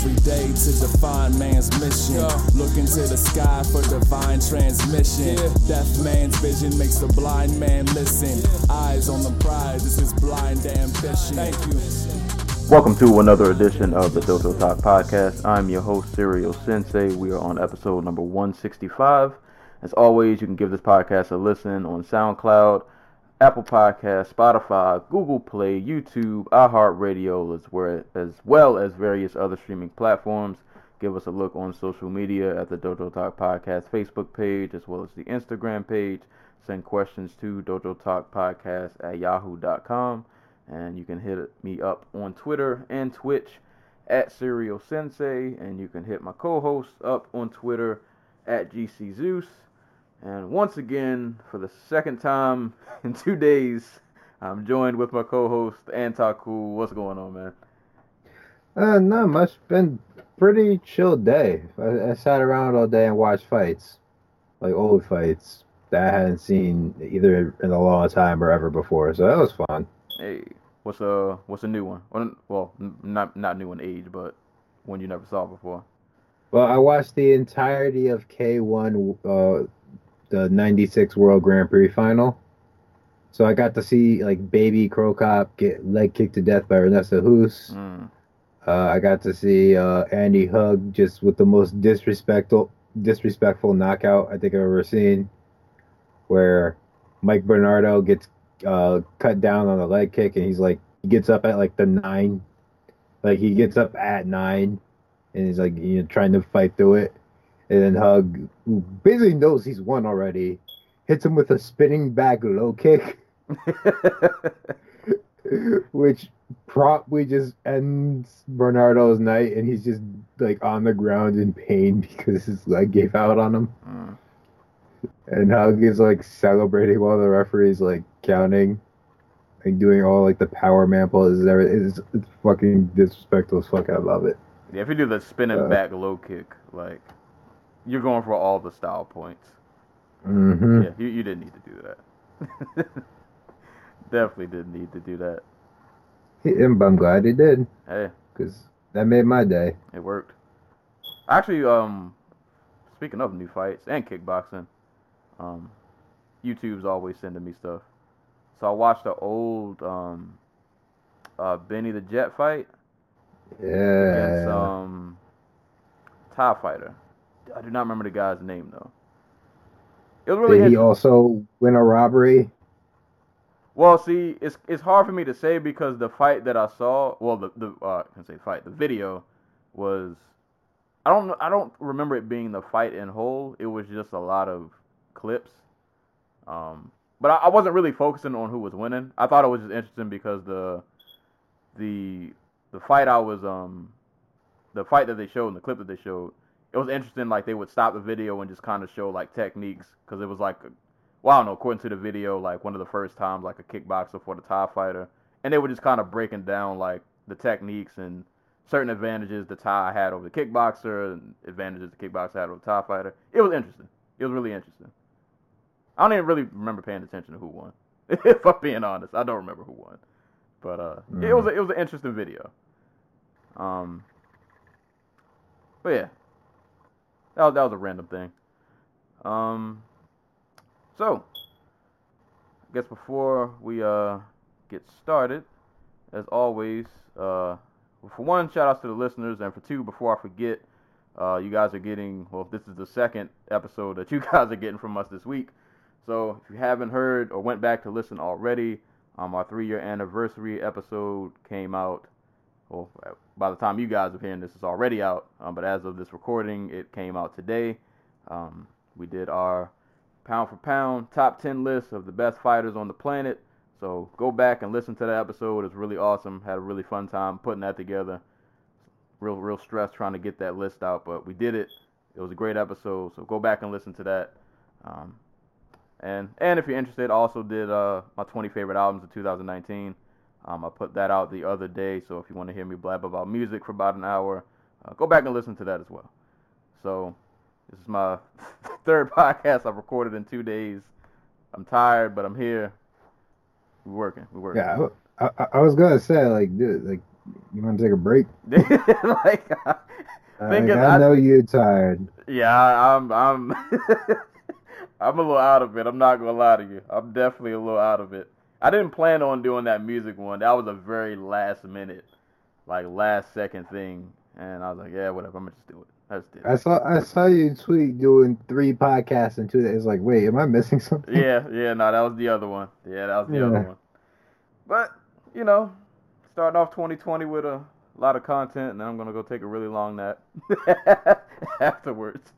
Every day to define man's mission. Yo. Look into the sky for divine transmission. Yeah. Deaf man's vision makes the blind man listen. Eyes on the prize, this is blind ambition. Thank you. Welcome to another edition of the Dojo Talk Podcast. I'm your host, Serial Sensei. We are on episode number 165. As always, you can give this podcast a listen on SoundCloud, Apple Podcast, Spotify, Google Play, YouTube, iHeartRadio, as, as well as various other streaming platforms. Give us a look on social media at the Dojo Talk Podcast Facebook page, as well as the Instagram page. Send questions to Dojo Talk Podcast at yahoo.com. And you can hit me up on Twitter and Twitch at Serial Sensei. And you can hit my co host up on Twitter at GC Zeus. And once again, for the second time in two days, I'm joined with my co-host Antaku. What's going on, man? Uh, not much. Been pretty chill day. I, I, sat around all day and watched fights, like old fights that I hadn't seen either in a long time or ever before. So that was fun. Hey, what's a what's a new one? Well, not not new in age, but one you never saw before. Well, I watched the entirety of K1 uh, the 96 World Grand Prix final. So I got to see like baby Cro Cop get leg kicked to death by Ernesto Hoost. Mm. Uh, I got to see uh, Andy Hug just with the most disrespectful disrespectful knockout I think I've ever seen, where Mike Bernardo gets uh, cut down on a leg kick and he's like he gets up at like the nine, like he gets up at nine, and he's like you know trying to fight through it, and then Hug, who basically knows he's won already, hits him with a spinning back low kick, which probably just ends Bernardo's night, and he's just like on the ground in pain because his leg gave out on him. Mm. And Hug is like celebrating while the referee's like counting, like doing all like the power man poses. It's, it's fucking disrespectful as fuck. I love it. Yeah, if you do the spinning uh, back low kick, like you're going for all the style points. Mm-hmm. Yeah, you, you didn't need to do that. Definitely didn't need to do that. I'm glad he did. Hey, because that made my day. It worked. Actually, um, speaking of new fights and kickboxing, um, YouTube's always sending me stuff. So I watched the old um, uh, Benny the Jet fight. Yeah. Against um, Thai Fighter. I do not remember the guy's name though. It was really. Did he also win a robbery? Well, see, it's it's hard for me to say because the fight that I saw, well, the the uh, I can say fight, the video was, I don't I don't remember it being the fight in whole. It was just a lot of clips. Um, but I, I wasn't really focusing on who was winning. I thought it was just interesting because the the the fight I was um the fight that they showed and the clip that they showed it was interesting. Like they would stop the video and just kind of show like techniques because it was like, well, I don't know. According to the video, like one of the first times like a kickboxer for the Thai Fighter, and they were just kind of breaking down like the techniques and certain advantages the Thai had over the kickboxer and advantages the kickboxer had over the Thai Fighter. It was interesting. It was really interesting. I don't even really remember paying attention to who won. if I'm being honest, I don't remember who won. But uh, mm. it was a, it was an interesting video. Um, but yeah, that was, a random thing. Um, so, I guess before we uh get started, as always, uh, for one, shout outs to the listeners, and for two, before I forget, uh, you guys are getting well. This is the second episode that you guys are getting from us this week. So if you haven't heard or went back to listen already, um, our three-year anniversary episode came out well, by the time you guys are hearing this, it's already out. Um, but as of this recording, it came out today. Um, we did our pound for pound top 10 list of the best fighters on the planet. So go back and listen to that episode. It's really awesome. Had a really fun time putting that together. Real, real stress trying to get that list out, but we did it. It was a great episode. So go back and listen to that. Um, And and if you're interested, I also did uh my 20 favorite albums of 2019. Um, I put that out the other day, so if you want to hear me blab about music for about an hour, uh, go back and listen to that as well. So this is my third podcast I've recorded in two days. I'm tired, but I'm here. We're working. We're working. Yeah, I, I, I was gonna say like, dude, like, you want to take a break? like, Uh, Thinking like, I I- know you're tired. yeah, I- I'm I'm I'm a little out of it. I'm not gonna lie to you. I'm definitely a little out of it. I didn't plan on doing that music one. That was a very last minute, like last second thing, and I was like, yeah, whatever. I'm gonna just do it. I just did. I saw I saw you tweet doing three podcasts in two days. Like, wait, am I missing something? Yeah, yeah, no, that was the other one. Yeah, that was the Yeah. other one. But you know, starting off 2020 with a lot of content, and then I'm gonna go take a really long nap afterwards.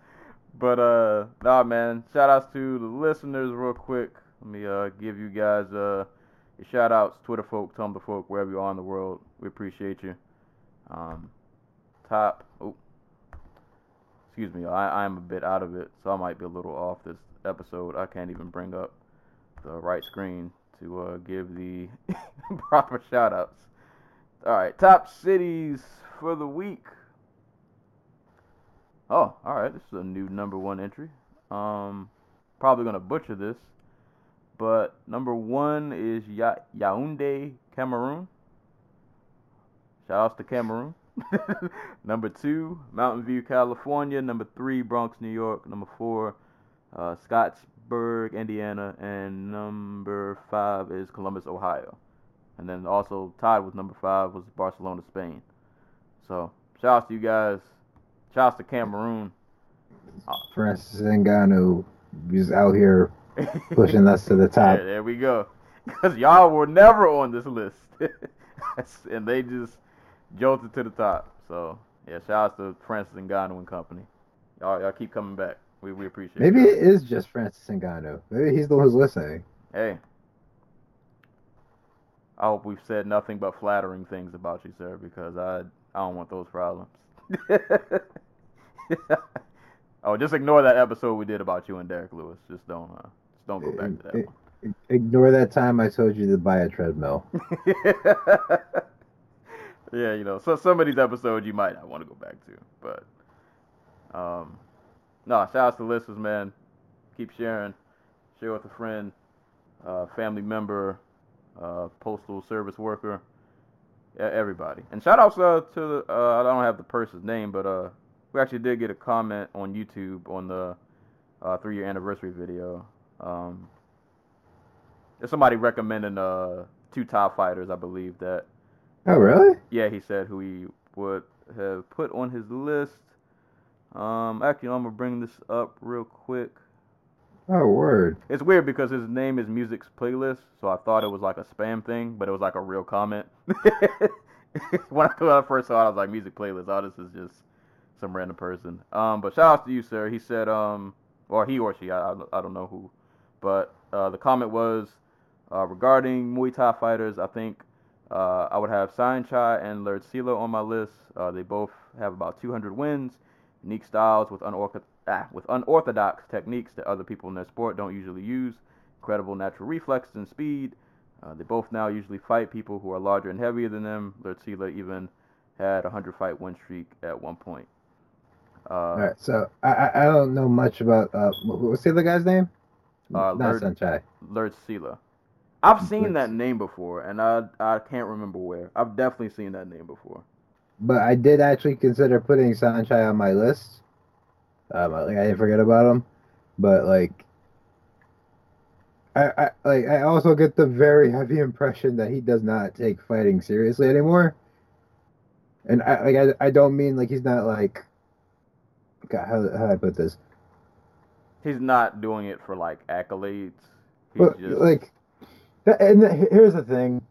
But uh, nah, man. Shout outs to the listeners, real quick. Let me uh give you guys uh your shout outs, Twitter folk, Tumblr folk, wherever you are in the world. We appreciate you. Um, top. Oh, excuse me. I I am a bit out of it, so I might be a little off this episode. I can't even bring up the right screen to uh, give the proper shout outs. All right, top cities for the week. Oh, all right, this is a new number one entry. Um, probably gonna butcher this, but number one is ya- Yaounde, Cameroon. Shout outs to Cameroon. number two, Mountain View, California. Number three, Bronx, New York. Number four, uh, Scottsburg, Indiana, and number five is Columbus, Ohio. And then also tied with number five was Barcelona, Spain. So shout out to you guys. Shout out to Cameroon. Francis Ngannou is out here pushing us to the top. Yeah, there we go. Because y'all were never on this list. and they just jolted to the top. So yeah, shout out to Francis Ngannou and company. Y'all, y'all keep coming back. We we appreciate Maybe it is just Francis Ngannou. Maybe he's the one who's listening. Hey. I hope we've said nothing but flattering things about you, sir, because I I don't want those problems. oh, just ignore that episode we did about you and Derek Lewis. Just don't uh, don't go back to that one. Ignore that time I told you to buy a treadmill. yeah, you know, so some of these episodes you might not want to go back to, but um, no, shout out to listeners, man. Keep sharing, share with a friend, uh, family member, uh, postal service worker, everybody. And shout outs uh, to the, uh, I don't have the person's name, but uh, we actually did get a comment on YouTube on the uh, three year anniversary video. Um, there's somebody recommending uh two top fighters, I believe that. Oh, really? Yeah, he said who he would have put on his list. Um, actually, I'm gonna bring this up real quick. Oh, word. It's weird because his name is Music's Playlist, so I thought it was like a spam thing, but it was like a real comment. when, I, when I first saw it, I was like, Music Playlist. Oh, this is just some random person. Um, but shout out to you, sir. He said, um, or he or she, I, I, I don't know who, but uh, the comment was uh, regarding Muay Thai fighters. I think uh, I would have Saenchai and Lerdsila on my list. Uh, they both have about 200 wins, unique styles with unorthodox, ah, with unorthodox techniques that other people in their sport don't usually use, incredible natural reflexes and speed. Uh, they both now usually fight people who are larger and heavier than them. Lerdsila even had a 100 fight win streak at one point. Uh, All right, so I, I don't know much about what's the other guy's name? Uh, Not Saenchai. Lerd Sila. I've seen that name before, and I I can't remember where. I've definitely seen that name before. But I did actually consider putting Saenchai on my list. Um, like I didn't forget about him, but like, I, I like I also get the very heavy impression that he does not take fighting seriously anymore. And I like I, I don't mean like he's not like. God, how how I put this? He's not doing it for like accolades. He's But just like, and here's the thing.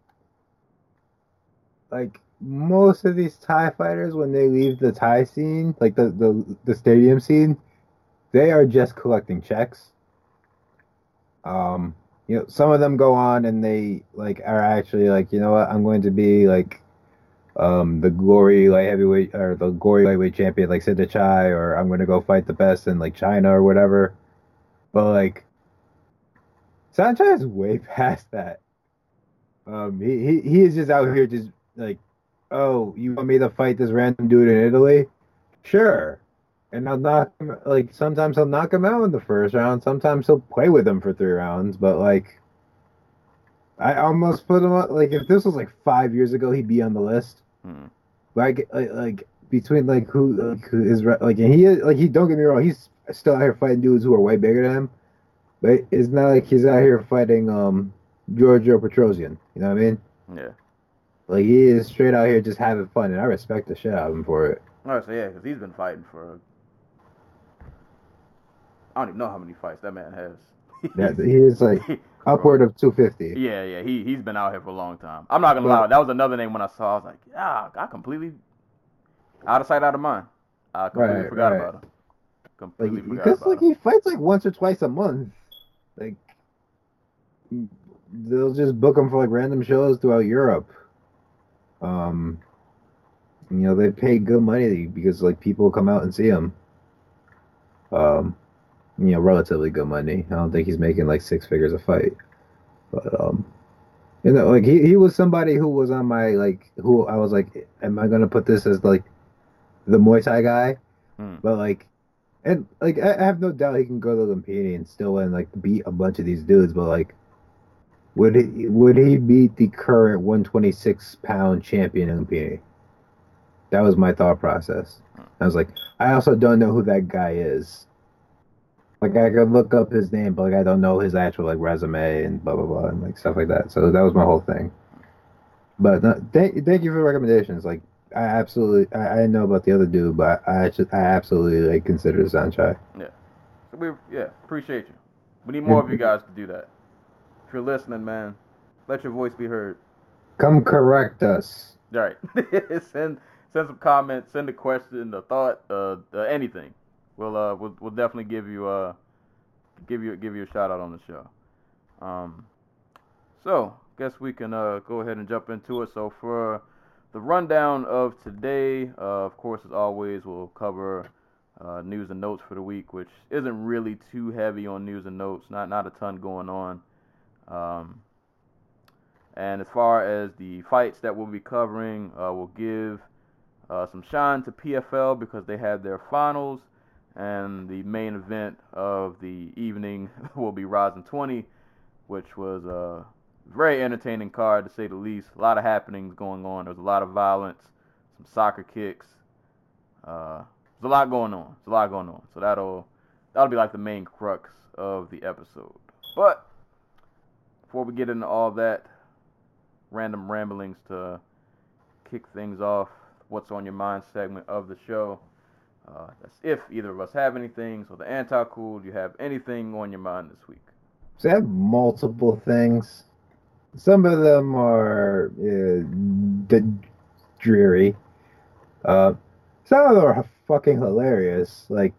Like most of these Thai fighters, when they leave the Thai scene, like the the the stadium scene, they are just collecting checks. Um, you know, some of them go on and they like are actually like, you know what, I'm going to be like, um, the glory light heavyweight or the glory lightweight champion, like Sitthichai, or I'm going to go fight the best in like China or whatever. But like Saenchai's is way past that. Um, he, he he is just out here just like, oh, you want me to fight this random dude in Italy? Sure. And I'll knock him like sometimes he'll knock him out in the first round. Sometimes he'll play with him for three rounds. But like, I almost put him up. Like if this was like five years ago, he'd be on the list. Hmm. Like like, like between like who like who is like and he is like he don't get me wrong, he's still out here fighting dudes who are way bigger than him. But it's not like he's out here fighting um Giorgio Petrosyan. You know what I mean? Yeah. Like he is straight out here just having fun, and I respect the shit out of him for it. All right, so yeah, because he's been fighting for. I don't even know how many fights that man has. That he is like upward of two fifty. Yeah, yeah, he he's been out here for a long time. I'm not gonna But- lie, that was another name when I saw. I was like, ah, I completely out of sight, out of mind. I completely Right, forgot right. about him. Like forgot because like him. he fights like once or twice a month. Like they'll just book him for like random shows throughout Europe. Um, you know they pay good money because like people come out and see him. Um, you know relatively good money. I don't think he's making like six figures a fight, but um, you know like he he was somebody who was on my like who I was like, am I gonna put this as like the Muay Thai guy? Hmm. But like, and like I, I have no doubt he can go to the Lumpini and still win like beat a bunch of these dudes. But like, would he would he beat the current 126 pound champion in Lumpini? That was my thought process. I was like, I also don't know who that guy is. Like I could look up his name, but like I don't know his actual like resume and blah blah blah and like stuff like that. So that was my whole thing. But thank thank you for the recommendations. Like I absolutely I, I know about the other dude, but I actually I absolutely like consider Saenchai. Yeah. So we yeah, appreciate you. We need more of you guys to do that. If you're listening, man, let your voice be heard. Come correct us. All right. send send some comments, send a question, a thought, uh, uh anything. We'll uh we'll, we'll definitely give you uh give you give you a shout out on the show. Um so guess we can uh go ahead and jump into it. So for the rundown of today, uh, of course as always we'll cover uh, news and notes for the week, which isn't really too heavy on news and notes. Not not a ton going on. Um, and as far as the fights that we'll be covering, uh, we'll give uh, some shine to PFL because they had their finals, and the main event of the evening will be Rizin 20, which was a very entertaining card to say the least. A lot of happenings going on. There was a lot of violence, some soccer kicks. Uh, there's a lot going on. There's a lot going on. So that'll that'll be like the main crux of the episode. But before we get into all that, random ramblings to kick things off, what's on your mind segment of the show. Uh, that's if either of us have anything. So the anti cool, do you have anything on your mind this week? So I have multiple things. Some of them are uh, d- dreary. Uh, some of them are fucking hilarious. Like,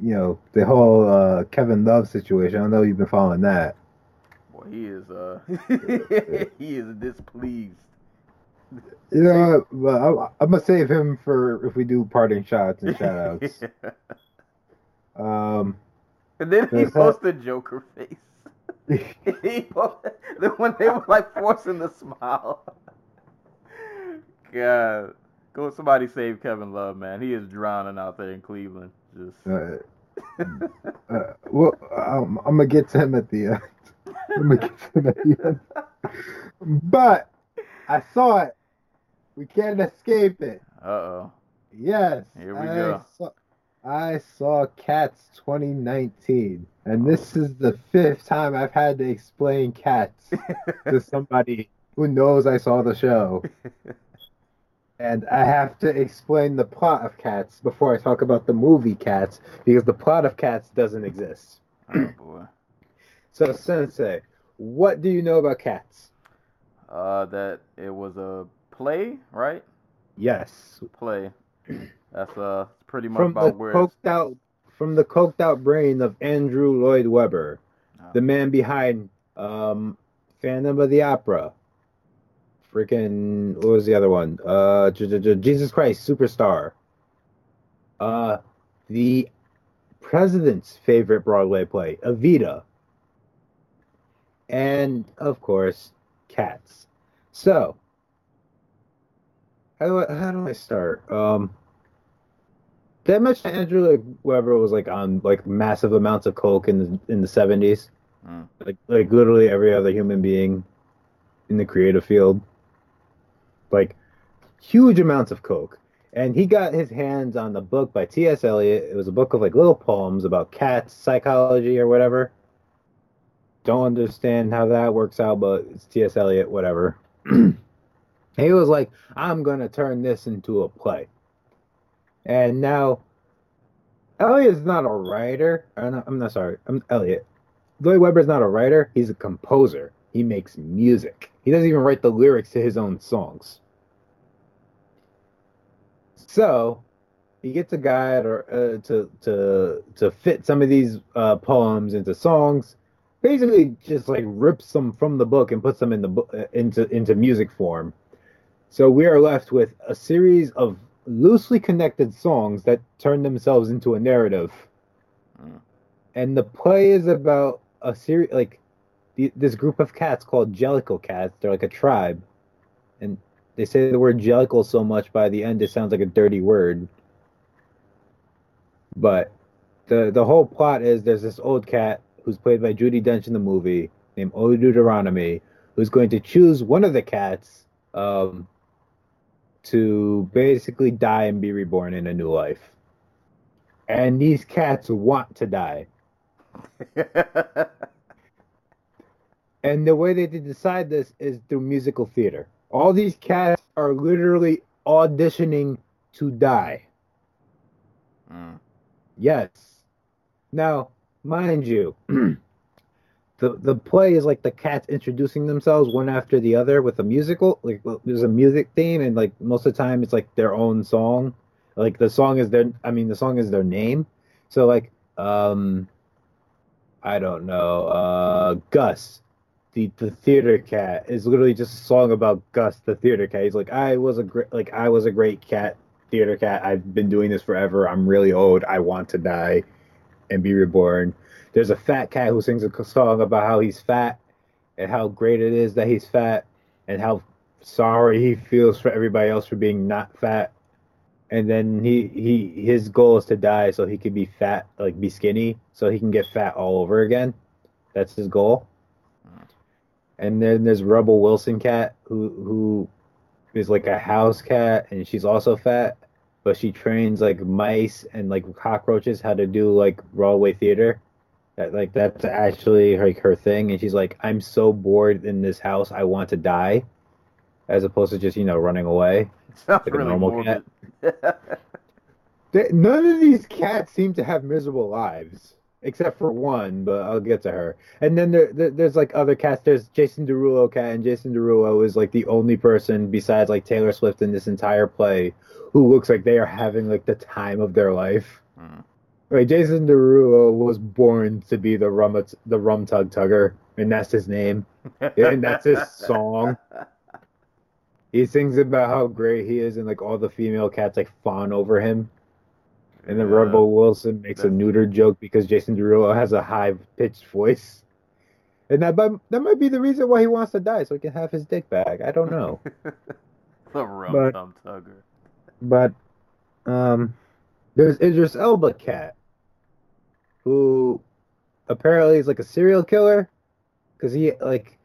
you know, the whole uh, Kevin Love situation. I know you've been following that. Boy, he is uh he is displeased. You know, but I'm, I'm gonna save him for if we do parting shots and shout outs. um, and then he posted Joker face. He posted, the when they were like forcing the smile. God, go somebody save Kevin Love, man. He is drowning out there in Cleveland. Just uh, uh, well, um, I'm gonna get to him at the end. I'm gonna get to him at the end. But I saw it. We can't escape it. uh oh. Yes. Here we I go. Saw, I saw Cats 2019, and this is the fifth time I've had to explain Cats to somebody who knows I saw the show. And I have to explain the plot of Cats before I talk about the movie Cats because the plot of Cats doesn't exist. Oh boy. So, Sensei, what do you know about Cats? Uh, that it was a play, right? Yes, Play. That's uh pretty much from the about where it's coked out from the coked out brain of Andrew Lloyd Webber, Oh. the man behind um, Phantom of the Opera. Freaking what was the other one? Uh, Jesus Christ Superstar. Uh, the president's favorite Broadway play, Evita. and of course, cats. So, how do I, how do I start? Um, did I mention Andrew like, Webber was like on like massive amounts of coke in the in the seventies? Mm. Like like literally every other human being in the creative field, like huge amounts of coke. And he got his hands on the book by T.S. Eliot. It was a book of like little poems about cats, psychology, or whatever. Don't understand how that works out, but it's T.S. Eliot, whatever. he was like, I'm going to turn this into a play. And now, Eliot's not a writer. I'm not, I'm not sorry. I'm Eliot. Lloyd Webber's not a writer. He's a composer. He makes music. He doesn't even write the lyrics to his own songs. So he gets a guy to uh, to to to fit some of these uh, poems into songs. Basically, just like rips them from the book and puts them in the book into into music form. So we are left with a series of loosely connected songs that turn themselves into a narrative. Mm. And the play is about a series like the, this group of cats called Jellicle cats. They're like a tribe, and they say the word Jellicle so much by the end it sounds like a dirty word. But the the whole plot is there's this old cat who's played by Judi Dench in the movie named Old Deuteronomy who's going to choose one of the cats um, to basically die and be reborn in a new life. And these cats want to die. And the way they decide this is through musical theater. All these cats are literally auditioning to die. Mm. Yes. Now, mind you, the the play is like the cats introducing themselves one after the other with a musical. Like there's a music theme, and like most of the time it's like their own song. Like the song is their, I mean, the song is their name. So like, um, I don't know, uh, Gus, the the theater cat is literally just a song about Gus, the theater cat. He's like, I was a great, like I was a great cat, theater cat. I've been doing this forever. I'm really old. I want to die and be reborn. There's a fat cat who sings a song about how he's fat and how great it is that he's fat and how sorry he feels for everybody else for being not fat. And then he he his goal is to die so he can be fat, like be skinny, so he can get fat all over again. That's his goal. And then there's Rebel Wilson cat who who is like a house cat and she's also fat, but she trains like mice and like cockroaches how to do like Broadway theater. That like that's actually like her thing and she's like I'm so bored in this house I want to die as opposed to just, you know, running away. Like a normal morbid. They, none of these cats seem to have miserable lives, except for one, but I'll get to her. And then there, there there's like other cats. There's Jason Derulo cat, and Jason Derulo is like the only person besides like Taylor Swift in this entire play who looks like they are having like the time of their life. Mm. Like Jason Derulo was born to be the rum the rum tug tugger, and that's his name, and that's his song. He sings about how great he is, and like all the female cats like fawn over him. And then Yeah. Rebel Wilson makes a neuter joke because Jason Derulo has a high pitched voice. And that might, that might be the reason why he wants to die, so he can have his dick back. I don't know. the rum But- tugger. but um, there's Idris Elba cat, who apparently is like a serial killer, because he like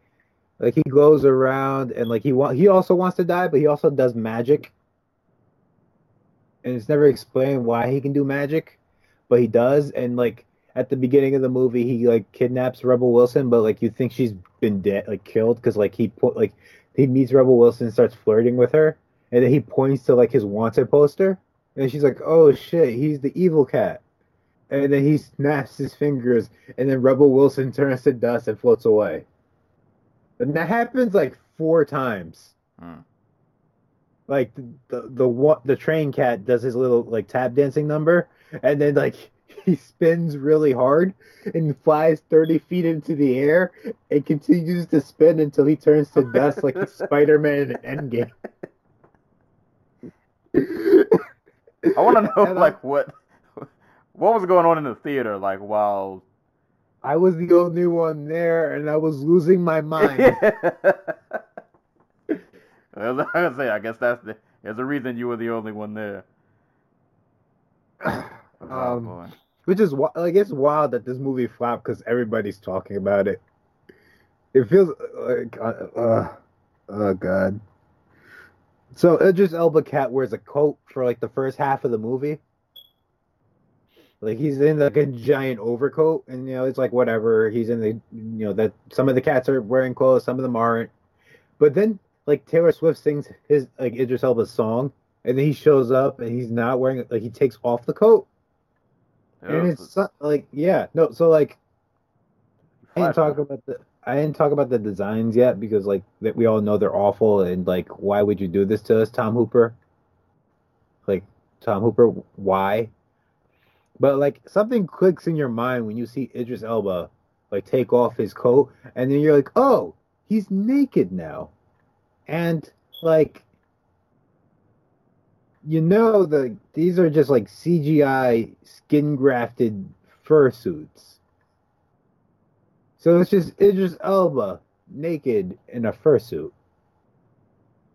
like he goes around and like he want he also wants to die, but he also does magic, and it's never explained why he can do magic, but he does, and like at the beginning of the movie he like kidnaps Rebel Wilson, but like you think she's been dead like killed because like he put like he meets Rebel Wilson and starts flirting with her, and then he points to like his wanted poster, and she's like, "Oh shit, he's the evil cat." And then he snaps his fingers, and then Rebel Wilson turns to dust and floats away. And that happens like four times. Mm. Like the the the, the train cat does his little like tap dancing number, and then like he spins really hard and flies thirty feet into the air and continues to spin until he turns to dust like Spider Man in Endgame. I want to know And I- like what what was going on in the theater like while I was the only one there, and I was losing my mind. I was gonna say, I guess that's the there's a reason you were the only one there. Oh, Um, boy. Which is like it's wild that this movie flopped because everybody's talking about it. It feels like uh, uh, oh god. So Idris Elba cat wears a coat for like the first half of the movie. Like he's in like a giant overcoat, and you know it's like whatever. He's in the you know that some of the cats are wearing clothes, some of them aren't. But then like Taylor Swift sings his like Idris Elba's song, and then he shows up and he's not wearing like he takes off the coat Yeah, and it's like yeah no so like I didn't talk about the I didn't talk about the designs yet because like that we all know they're awful and like why would you do this to us Tom Hooper? Like Tom Hooper why? But like something clicks in your mind when you see Idris Elba like take off his coat and then you're like oh he's naked now. And like you know the these are just like CGI skin grafted fursuits. So it's just Idris Elba naked in a fursuit.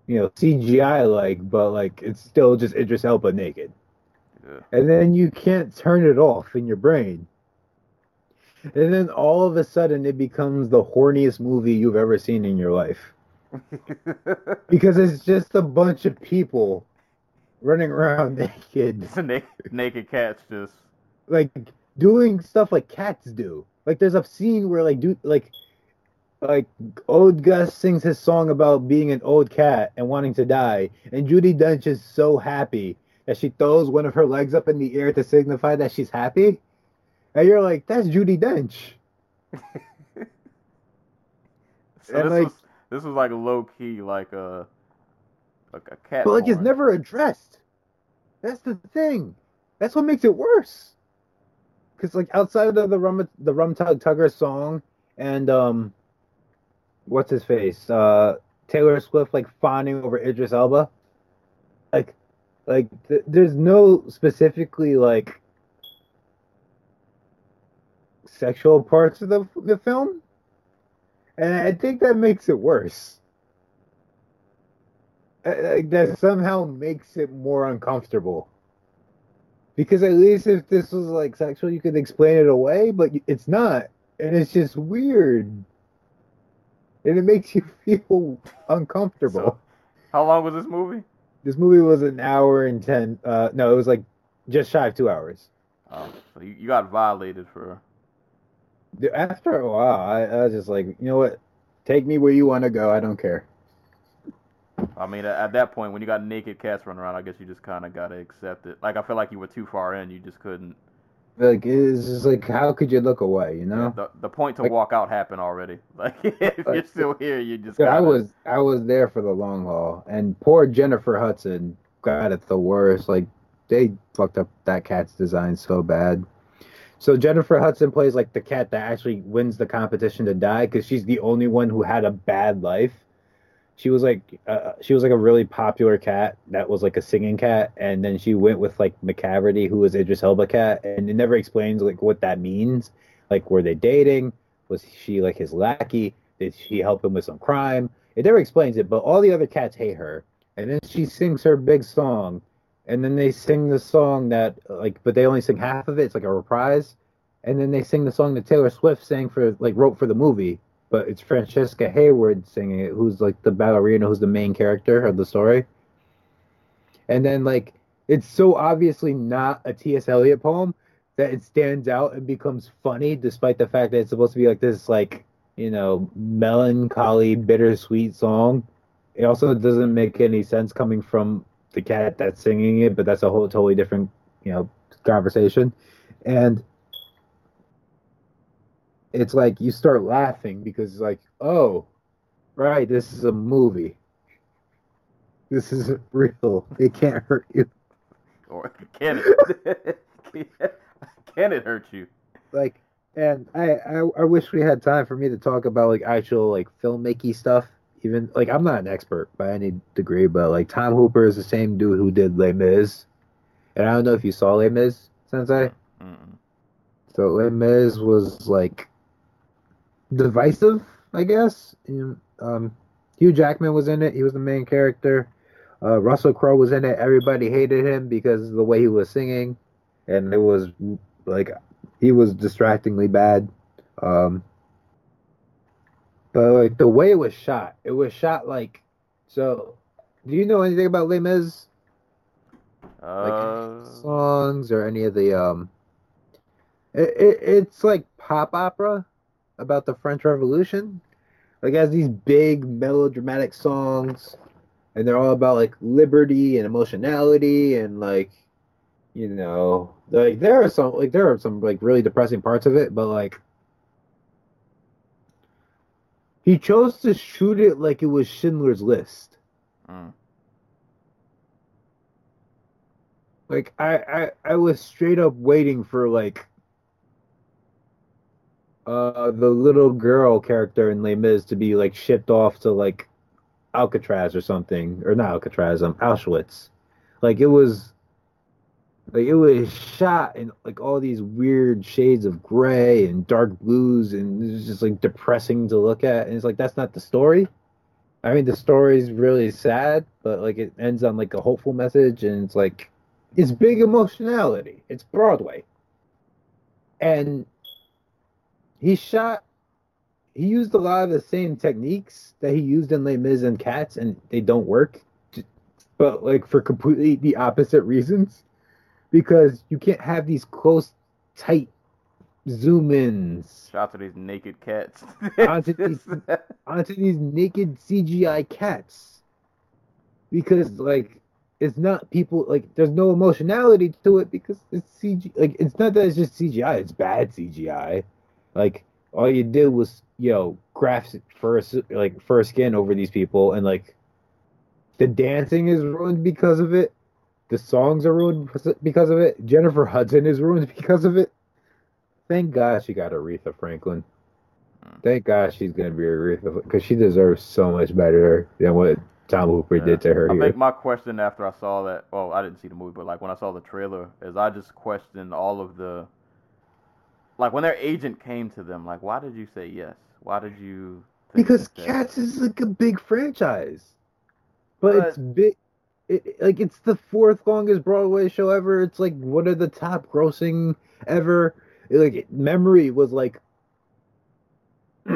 You know, CGI like, but like it's still just Idris Elba naked. Yeah. And then you can't turn it off in your brain. And then all of a sudden it becomes the horniest movie you've ever seen in your life. Because it's just a bunch of people running around naked, It's naked, naked cats just like doing stuff like cats do. Like there's a scene where like dude like like old Gus sings his song about being an old cat and wanting to die, and Judi Dench is so happy that she throws one of her legs up in the air to signify that she's happy. And you're like, that's Judi Dench. So And, this like- was this was like low key like a like a cat. But like it's never addressed. That's the thing. That's what makes it worse. Cause like outside of the rum the rum tug tugger song and um, what's his face? Uh, Taylor Swift like fawning over Idris Elba. Like, like th- there's no specifically like sexual parts of the the film, and I think that makes it worse uh, like, that somehow makes it more uncomfortable. Because at least if this was like sexual, you could explain it away, but it's not, and it's just weird, and it makes you feel uncomfortable. So, how long was this movie? This movie was an hour and ten. Uh, no, it was like just shy of two hours. Oh, so you, you got violated for. After a while, I, I was just like, you know what? Take me where you want to go. I don't care. I mean, at, at that point, when you got naked cats running around, I guess you just kind of gotta accept it. Like I feel like you were too far in. You just couldn't. Like it's just like, how could you look away? You know? The the point to Like- walk out happened already. Like if you're still here, you just. I gotta- was I was there for the long haul, and poor Jennifer Hudson got it the worst. Like they fucked up that cat's design so bad. So Jennifer Hudson plays like the cat that actually wins the competition to die because she's the only one who had a bad life. She was like uh, she was like a really popular cat that was like a singing cat, and then she went with like Macavity, who was Idris Elba cat, and it never explains like what that means. Like were they dating? Was she like his lackey? Did she help him with some crime? It never explains it, but all the other cats hate her. And then she sings her big song, and then they sing the song that like, but they only sing half of it. It's like a reprise, and then they sing the song that Taylor Swift sang for like wrote for the movie, but it's Francesca Hayward singing it, who's like the ballerina, who's the main character of the story. And then like, it's so obviously not a T.S. Eliot poem that it stands out and becomes funny, despite the fact that it's supposed to be like this like you know, melancholy, bittersweet song. It also doesn't make any sense coming from the cat that's singing it, but that's a whole totally different, you know, conversation. And it's like you start laughing because it's like, oh, right, this is a movie. This isn't real. It can't hurt you. Or can it? can it hurt you? like and I, I I wish we had time for me to talk about like actual like filmmaking stuff. Even like I'm not an expert by any degree, but like Tom Hooper is the same dude who did Les Mis, and I don't know if you saw Les Mis, Sensei. Mm-mm. So Les Mis was like divisive, I guess. And, um, Hugh Jackman was in it. He was the main character. Uh, Russell Crowe was in it. Everybody hated him because of the way he was singing, and it was like he was distractingly bad. Um, but like the way it was shot, it was shot like so. Do you know anything about Les Mis? Like Uh, songs or any of the um? It, it, it's like pop opera about the French Revolution. Like has these big melodramatic songs, and they're all about like liberty and emotionality and like, you know, like there are some like there are some like really depressing parts of it, but like he chose to shoot it like it was Schindler's List. mm, Like I, I I was straight up waiting for like uh the little girl character in Les Mis to be like shipped off to like Alcatraz or something or not Alcatraz um Auschwitz. Like it was like it was shot in like all these weird shades of gray and dark blues and it was just like depressing to look at and it's like that's not the story. I mean the story's really sad, but like it ends on like a hopeful message and it's like it's big emotionality. It's Broadway. And he shot he used a lot of the same techniques that he used in Les Mis and Cats and they don't work. But like for completely the opposite reasons. Because you can't have these close, tight zoom ins Shots of these naked cats. Onto these- onto these naked CGI cats. Because like it's not people like there's no emotionality to it because it's CG like it's not that it's just CGI, it's bad CGI. Like all you did was, you know, graft first like fur skin over these people and like the dancing is ruined because of it. The songs are ruined because of it. Jennifer Hudson is ruined because of it. Thank God she got Aretha Franklin. Thank God she's gonna be Aretha because she deserves so much better than what Tom Hooper did to her I here. think my question after I saw that, well, I didn't see the movie, but like when I saw the trailer, is I just questioned all of the, like when their agent came to them, like why did you say yes? Why did you? because Cats is like a big franchise, but But- it's big. It, like it's the fourth longest Broadway show ever. It's like one of the top grossing ever. Like Memory was like,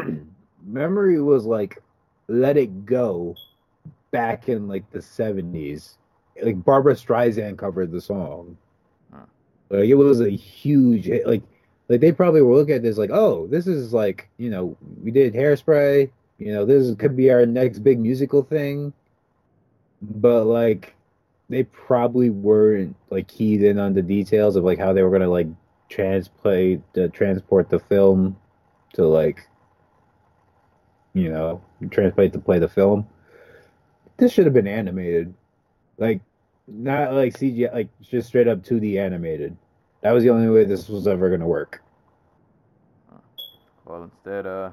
Memory was like, Let It Go, back in like the seventies. Like Barbra Streisand covered the song. Huh. Like it was a huge hit. Like like they probably were looking at this like, oh, this is like, you know, we did hairspray, you know, this could be our next big musical thing. But like they probably weren't like keyed in on the details of like how they were gonna like translate the transport the film to like you know, translate to play the film. This should have been animated. Like not like CGI like just straight up 2D animated. That was the only way this was ever gonna work. Well, instead, uh,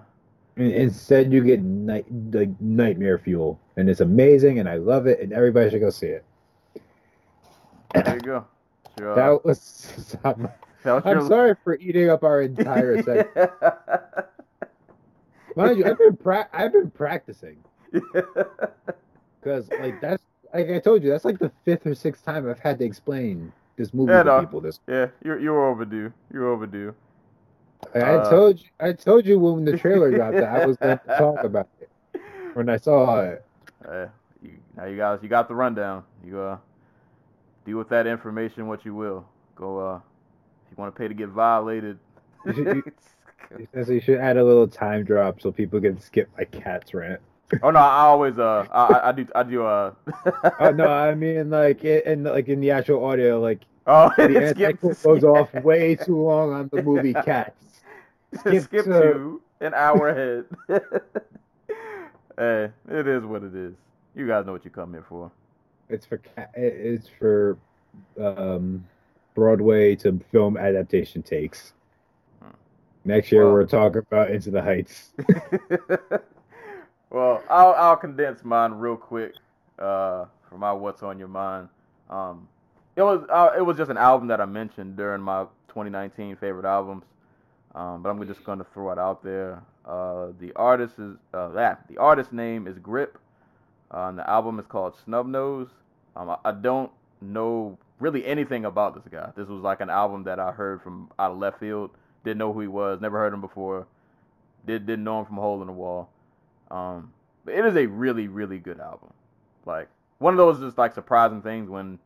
Instead, you get night like nightmare fuel, and it's amazing, and I love it, and everybody should go see it. there you go. Sure. That was. I'm, that was I'm your- sorry for eating up our entire segment. Mind you, I've been pra- I've been practicing because like that's like I told you that's like the fifth or sixth time I've had to explain this movie Yeah, to no. people. This yeah, you're you're overdue. You're overdue. I Uh, told you I told you when the trailer dropped that I was going to talk about it when I saw it. Uh, you, now you guys, you got the rundown. You uh, deal with that information what you will. Go uh, if you want to pay to get violated. You should- you- you should add a little time drop so people can skip my cat's rant. Oh no, I always uh, I, I- do I do uh. Oh no, I mean like it, and like in the actual audio, like oh, the skip, anti goes off way too long on the movie Cats. skip, skip to- to an hour ahead. hey, it is what it is. You guys know what you come here for. It's for cat. It's for um, Broadway to film adaptation takes. Next year Well- we're talking about Into the Heights. Well, I'll I'll condense mine real quick. Uh, for my what's on your mind. Um, it was uh, it was just an album that I mentioned during my 2019 favorite albums. Um, but I'm just gonna throw it out there. Uh, the artist is uh, that the artist name is Grip. Uh, and the album is called Snubnose. Um, I, I don't know really anything about this guy. This was like an album that I heard from out of left field. Didn't know who he was. Never heard him before. Did didn't know him from a Hole in the Wall. Um, but it is a really really good album. Like one of those just like surprising things when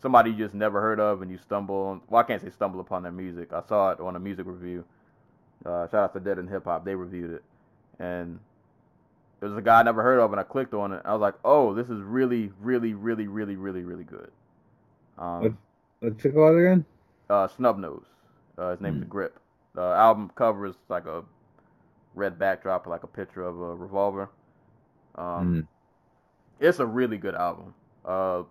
somebody you just never heard of and you stumble. On, well, I can't say stumble upon their music. I saw it on a music review. Uh, shout out to Dead End Hip Hop. They reviewed it, and it was a guy I never heard of, and I clicked on it. I was like, oh, this is really, really, really, really, really, really good. Um, What's it called again? uh, Snubnose. Uh, his name's Hmm. Grip. The album cover is like a red backdrop, like a picture of a revolver. Um, Hmm. It's a really good album. Uh,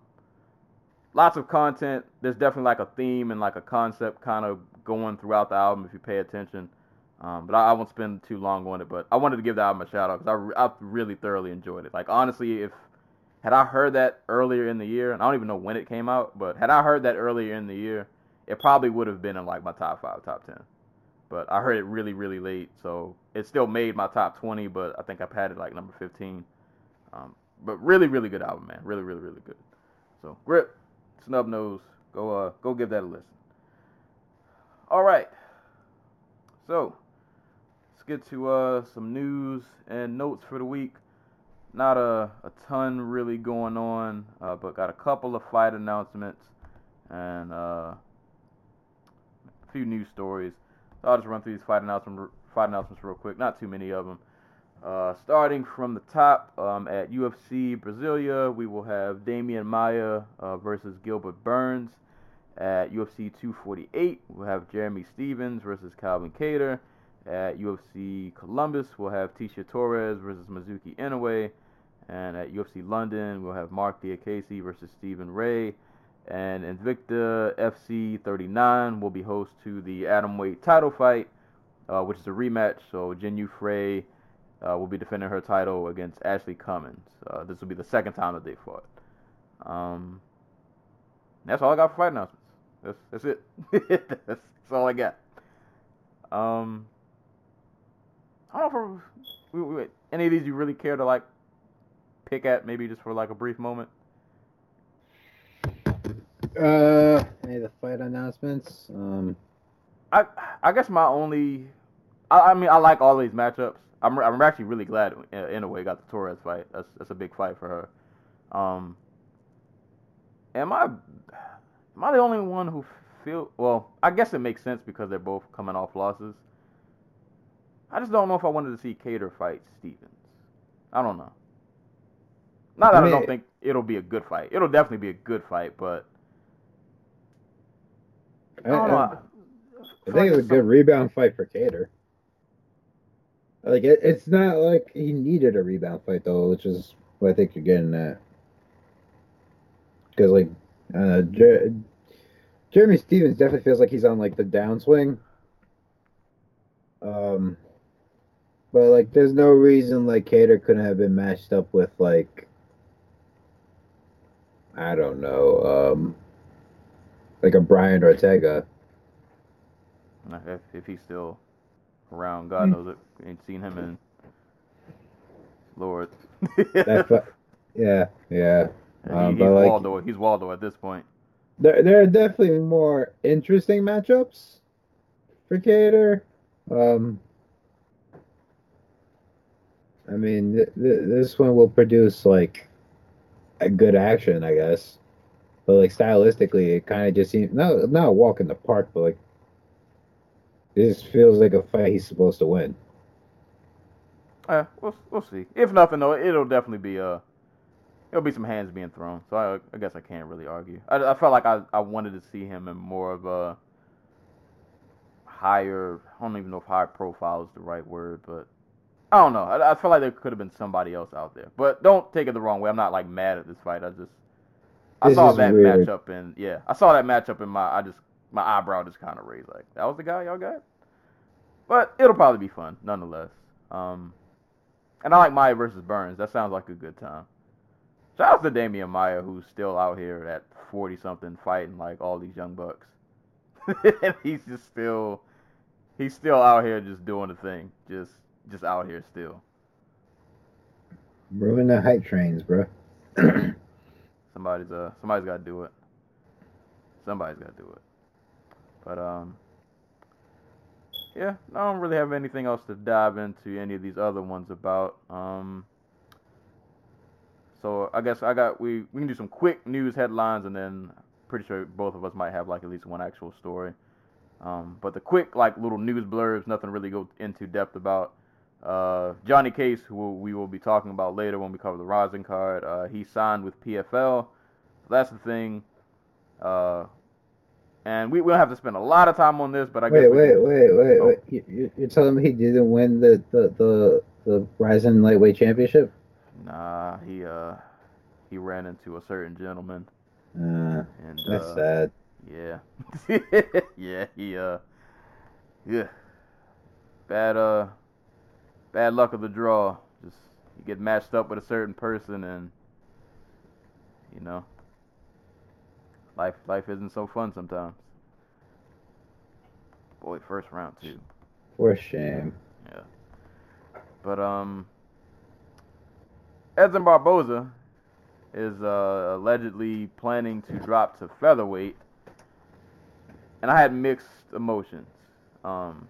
lots of content. There's definitely like a theme and like a concept kind of going throughout the album if you pay attention. Um, but I, I won't spend too long on it. But I wanted to give the album a shout out because I, I really thoroughly enjoyed it. Like honestly, if had I heard that earlier in the year, and I don't even know when it came out, but had I heard that earlier in the year, it probably would have been in like my top five, top ten. But I heard it really, really late, so it still made my top twenty. But I think I've had it like number fifteen. Um, but really, really good album, man. Really, really, really good. So grip, Snubnose, go uh go give that a listen. All right. So let's get to uh some news and notes for the week. Not a, a ton really going on, uh, but got a couple of fight announcements and uh, a few news stories. So I'll just run through these fight announcement fight announcements real quick. Not too many of them. Uh, starting from the top um, at UFC Brasilia, we will have Demian Maia uh, versus Gilbert Burns. At UFC 248, we'll have Jeremy Stephens versus Calvin Kattar. At UFC Columbus, we'll have Tecia Torres versus Mizuki Inoue. And at UFC London, we'll have Marc Diakiese versus Stephen Ray. And Invicta FC 39 will be host to the Atomweight title fight, uh, which is a rematch. So Jinh Yu Frey uh, will be defending her title against Ashley Cummins. Uh, this will be the second time that they fought. Um, that's all I got for fight announcements. That's that's it. that's, that's all I got. Um, I don't know if any of these you really care to like pick at, maybe just for like a brief moment. Uh, any of the fight announcements? Um, I I guess my only, I, I mean I like all these matchups. I'm I'm actually really glad in, in a way got the Torres fight. That's that's a big fight for her. Um, am I am I the only one who feel well? I guess it makes sense because they're both coming off losses. I just don't know if I wanted to see Kattar fight Stephens. I don't know. Not that I, I don't think it'll be a good fight. It'll definitely be a good fight, but I, I. I, think it's a good rebound fight for Kattar. Like it, it's not like he needed a rebound fight though, which is what I think you're getting at. Because like, uh, Jer- Jeremy Stephens definitely feels like he's on like the downswing. Um, but like, there's no reason like Kattar couldn't have been matched up with like, I don't know, um, like a Brian Ortega. If, if he's still around, God knows it. Ain't seen him in Lord. Fu- yeah, yeah. He- um, he's but, like- Waldo. He's Waldo at this point. There, there are definitely more interesting matchups for Kattar. Um, I mean, th- th- this one will produce like a good action, I guess. But like stylistically, it kind of just seems not not a walk in the park, but like this feels like a fight he's supposed to win. Uh, we'll we'll see. If nothing though, it'll definitely be uh, it'll be some hands being thrown. So I, I guess I can't really argue. I, I felt like I, I wanted to see him in more of a higher. I don't even know if high profile is the right word, but I don't know. I, I feel like there could have been somebody else out there. But don't take it the wrong way. I'm not like mad at this fight. I just I This saw that weird. matchup and yeah, I saw that matchup and my I just my eyebrow just kind of raised like that was the guy y'all got. But it'll probably be fun nonetheless. Um, and I like Maia versus Burns. That sounds like a good time. Shout out to Demian Maia, who's still out here at 40 something fighting like all these young bucks. and he's just still, he's still out here just doing the thing. Just just out here still. Ruin the hype trains, bro. Somebody's uh somebody's got to do it. Somebody's got to do it. But um, yeah, I don't really have anything else to dive into any of these other ones about. Um, so I guess I got we we can do some quick news headlines and then pretty sure both of us might have like at least one actual story. Um, but the quick like little news blurbs, nothing really go into depth about. Uh, Johnny Case, who we will be talking about later when we cover the Rizin card, uh, he signed with PFL. That's the thing. Uh, and we, don't have to spend a lot of time on this, but I guess Wait, we wait, can- wait, wait, Oh. wait. You- you're telling me he didn't win the the the, the Rizin lightweight championship? Nah, he uh he ran into a certain gentleman Uh, and that's uh, sad. yeah. yeah, he uh yeah. Bad uh bad luck of the draw. Just you get matched up with a certain person and you know life life isn't so fun sometimes. Boy, first round too. For shame. Yeah. But um, Edson Barboza is uh, allegedly planning to drop to featherweight, and I had mixed emotions. Um,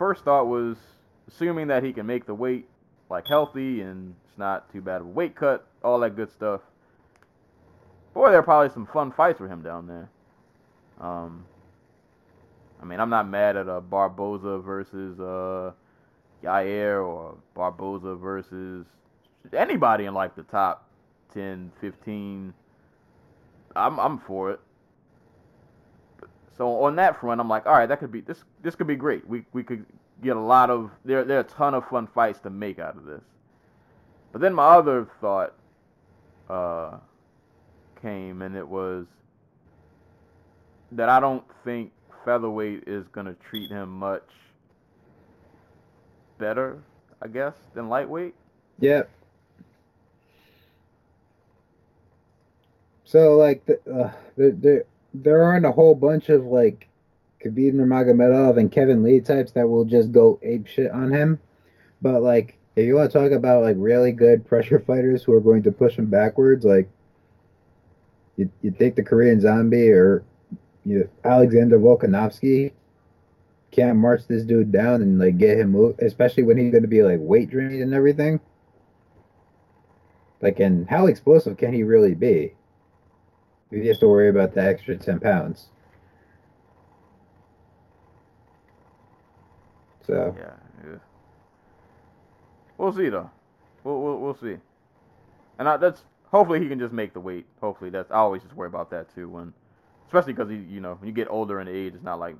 first thought was assuming that he can make the weight like healthy and it's not too bad of a weight cut, all that good stuff. Boy, there are probably some fun fights for him down there. Um, I mean, I'm not mad at a Barboza versus uh, Yair or Barboza versus anybody in like the top 10, 15. I'm I'm for it. So on that front, I'm like, all right, that could be this this could be great. We we could get a lot of there there are a ton of fun fights to make out of this. But then my other thought uh, came, and it was that I don't think featherweight is gonna treat him much better, I guess, than lightweight. Yep. So like the, uh, there there there aren't a whole bunch of like Khabib Nurmagomedov and Kevin Lee types that will just go ape shit on him, but like if you want to talk about like really good pressure fighters who are going to push him backwards, like you you take the Korean Zombie or you Alexander Volkanovski can't march this dude down and like get him moved, especially when he's going to be like weight drained and everything. Like, and how explosive can he really be? He has to worry about the extra 10 pounds. So, Yeah, yeah. We'll see though. We'll we'll, we'll see. And I, that's hopefully he can just make the weight. Hopefully that's I always just worry about that too when, especially because you know when you get older in age, it's not like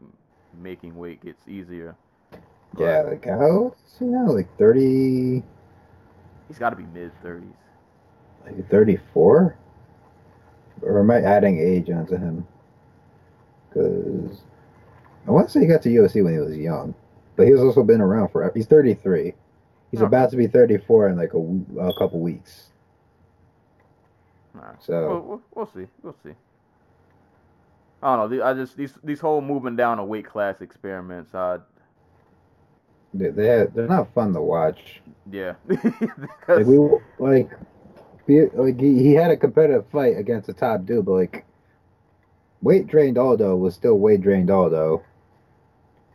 making weight gets easier. But yeah, like, how old is he now? Like 30, he's got to be mid thirties. like 34? Or am I adding age onto him? Because I want to say he got to UFC when he was young, but he's also been around forever. He's 33. He's Huh. about to be 34 in like a, a couple weeks. Alright. So- we'll, we'll, we'll see. We'll see. I don't know. I just these these whole moving down a weight class experiments. They, they they're not fun to watch. yeah. Like we like, like he, he had a competitive fight against a top dude, but like weight drained Aldo was still weight drained Aldo.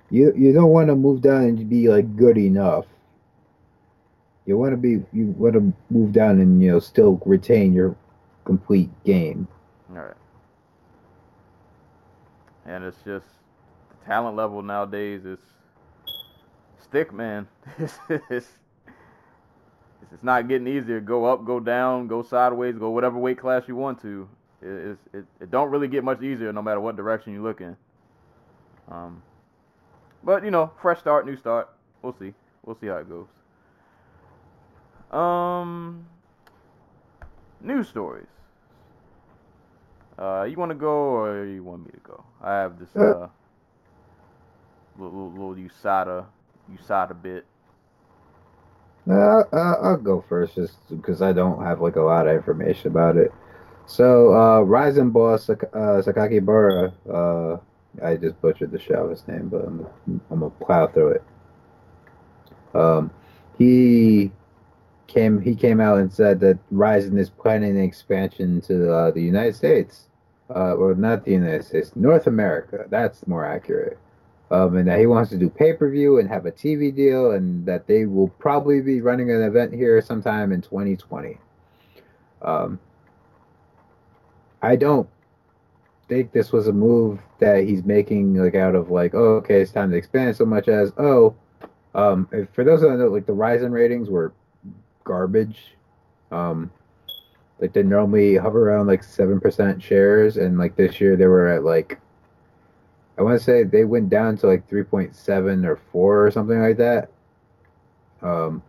You you don't want to move down and be like good enough. You want to be you want to move down and you know still retain your complete game. All right. And it's just the talent level nowadays is stick, man. it's, it's, it's not getting easier. Go up, go down, go sideways, go whatever weight class you want to. It, it, it don't really get much easier no matter what direction you look in. Um, but you know, fresh start, new start. We'll see. We'll see how it goes. Um, news stories. Uh, you want to go or you want me to go? I have this Uh. little, little, USADA, USADA bit. Uh, uh, I'll go first just because I don't have like a lot of information about it. So, uh, Rizin Boss uh, Sakaki Bura, uh, I just butchered the his name, but I'm, I'm gonna plow through it. Um, he came he came out and said that Rizin is planning an expansion to uh, the United States, uh, or not the United States, North America. That's more accurate. Um, and that he wants to do pay per view and have a TV deal, and that they will probably be running an event here sometime in 2020. Um, I don't think this was a move that he's making like out of like, oh, okay, it's time to expand so much as, oh, um, for those that know, like the Rizin ratings were garbage. Um, like they normally hover around like seven percent shares, and like this year they were at like, I want to say they went down to like three point seven or four or something like that. Um,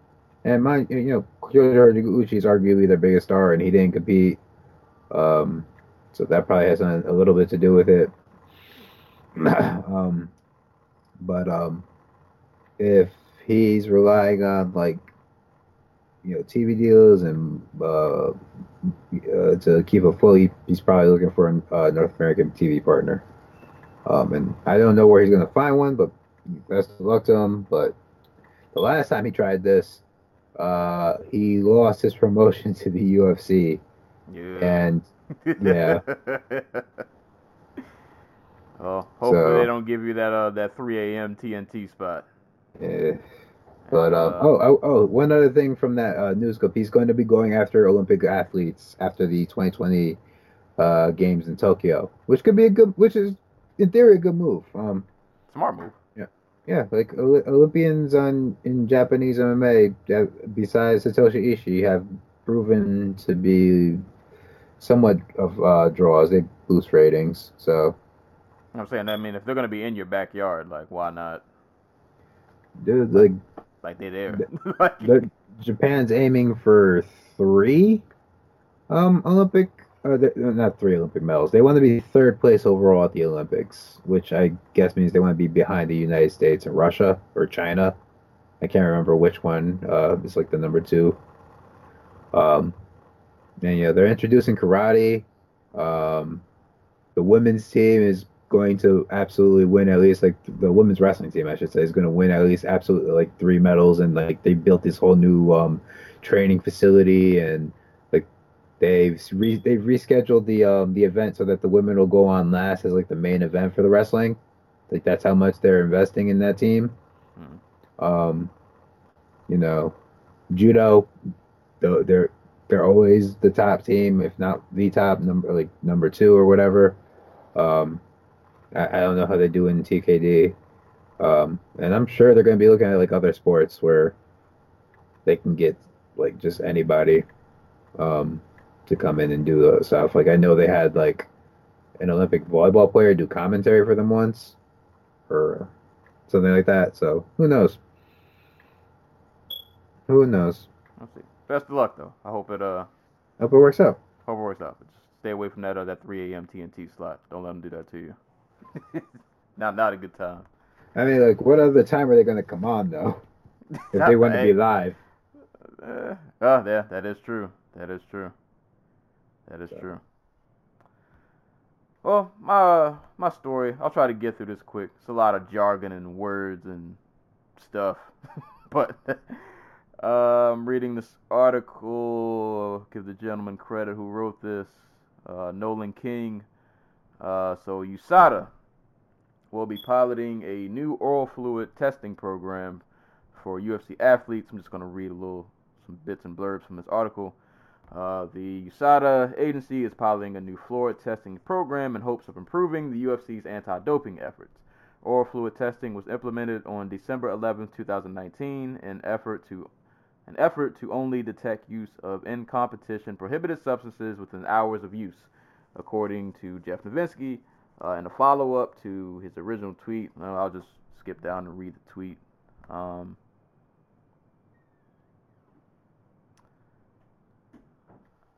and my, you know, Kyoji Horiguchi is arguably their biggest star, and he didn't compete. Um, so that probably has a, a little bit to do with it. um, but um, if he's relying on like you know TV deals and uh, uh, to keep afloat, he, he's probably looking for a uh, North American TV partner. Um, and I don't know where he's gonna find one, but best of luck to him. But the last time he tried this, uh, he lost his promotion to the UFC, Yeah. and yeah. well, hopefully So- they don't give you that uh that 3 a.m. TNT spot. Yeah. But um, Uh, oh, oh, oh, one other thing from that uh, news clip, he's going to be going after Olympic athletes after the 2020 uh, games in Tokyo, which could be a good, which is in theory a good move. Um, Smart move. yeah, yeah. like Olympians on in Japanese MMA, uh, besides Satoshi Ishii, have proven to be somewhat of uh, draws. They boost ratings, so I'm saying, I mean, if they're gonna be in your backyard, like, why not? dude, like Like they're there. like, the, Japan's aiming for three um Olympic uh, not three Olympic medals. They want to be third place overall at the Olympics, which I guess means they want to be behind the United States and Russia or China. I can't remember which one. Uh, it's like the number two. Um, and yeah, they're introducing karate. Um, the women's team is going to absolutely win at least like the women's wrestling team, I should say, is going to win at least absolutely like three medals. And like they built this whole new um, training facility and like they've re- they've rescheduled the um, the event so that the women will go on last as like the main event for the wrestling. Like that's how much they're investing in that team. Um, you know, judo, though they're they're always the top team, if not the top number, like number two or whatever. Um, I, I don't know how they do in TKD, um, and I'm sure they're going to be looking at like other sports where they can get like just anybody um, to come in and do the stuff. Like I know they had like an Olympic volleyball player do commentary for them once, or something like that. So who knows? Who knows? Best of luck though. I hope it uh Hope it works out. hope it works out. But just stay away from that uh, that 3 a.m. TNT slot. Don't let them do that to you. not not a good time. I mean, like, what other time are they going to come on though? If they want to be live. Uh, oh, yeah, that is true. That is true. That is true. Well, my my story. I'll try to get through this quick. It's a lot of jargon and words and stuff, but I'm reading this article. Give the gentleman credit who wrote this, uh, Nolan King. Uh, so USADA will be piloting a new oral fluid testing program for UFC athletes. I'm just going to read a little, some bits and blurbs from this article. Uh, the USADA agency is piloting a new fluid testing program in hopes of improving the UFC's anti-doping efforts. Oral fluid testing was implemented on December 11, 2019, in effort to an effort to only detect use of in competition prohibited substances within hours of use, according to Jeff Novitzky. Uh, in a follow-up to his original tweet, uh, I'll just skip down and read the tweet. Um,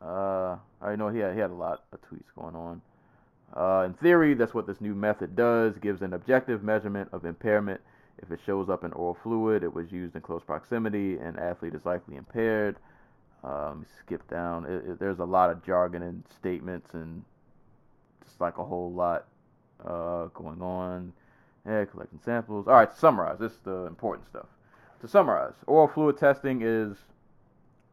Uh, I know he had, he had a lot of tweets going on. Uh, in theory, that's what this new method does. Gives an objective measurement of impairment. If it shows up in oral fluid, it was used in close proximity, and athlete is likely impaired. Me skip down. It, it, there's a lot of jargon and statements, and just like a whole lot uh, going on. Yeah, collecting samples. All right, to summarize. This is the important stuff. to summarize, oral fluid testing is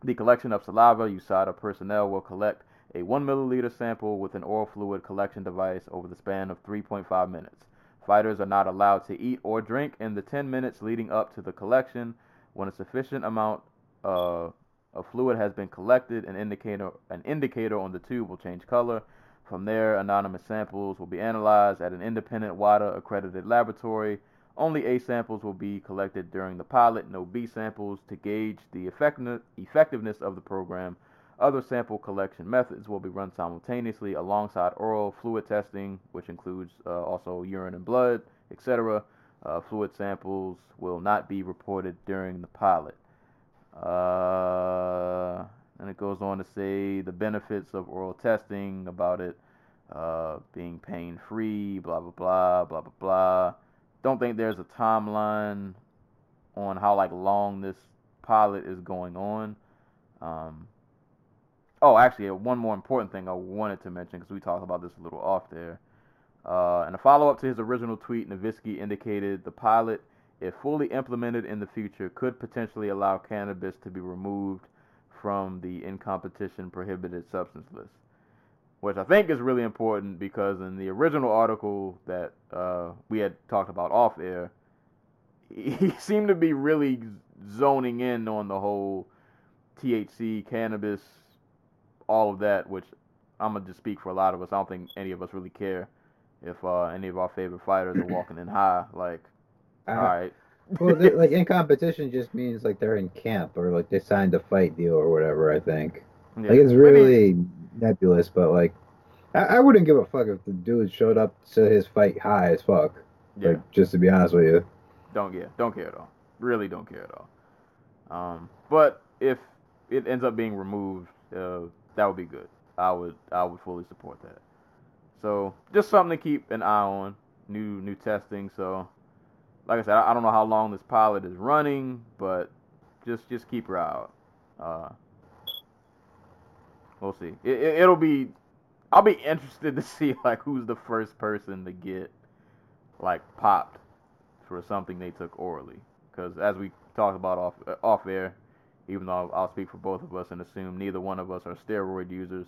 the collection of saliva. USADA personnel will collect a 1 milliliter sample with an oral fluid collection device over the span of 3.5 minutes. Fighters are not allowed to eat or drink in the 10 minutes leading up to the collection. When a sufficient amount uh, of fluid has been collected, an indicator an indicator on the tube will change color. From there, anonymous samples will be analyzed at an independent WADA accredited laboratory. Only A samples will be collected during the pilot, no B samples to gauge the effectiveness of the program. Other sample collection methods will be run simultaneously alongside oral fluid testing, which includes uh, also urine and blood, etc. Uh, fluid samples will not be reported during the pilot. Uh, and it goes on to say the benefits of oral testing about it uh, being pain free, blah, blah, blah, blah, blah, blah. Don't think there's a timeline on how like long this pilot is going on. Um, oh, actually, one more important thing I wanted to mention because we talked about this a little off there. Uh, in a follow up to his original tweet, Novitzky indicated the pilot if fully implemented in the future, could potentially allow cannabis to be removed from the in competition prohibited substance list. Which I think is really important because in the original article that uh, we had talked about off air, he seemed to be really zoning in on the whole THC, cannabis, all of that, which I'm going to just speak for a lot of us. I don't think any of us really care if uh, any of our favorite fighters are walking in high. Like, all right. well, like in competition just means like they're in camp or like they signed a fight deal or whatever. I think. Yeah. Like it's really I mean, nebulous, but like I, I, wouldn't give a fuck if the dude showed up to his fight high as fuck. Yeah. Like, just to be honest with you. Don't care. Don't care at all. Really don't care at all. Um, but if it ends up being removed, uh, that would be good. I would I would fully support that. So just something to keep an eye on. New new testing. So like I said, I don't know how long this pilot is running, but just just keep eye out. Uh, we'll see. It, it, will be. I'll be interested to see like who's the first person to get like popped for something they took orally. Because as we talked about off off air, even though I'll, speak for both of us and assume neither one of us are steroid users.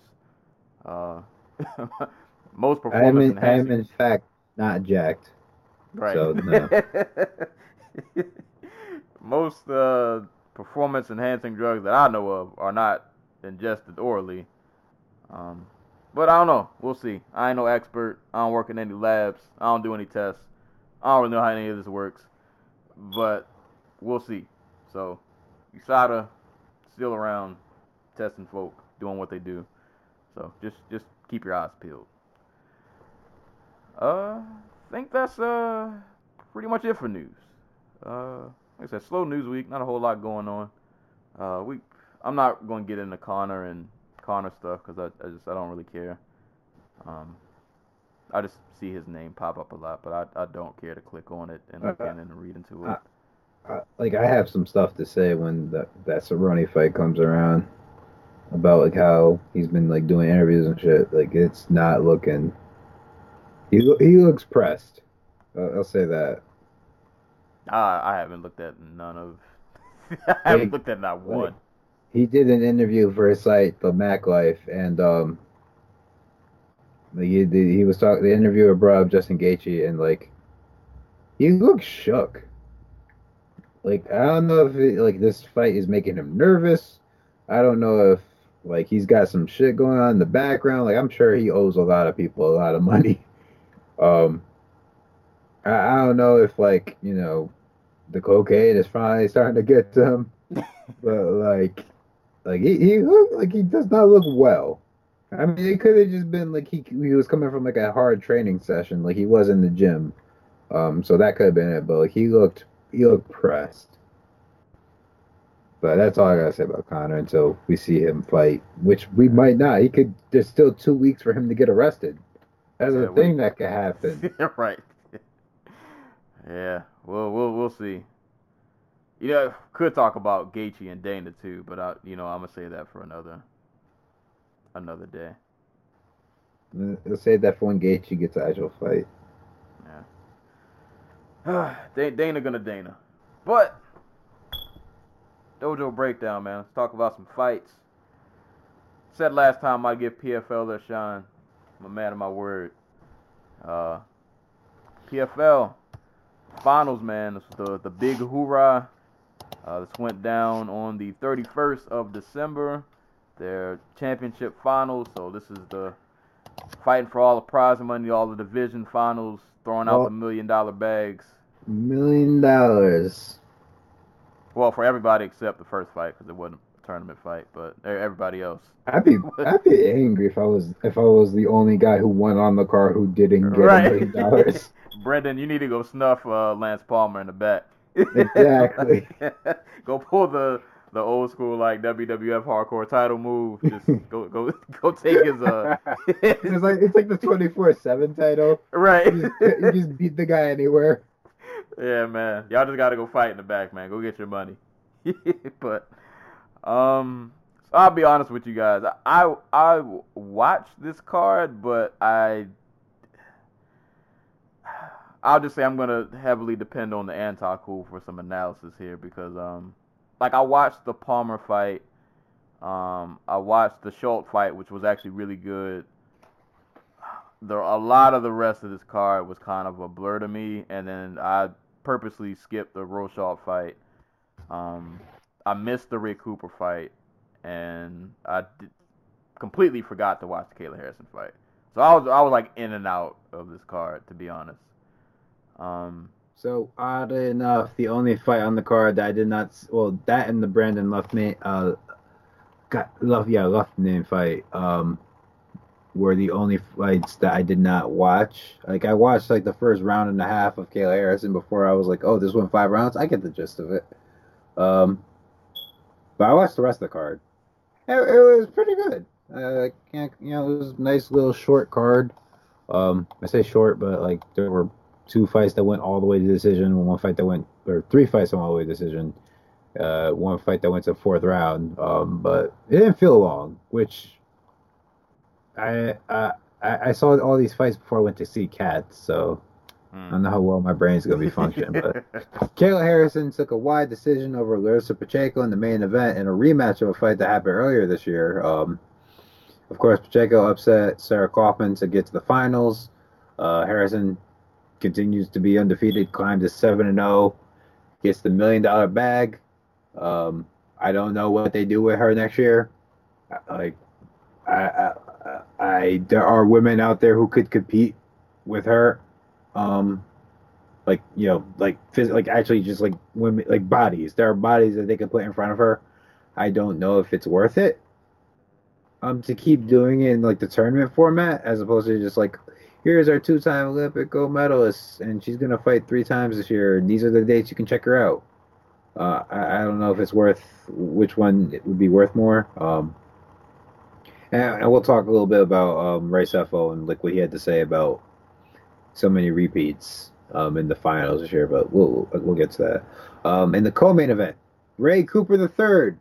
Uh, most performance I am, in, I am in fact not jacked. Right. So, no. Most uh, performance enhancing drugs that I know of are not ingested orally. Um, but I don't know. We'll see. I ain't no expert. I don't work in any labs. I don't do any tests. I don't really know how any of this works. But we'll see. So, USADA still around testing folk, doing what they do. So just just keep your eyes peeled. Uh, think that's uh pretty much it for news. Uh, like I said, slow news week. Not a whole lot going on. Uh, we I'm not going to get into Conor and Conor stuff because I, I just I don't really care. Um, I just see his name pop up a lot, but I, I don't care to click on it and look uh, in and read into it. Like I have some stuff to say when that that Cerrone fight comes around about like how he's been like doing interviews and shit. Like it's not looking he he looks pressed. Uh, I'll say that. Uh, I haven't looked at none of. I haven't like, looked at not one. Like, he did an interview for his site, the Mac Life, and um, he he was talking. The interviewer brought up Justin Gaethje, and like, he looks shook. Like I don't know if it, like this fight is making him nervous. I don't know if like he's got some shit going on in the background. Like I'm sure he owes a lot of people a lot of money. Um, I, I don't know if like you know, the cocaine is finally starting to get to him, but like, like he he look like he does not look well. I mean, it could have just been like he he was coming from like a hard training session, like he was in the gym. Um, so that could have been it, but like he looked looked pressed. But that's all I gotta say about Conor until we see him fight, which we might not. He could. There's still two weeks for him to get arrested. That's yeah, a thing that could happen. right. Yeah. Well, we'll we'll see. You know, could talk about Gaethje and Dana too, but I, you know, I'm gonna say that for another another day. Mm, let's say that for when Gaethje gets an actual fight. Dana gonna Dana, but Dojo breakdown, man. Let's talk about some fights. Said last time I'd give PFL their shine. I'm a man of my word. Uh, PFL finals, man. This was the the big hoorah. Uh, this went down on the 31st of December. Their championship finals. So this is the fighting for all the prize money, all the division finals, throwing out Well- the million dollar bags. Million dollars. Well, for everybody except the first fight because it wasn't a tournament fight, but everybody else. I'd be I'd be angry if I was if I was the only guy who went on the car who didn't get Right. a million dollars. Brendan, you need to go snuff uh, Lance Palmer in the back. Exactly. go pull the the old school like WWF hardcore title move. Just go go go take his uh it's like it's like the twenty four seven title. right. You just, you just beat the guy anywhere. Yeah, man. Y'all just gotta go fight in the back, man. Go get your money. but um I'll be honest with you guys. I I watched this card, but I I'll just say I'm gonna heavily depend on the anti-cool for some analysis here because um like I watched the Palmer fight, um I watched the Schultz fight, which was actually really good. The a lot of the rest of this card was kind of a blur to me, and then I purposely skipped the Roshaw fight. Um, I missed the Rick Cooper fight, and I did, completely forgot to watch the Kayla Harrison fight. So I was I was like in and out of this card, to be honest. Um, So oddly enough, the only fight on the card that I did not well that and the Brandon Luffman uh got Luff yeah Luffman fight um were the only fights that I did not watch. Like I watched like the first round and a half of Kayla Harrison before I was like, oh, this went five rounds. I get the gist of it. Um, but I watched the rest of the card. It, it was pretty good. Uh, can't you know it was a nice little short card. Um, I say short, but like there were two fights that went all the way to decision, one fight that went, or three fights that went all the way to decision, uh, one fight that went to fourth round. Um, but it didn't feel long, which I, I I I saw all these fights before I went to see Cats, so I hmm. don't know how well my brain's gonna be functioning. but Kayla Harrison took a wide decision over Larissa Pacheco in the main event in a rematch of a fight that happened earlier this year. Um, of course, Pacheco upset Sarah Kaufman to get to the finals. Uh, Harrison continues to be undefeated, climbs to seven and zero, gets the million dollar bag. Um, I don't know what they do with her next year. Like, I, I, I, there are women out there who could compete with her. Um, like you know, like phys- like actually just like women, like bodies. There are bodies that they could put in front of her. I don't know if it's worth it. Um, to keep doing it in like the tournament format as opposed to just like here's our two-time Olympic gold medalist, and she's gonna fight three times this year. These are the dates you can check her out. Uh, I, I don't know if it's worth which one it would be worth more. Um, and, and we'll talk a little bit about um, Ray Sefo and like what he had to say about so many repeats um, in the finals this year. But we'll we'll get to that. Um, in the co-main event, Ray Cooper III,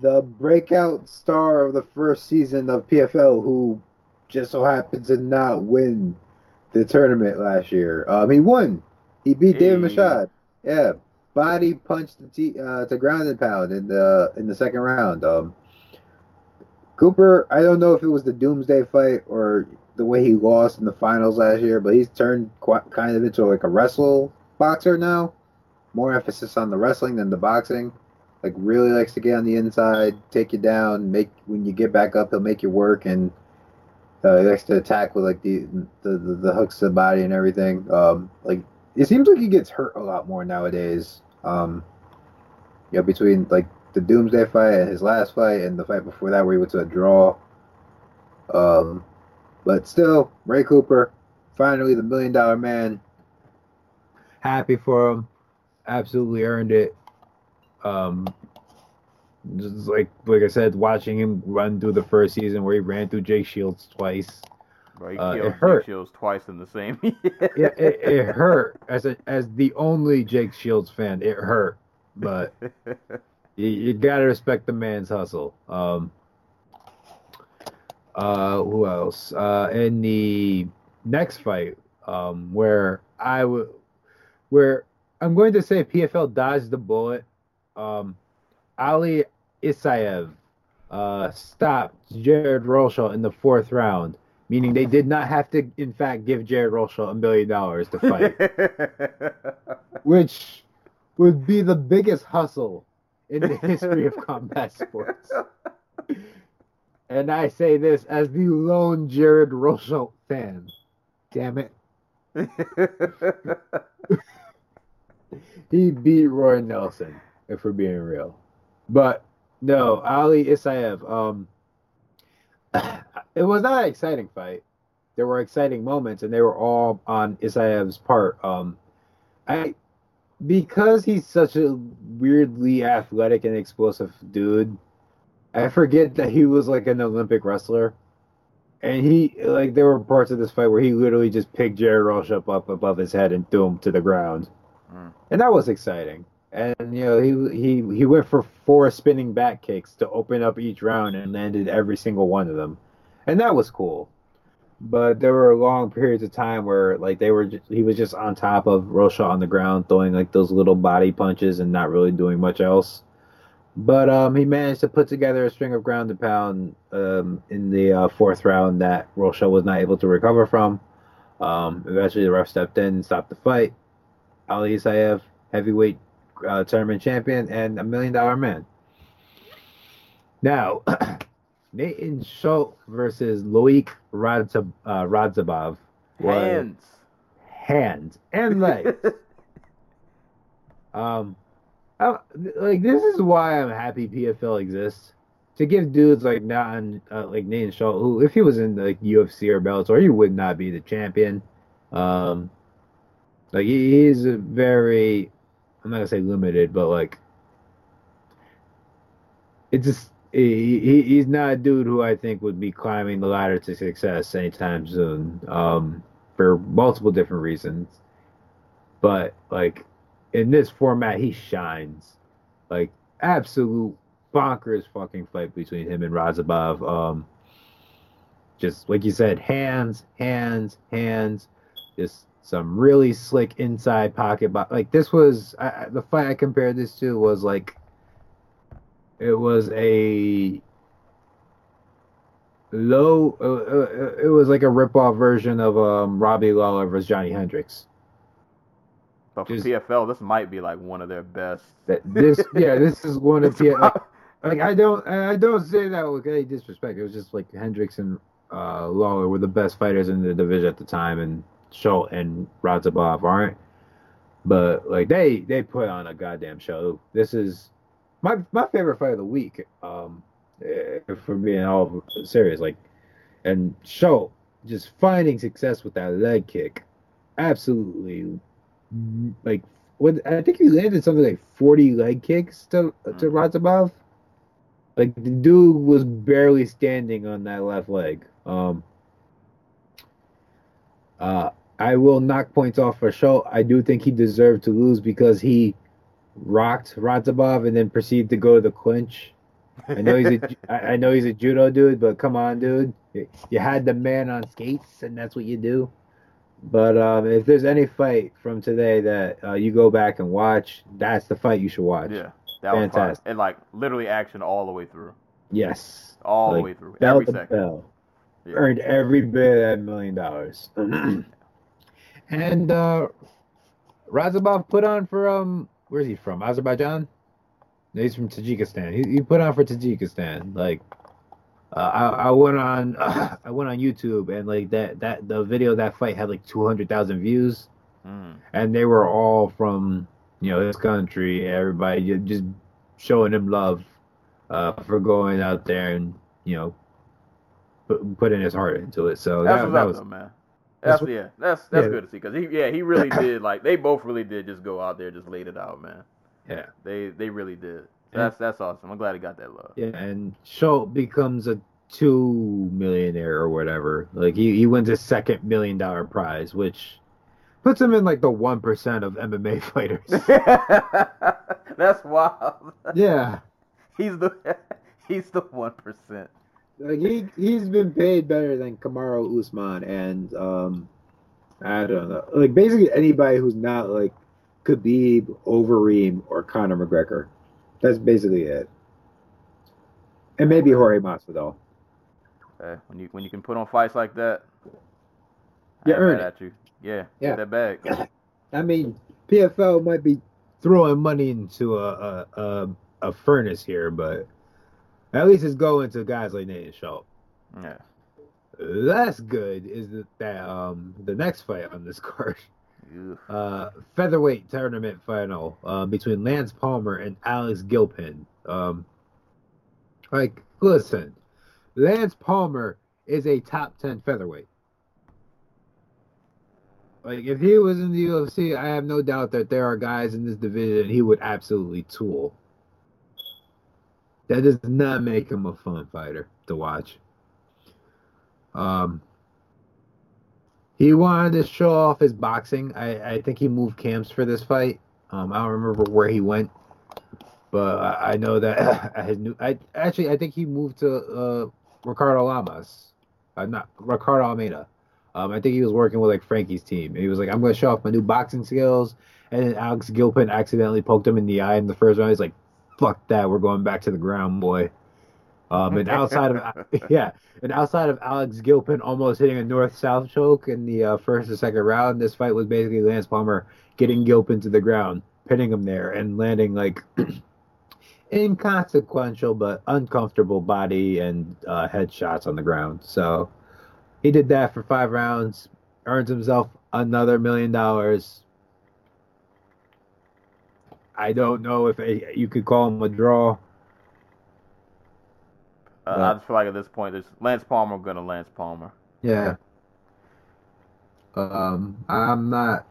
the breakout star of the first season of PFL, who just so happened to not win the tournament last year. Um, he won. He beat David Hey. Machad. Yeah, body punched the t- uh, to ground and pound in the in the second round. Um, Cooper, I don't know if it was the Doomsday fight or the way he lost in the finals last year, but he's turned quite, kind of into like a wrestle boxer now. More emphasis on the wrestling than the boxing. Like really likes to get on the inside, take you down, make when you get back up, he'll make you work, and uh, he likes to attack with like the the, the, the hooks to the body and everything. Um, like it seems like he gets hurt a lot more nowadays. Um, you know, between like the Doomsday fight and his last fight and the fight before that where he went to a draw. Um, but still, Ray Cooper, finally the million dollar man. Happy for him. Absolutely earned it. Um, just like like I said, watching him run through the first season where he ran through Jake Shields twice. He Uh, it killed Jake. Shields twice in the same. Yeah, it, it hurt as a as the only Jake Shields fan. It hurt, but you, you gotta respect the man's hustle. Um, uh, who else? Uh, in the next fight, um, where I would, where I'm going to say PFL dodged the bullet. Um, Ali Isaev uh, stopped Jared Roshaw in the fourth round, meaning they did not have to, in fact, give Jared Roshaw a million dollars to fight, which would be the biggest hustle in the history of combat sports. And I say this as the lone Jared Roshaw fan. Damn it. He beat Roy Nelson, if we're being real. But no, Ali Isaev. Um, it was not an exciting fight. There were exciting moments, and they were all on Isaev's part. Um, I because he's such a weirdly athletic and explosive dude. I forget that he was like an Olympic wrestler. And he like there were parts of this fight where he literally just picked Jared Roche up, up above his head and threw him to the ground. Mm. And that was exciting. And you know, he he he went for four spinning back kicks to open up each round and landed every single one of them. And that was cool. But there were long periods of time where like they were just, he was just on top of Rocha on the ground throwing like those little body punches and not really doing much else. But um, he managed to put together a string of ground and pound um, in the uh, fourth round that Rocha was not able to recover from. Um, eventually, the ref stepped in and stopped the fight. Ali heavyweight uh, tournament champion and a million dollar man. Now, Nathan Schultz versus Loic Radzab- uh, Radzabov Hands. hands and legs. um, I, like this is why I'm happy PFL exists to give dudes like not uh, like Nathan Schultz, who if he was in like UFC or Bellator, he would not be the champion. Um, like he, he's a very, I'm not gonna say limited, but like it's just he, he he's not a dude who I think would be climbing the ladder to success anytime soon. Um, for multiple different reasons, but like in this format, he shines. Like absolute bonkers fucking fight between him and Razabov. Um, just like you said, hands, hands, hands. Just some really slick inside pocket. But like this was I, the fight I compared this to was like it was a low. Uh, uh, it was like a rip-off version of um, Robbie Lawler versus Johnny Hendricks. But for Just- PFL, this might be like one of their best. That this, yeah, this is one of the like, like I don't I don't say that with any disrespect. It was just like Hendricks and uh, Lawler were the best fighters in the division at the time, and Schultz and Razabov aren't. But like they they put on a goddamn show. This is my my favorite fight of the week. Um, eh, for being all serious, like, and Schultz just finding success with that leg kick, absolutely, like when I think he landed something like forty leg kicks to to Mhm. Razabov. Like the dude was barely standing on that left leg. Um, uh, I will knock points off for Schultz. I do think he deserved to lose because he rocked Razabov and then proceeded to go to the clinch. I know he's a I know he's a judo dude, but come on, dude. You had the man on skates, and that's what you do. But um, if there's any fight from today that uh, you go back and watch, that's the fight you should watch. Yeah, that was. Fantastic. And like literally action all the way through, Yes. all the way through, every second. bell. Yeah. Earned every bit of that million dollars. and uh, Razabov put on for um, where's he from? Azerbaijan. No, he's from Tajikistan. He, he put on for Tajikistan. Like, uh, I, I went on I went on YouTube and like that that the video of that fight had like two hundred thousand views. Mm. and they were all from you know this country. Everybody just showing him love uh, for going out there and you know put, putting his heart into it. So That's that, that was though, man. That's That's, yeah, that's that's yeah. good to see because he yeah he really did like they both really did just go out there just laid it out, man. yeah They they really did. That's that's awesome. I'm glad he got that love. yeah. And Schultz becomes a two millionaire or whatever. Like he he wins a second million dollar prize, which puts him in like the one percent of MMA fighters. that's wild. yeah. He's the he's the one percent. Like he he's been paid better than Kamaru Usman and um I don't know like basically anybody who's not like Khabib, Overeem, or Conor McGregor. That's basically it. And maybe Jorge Masvidal. Hey, when you when you can put on fights like that, You earn it. at you. Yeah, Yeah. get that bag. I mean, PFL might be throwing money into a a, a, a furnace here, but at least it's going to guys like Natan Schultz. Yeah. Less good is that, that um the next fight on this card, uh featherweight tournament final uh, between Lance Palmer and Alex Gilpin. Um, like listen, Lance Palmer is a top ten featherweight. Like if he was in the UFC, I have no doubt that there are guys in this division he would absolutely tool. That does not make him a fun fighter to watch. Um, he wanted to show off his boxing. I, I think he moved camps for this fight. Um, I don't remember where he went, but I, I know that I new. I actually I think he moved to uh, Ricardo Lamas, uh, not Ricardo Almeida. Um, I think he was working with like Frankie's team. And He was like, I'm going to show off my new boxing skills. And then Alex Gilpin accidentally poked him in the eye in the first round. He's like, fuck that. We're going back to the ground, boy. Um, and outside of yeah, and outside of Alex Gilpin almost hitting a north-south choke in the uh, first or second round, this fight was basically Lance Palmer getting Gilpin to the ground, pinning him there, and landing like inconsequential but uncomfortable body and uh, head shots on the ground. So he did that for five rounds, earns himself another million dollars. I don't know if a, you could call him a draw. Uh, Yeah. I just feel like at this point, there's Lance Palmer gonna Lance Palmer. Yeah. Um, I'm not.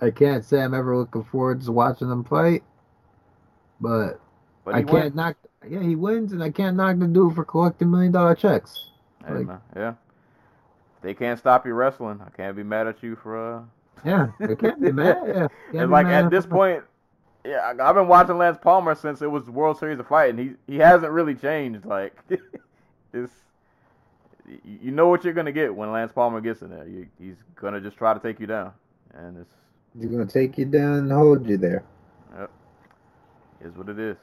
I can't say I'm ever looking forward to watching them fight, but, But I can't went. knock. Yeah, he wins, and I can't knock the dude for collecting million dollar checks. Like- yeah. They can't stop you wrestling. I can't be mad at you for. uh Yeah, I can't be mad. Yeah, Can't It's like mad at this point, yeah, I- I've been watching Lance Palmer since it was World Series of Fight, and he he hasn't really changed. Like, it's you know what you're gonna get when Lance Palmer gets in there. You, he's gonna just try to take you down, and it's He's gonna take you down and hold you there. Yep, is what it is.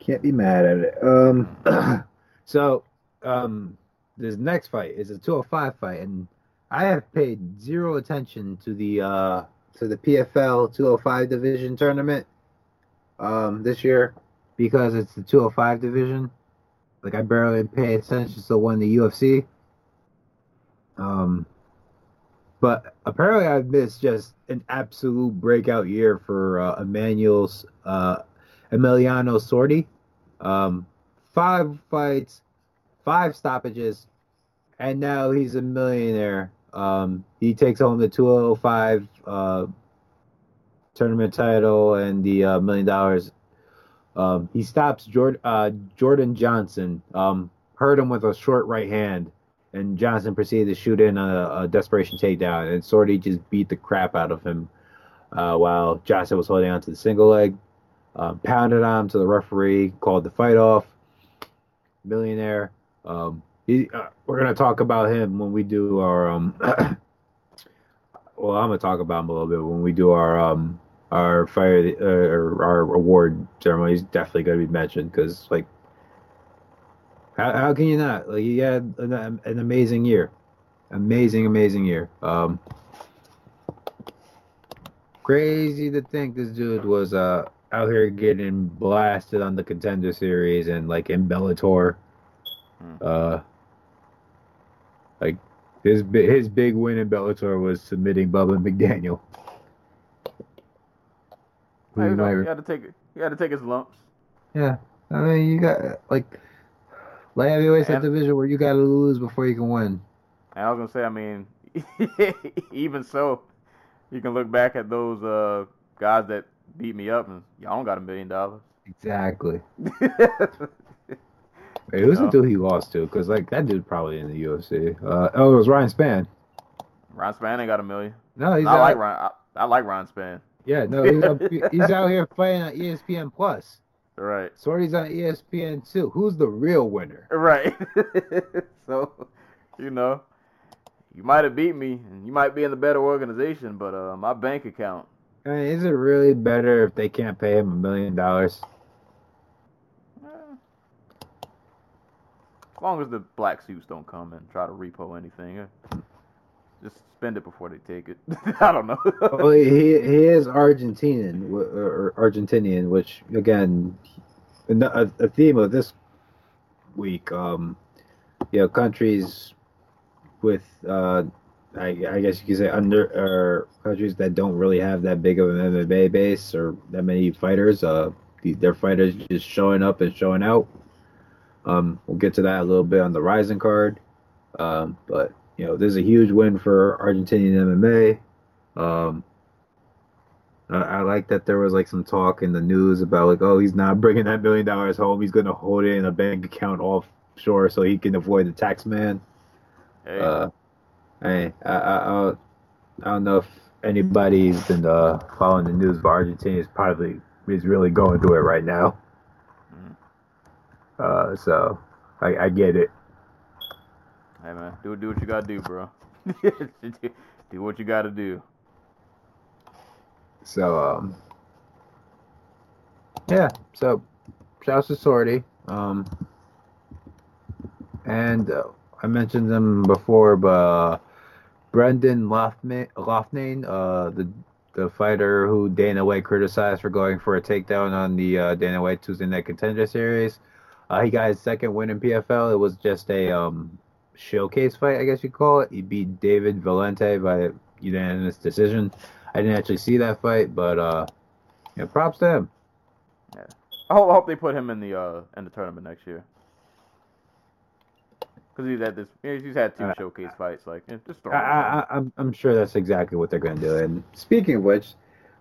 Can't be mad at it. Um, so, um, this next fight is a 205 fight, and I have paid zero attention to the uh to the PFL 205 division tournament um this year because it's the 205 division. Like I barely pay attention to one the UFC. Um, but apparently I've missed just an absolute breakout year for uh, Emmanuel's uh Emiliano Sordi. Um, five fights, five stoppages, and now he's a millionaire. Um, he takes home the 205 uh, tournament title and the uh, million dollars. Um, he stops Jordan, uh, Jordan Johnson, um, hurt him with a short right hand, and Johnson proceeded to shoot in a, a desperation takedown, and Sordi just beat the crap out of him uh, while Johnson was holding on to the single leg um, pounded on to the referee, called the fight off. Millionaire. Um, he, uh, we're gonna talk about him when we do our um. well, I'm gonna talk about him a little bit when we do our um our fire uh, or our award ceremony. He's definitely gonna be mentioned because like, how how can you not? Like he had an, an amazing year, amazing amazing year. Um, crazy to think this dude was uh out here getting blasted on the contender series and like in Bellator. Hmm. Uh, like his his big win in Bellator was submitting Bubba McDaniel. Who Hey, you you know, might- he had to take he had to take his lumps. yeah, I mean you got like light heavyweights that And- division where you got to lose before you can win. I was gonna say, I mean, even so, you can look back at those uh, guys that beat me up, and y'all don't got a million dollars. Exactly. Hey, who's No. the dude he lost to? Because like that dude probably in the UFC. Uh, oh, it was Ryan Spann. Ryan Spann ain't got a million. No, he's I out, like Ron. I, I like Ron Span. Yeah, no, he's, up, he's out here fighting on ESPN Plus. Right. Sordi's on ESPN too. Who's the real winner? Right. so, you know, you might have beat me, and you might be in the better organization, but uh, my bank account. I mean, is it really better if they can't pay him a million dollars? As long as the black suits don't come and try to repo anything, eh, just spend it before they take it. I don't know. Well, he he is Argentinian, or Argentinian, which again, a, a theme of this week. Um, you know, countries with, uh, I, I guess you could say under, or countries that don't really have that big of an MMA base or that many fighters. Uh, their fighters just showing up and showing out. Um, we'll get to that a little bit on the Rizin card. Um, but you know, this is a huge win for Argentinian MMA. Um, I, I like that there was like some talk in the news about like, oh, he's not bringing that million dollars home. He's gonna hold it in a bank account offshore so he can avoid the tax man. hey, Uh, I, I, I, I don't know if anybody's been uh, following the news, but Argentina is probably is really going through it right now. Uh, so I, I get it. hey man, do do what you gotta do, bro. do what you gotta do. So um, yeah. So shouts to Sordi. Um, and uh, I mentioned them before, but uh, Brendan Loughnane, Loughnane, uh, the the fighter who Dana White criticized for going for a takedown on the uh, Dana White Tuesday Night Contender Series. Uh, he got his second win in PFL. It was just a um, showcase fight, I guess you call it. He beat David Valente by unanimous decision. I didn't actually see that fight, but uh, yeah, props to him. I hope, I hope they put him in the uh in the tournament next year. Cause he's had this, he's had two Uh, showcase fights. Like, eh, just I, him in. I, I- I'm, I'm sure that's exactly what they're going to do. And speaking of which,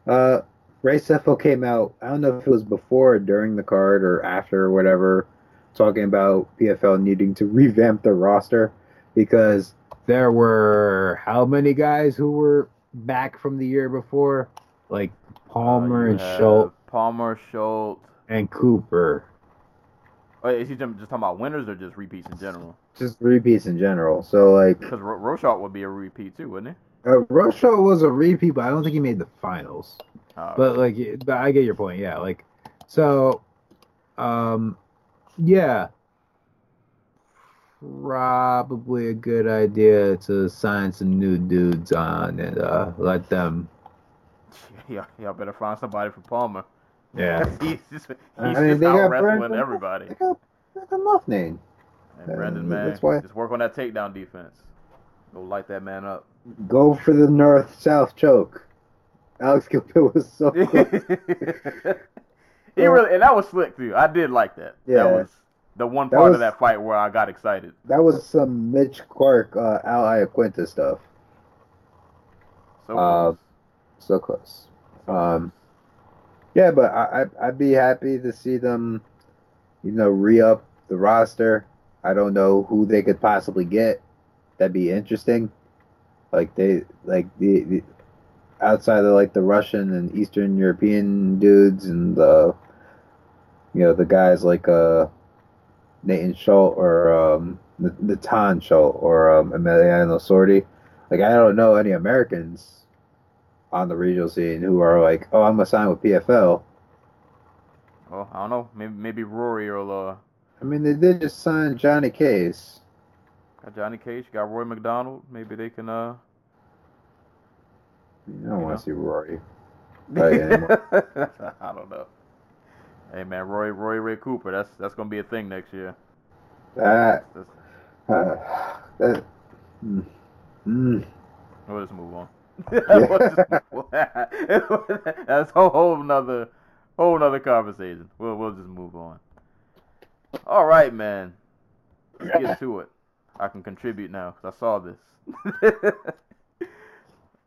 uh, Ray Sefo came out. I don't know if it was before or during the card or after or whatever, talking about PFL needing to revamp their roster because there were how many guys who were back from the year before, like Palmer Uh, and Schultz Palmer, Schultz. and Cooper. Oh, is he just talking about winners or just repeats in general? Just repeats in general. So like, Because Ro- would be a repeat too, wouldn't uh, Russia was a repeat, but I don't think he made the finals. Uh, but like but i get your point yeah like so um yeah probably a good idea to sign some new dudes on and uh let them yeah, y'all better find somebody for Palmer. yeah he's just, he's I just mean, they out wrestling Brandon- everybody. I got enough name And Uh, Brendan, man, that's why- just work on that takedown defense. Go light that man up. go for the north south choke alex Gilpin was so he really, and that was slick too. I did like that. Yeah. That was the one part was- of that fight where I got excited. that was some mitch clarke uh al Iaquinta stuff So Uh, so close. Um, yeah, but I, I I'd be happy to see them, you know, re up the roster. I don't know who they could possibly get. That'd be interesting. Like they like the, the outside of like the Russian and Eastern European dudes and the you know the guys like uh Nathan Schultz or um Natan Schultz or um, Emiliano Sordi. Like I don't know any Americans on the regional scene who are like, oh, I'm gonna sign with PFL. well, I don't know. Maybe maybe Rory or Uh, I mean, they did just sign Johnny Case. got Johnny Cage, got Roy McDonald. Maybe they can. Uh, I don't want know. to see Rory. I don't know. Hey man, Roy Roy Ray Cooper. That's that's gonna be a thing next year. That, That's, uh, that, mm, mm. we'll just move on. We'll just move on. that's a whole nother whole nother conversation. We'll we'll just move on. All right, man. Let's get to it. I can contribute now because I saw this.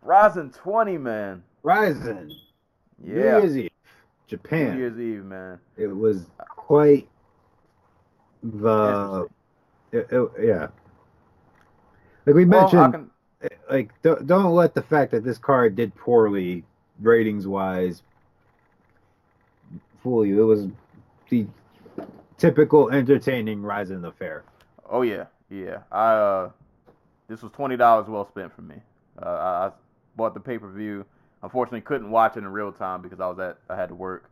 Rizin twenty, man. Rizin. New Year's Eve, Japan. New Year's Eve, man. It was quite the. It, it- yeah. Like we mentioned, I can, like don't, don't let the fact that this card did poorly ratings wise fool you. It was the typical entertaining Rizin affair. Oh yeah, yeah. I uh, this was twenty dollars well spent for me. Uh, I, I bought the pay per view. Unfortunately, couldn't watch it in real time because I was at I had to work.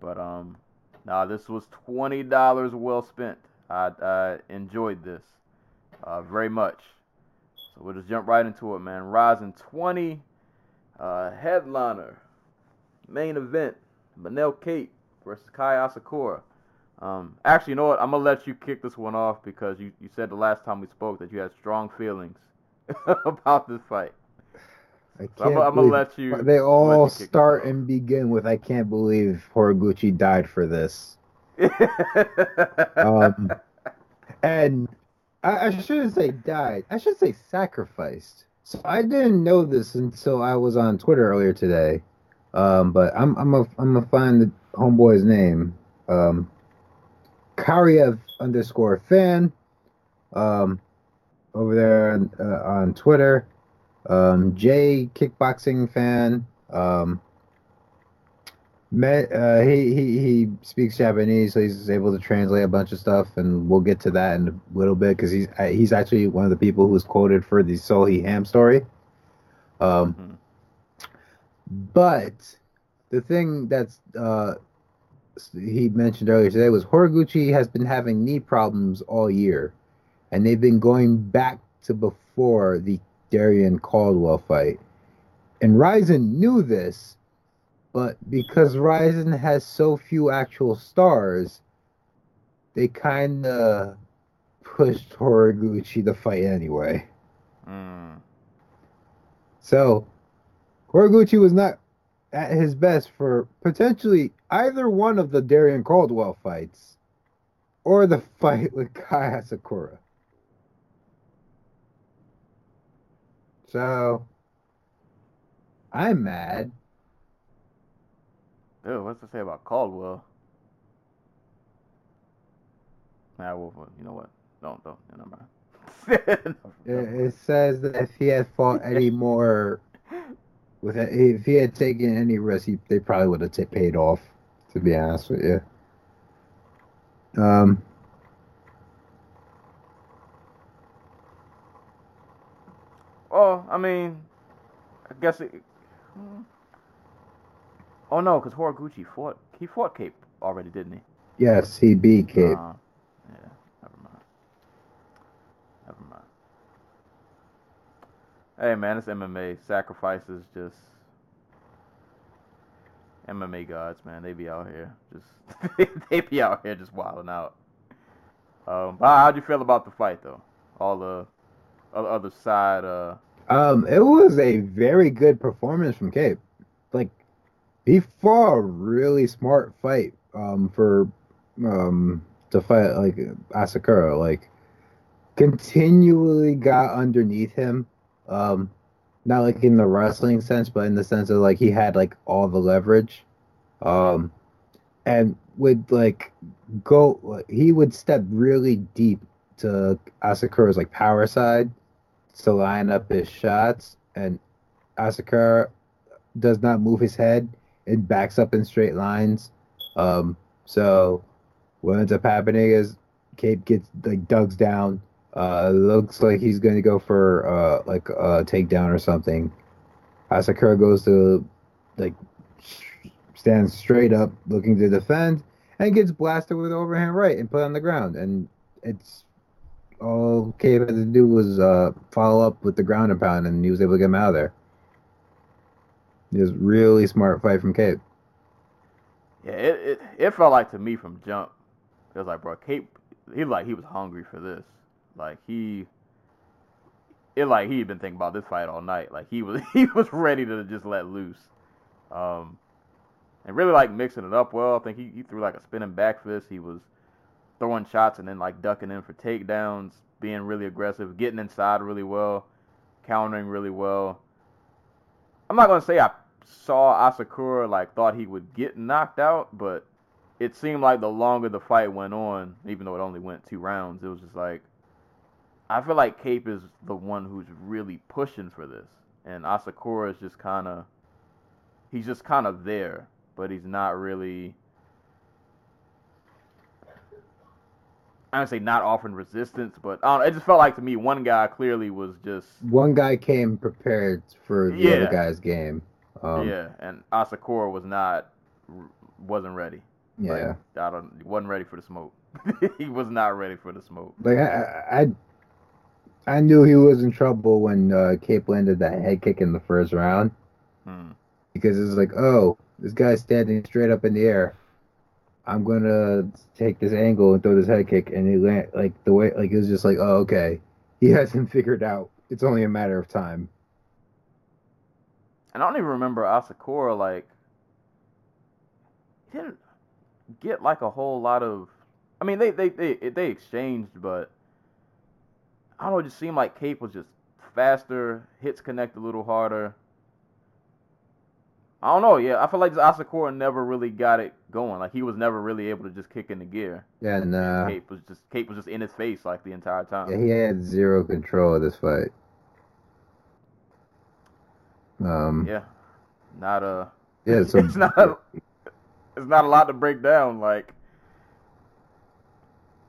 But um, nah, this was twenty dollars well spent. I, I enjoyed this uh, very much. So we'll just jump right into it, man. Rizin 20 uh, headliner main event: Manel Kape versus Kai Asakura. Um, actually, you know what? I'm gonna let you kick this one off because you, you said the last time we spoke that you had strong feelings about this fight. I So I'm, can't I'm gonna let you. They all you start and begin with I can't believe Horiguchi died for this. Um, and I, I shouldn't say died. I should say sacrificed. So I didn't know this until I was on Twitter earlier today. Um, but I'm I'm a, I'm gonna find the homeboy's name. Um, Karyev underscore fan. Um, over there on, uh, on Twitter. Um, J kickboxing fan. Um, met, uh, he, he he speaks Japanese, so he's able to translate a bunch of stuff, and we'll get to that in a little bit because he's uh, he's actually one of the people who's quoted for the Seo Hee Ham story. Um, Mhm. but the thing that's uh, he mentioned earlier today was Horiguchi has been having knee problems all year, and they've been going back to before the Darrion Caldwell fight. And Rizin knew this, but because Rizin has so few actual stars, they kind of pushed Horiguchi to fight anyway. Mm. So, Horiguchi was not at his best for potentially either one of the Darrion Caldwell fights or the fight with Kai Asakura. So, I'm mad. Ew, what's to say about Caldwell? Nah, well, you know what? Don't, don't, never mind. It, it says that if he had fought any more, with if he had taken any risk, he, they probably would have t- paid off. To be honest with you. Um. Oh, I mean, I guess it. hmm. Oh no, because Horiguchi fought. He fought Kape already, didn't he? Yes, he beat Kape. Uh, yeah, never mind. Never mind. Hey man, it's MMA. Sacrifices just MMA gods, man. They be out here just they be out here just wilding out. Um, how'd you feel about the fight though? All the other other side, uh, Um, it was a very good performance from Kape. Like, he fought a really smart fight. Um, for um to fight like Asakura, like continually got underneath him. Um, not like in the wrestling sense, but in the sense of like he had like all the leverage. Um, and would like go. He would step really deep to Asakura's like power side to line up his shots, and Asakura does not move his head and backs up in straight lines. Um, so what ends up happening is Kape gets like dugs down. Uh, looks like he's going to go for uh like a takedown or something. Asakura goes to like stands straight up, looking to defend, and gets blasted with overhand right and put on the ground. And it's all Kape had to do was uh, follow up with the ground and pound, and he was able to get him out of there. It was really smart fight from Kape. yeah, it, it it felt like to me from jump. It was like, bro, Kape, he like he was hungry for this. Like he, it like he had been thinking about this fight all night. Like he was he was ready to just let loose. Um, and really like mixing it up well. I think he, he threw like a spinning back fist. He was throwing shots and then like ducking in for takedowns, being really aggressive, getting inside really well, countering really well. I'm not gonna say I saw Asakura like thought he would get knocked out, but it seemed like the longer the fight went on, even though it only went two rounds, it was just like I feel like Kape is the one who's really pushing for this, and Asakura is just kind of he's just kind of there, but he's not really I don't say not offering resistance, but I don't know, it just felt like to me one guy clearly was just One guy came prepared for the Yeah. other guy's game. Um, yeah, and Asakura was not wasn't ready. yeah. Like, I don't wasn't ready for the smoke. he was not ready for the smoke. Like I, I, I knew he was in trouble when uh, Kape landed that head kick in the first round Hmm. because it's like, oh, this guy's standing straight up in the air. I'm gonna take this angle and throw this head kick, and he land like the way, like it was just like, oh, okay, he has him figured out. It's only a matter of time. And I don't even remember Asakura like he didn't get like a whole lot of. I mean, they they they they exchanged, but I don't know. It just seemed like Kape was just faster, hits connect a little harder. I don't know. Yeah, I feel like Asakura never really got it going. Like he was never really able to just kick in the gear. Yeah, and uh, Kape was just Kape was just in his face like the entire time. yeah, he had zero control of this fight. Um, Yeah, not a. yeah, so it's not. A, it's not a lot to break down. Like,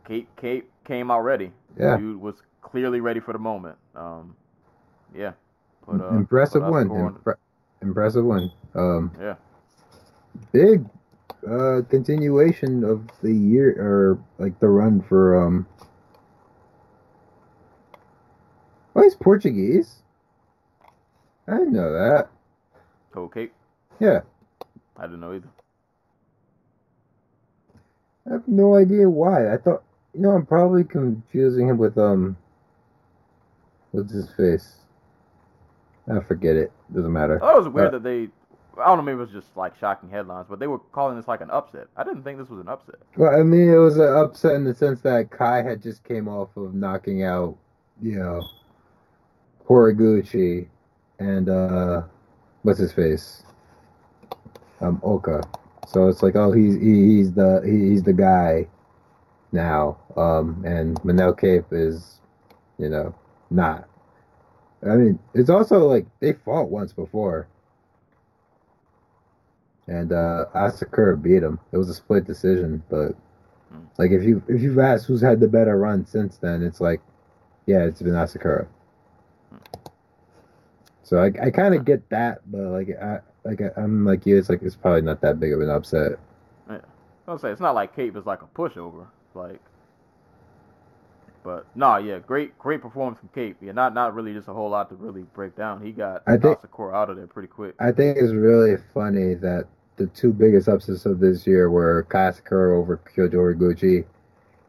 Kape, Kape came out ready. yeah, Dude was clearly ready for the moment. Um, yeah. Put, uh, impressive put win. Impre- impressive win. Um, Yeah. big uh continuation of the year or like the run for um oh he's portuguese i didn't know that Oh, Kape. yeah I didn't know either. i have no idea why i thought you know i'm probably confusing him with um what's his face i forget it doesn't matter I it was weird Uh, that they. I don't know. Maybe it was just like shocking headlines, but they were calling this like an upset. I didn't think this was an upset. Well, I mean, it was an upset in the sense that Kai had just came off of knocking out, you know, Horiguchi and uh, what's his face, um, Oka. So it's like, oh, he's he, he's the he, he's the guy now. Um, and Manel Kape is, you know, not. I mean, it's also like they fought once before. And uh Asakura beat him. It was a split decision, but like if you if you've asked who's had the better run since then, it's like, yeah, it's been Asakura. So I I kind of get that, but like I like I, I'm like you, it's like it's probably not that big of an upset. I'll say it's not like Kape is like a pushover, like. But no, yeah, great, great performance from Kape. Yeah, not not really just a whole lot to really break down. He got I think- Asakura out of there pretty quick. I think it's really funny that the two biggest upsets of this year were Kai Asakura over Kyoji Horiguchi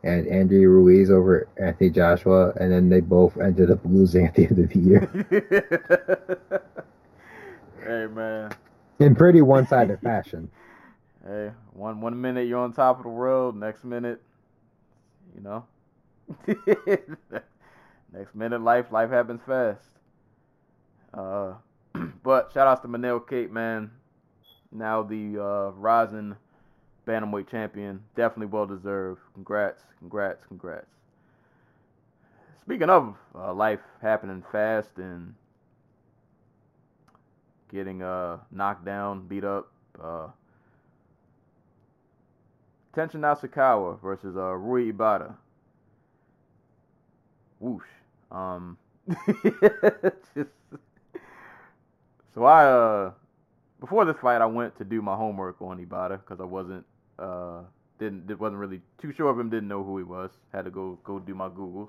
and Andy Ruiz over Anthony Joshua, and then they both ended up losing at the end of the year hey man, in pretty one-sided fashion. hey, one one minute you're on top of the world, next minute, you know, next minute life life happens fast. Uh, but shout outs to Manel Kape, man. Now the uh, Rizin bantamweight champion, definitely well deserved. Congrats, congrats, congrats. Speaking of uh, life happening fast and getting uh, knocked down, beat up, uh, Tenshin Nasukawa versus uh, Rui Ebata. Whoosh. Um, just, so I uh before this fight I went to do my homework on Ebata because I wasn't uh didn't wasn't really too sure of him didn't know who he was had to go go do my googles.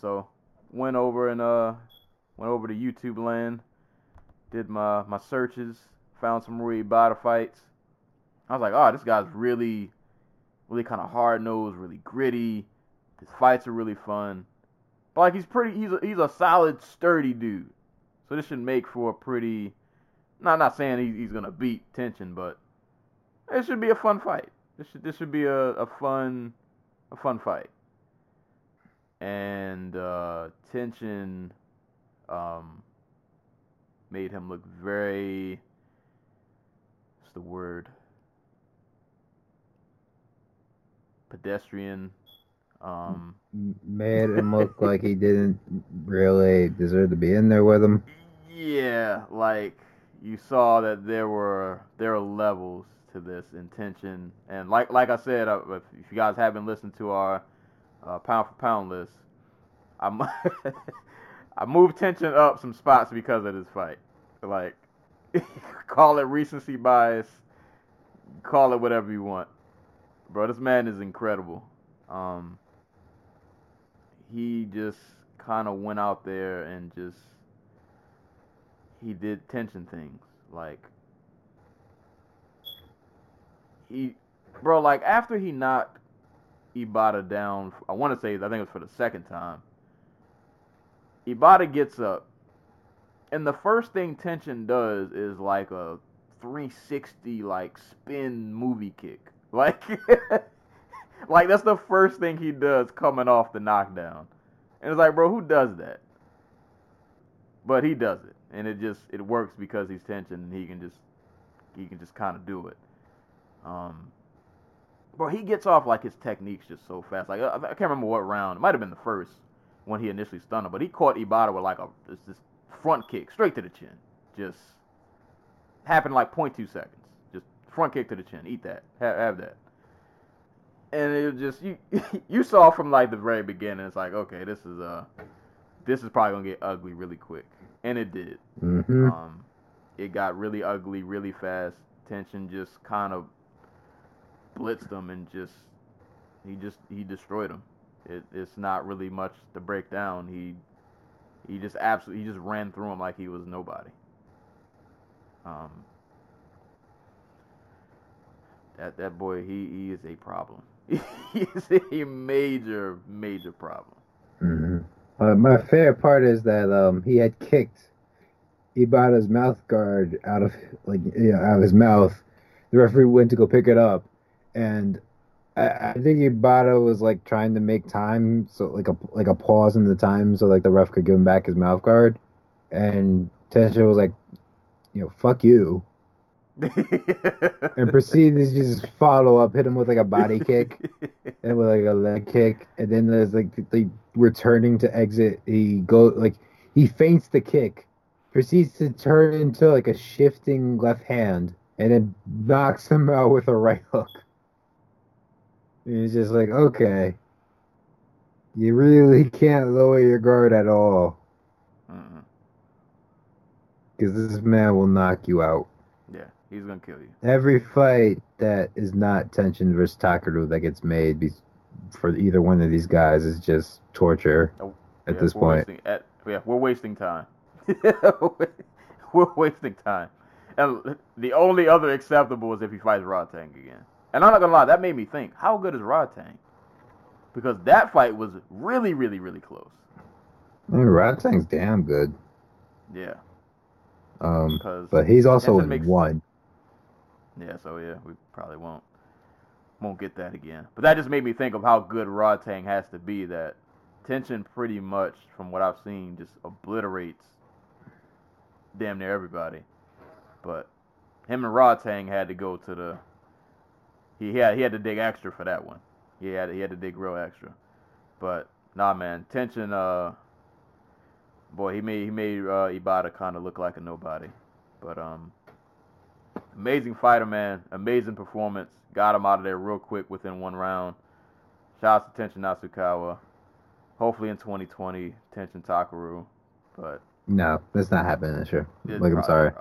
So went over and uh went over to YouTube land did my my searches found some Rui Ebata fights. I was like oh this guy's really really kind of hard nosed really gritty. His fights are really fun. But like he's pretty he's a, he's a solid sturdy dude. So this should make for a pretty not not saying he, he's gonna beat Tenshin, but it should be a fun fight. This should this should be a, a fun a fun fight. And uh, Tenshin um, made him look very what's the word pedestrian. Um, Made him look like he didn't really deserve to be in there with him. Yeah, like you saw that there were there are levels to this intention, and like like I said, uh, if if you guys haven't listened to our uh, pound for pound list, I mu- I moved Tenshin up some spots because of this fight. Like, call it recency bias, call it whatever you want, bro. This man is incredible. Um, he just kind of went out there and just he did Tenshin things like he bro like after he knocked Ebata down I want to say I think it was for the second time Ebata gets up and the first thing Tenshin does is like a 360 like spin movie kick. Like like that's the first thing he does coming off the knockdown. And it's like bro who does that? But he does it and it just it works because he's Tenshin and he can just he can just kind of do it. Um, bro, he gets off like his technique's just so fast. Like I, I can't remember what round. It might have been the first when he initially stunned him, but he caught Ebata with like a this, this front kick straight to the chin. Just happened like 0.2 seconds. Just front kick to the chin. Eat that. Have, have that. And it just you you saw from like the very beginning. It's like okay, this is uh this is probably gonna get ugly really quick, and it did. Mm-hmm. Um, it got really ugly really fast. Tenshin just kind of blitzed him and just he just he destroyed him. It, it's not really much to break down. He he just absolutely he just ran through him like he was nobody. Um, that that boy he he is a problem. he is a major major problem. hmm Uh, my favorite part is that um, he had kicked Ebata's mouth guard out of like yeah out of his mouth. The referee went to go pick it up, and I, I think Ibata was like trying to make time, so like a like a pause in the time, so like the ref could give him back his mouth guard, and Tenshin was like, you know, fuck you, and proceeded to just follow up, hit him with like a body kick and with like a leg kick, and then there's like the returning to exit. He go like he feints the kick, proceeds to turn into like a shifting left hand, and then knocks him out with a right hook. And he's just like, okay, you really can't lower your guard at all, Mm-mm. because this man will knock you out. He's gonna kill you. Every fight that is not Tenshin versus Takeru that gets made be- for either one of these guys is just torture Oh, at Yeah, this point. Wasting, at, yeah, we're wasting time. we're wasting time. And the only other acceptable is if he fights Rodtang again. And I'm not gonna lie, that made me think, how good is Rodtang? Because that fight was really, really, really close. Man, Rodtang's damn good. Yeah. Um, Because but he's also in one. Yeah, so yeah, we probably won't won't get that again. But that just made me think of how good Rodtang has to be. That Tenshin pretty much, from what I've seen, just obliterates damn near everybody. But him and Rodtang had to go to the. He had he had to dig extra for that one. He had he had to dig real extra. But nah, man, Tenshin. Uh, boy, he made he made uh, Ebata kind of look like a nobody. But um, amazing fighter, man. Amazing performance. Got him out of there real quick within one round. Shout out to Tenshin Nasukawa. Hopefully in 2020, Tenshin Takeru. But No, that's not happening this year. Like, I'm sorry.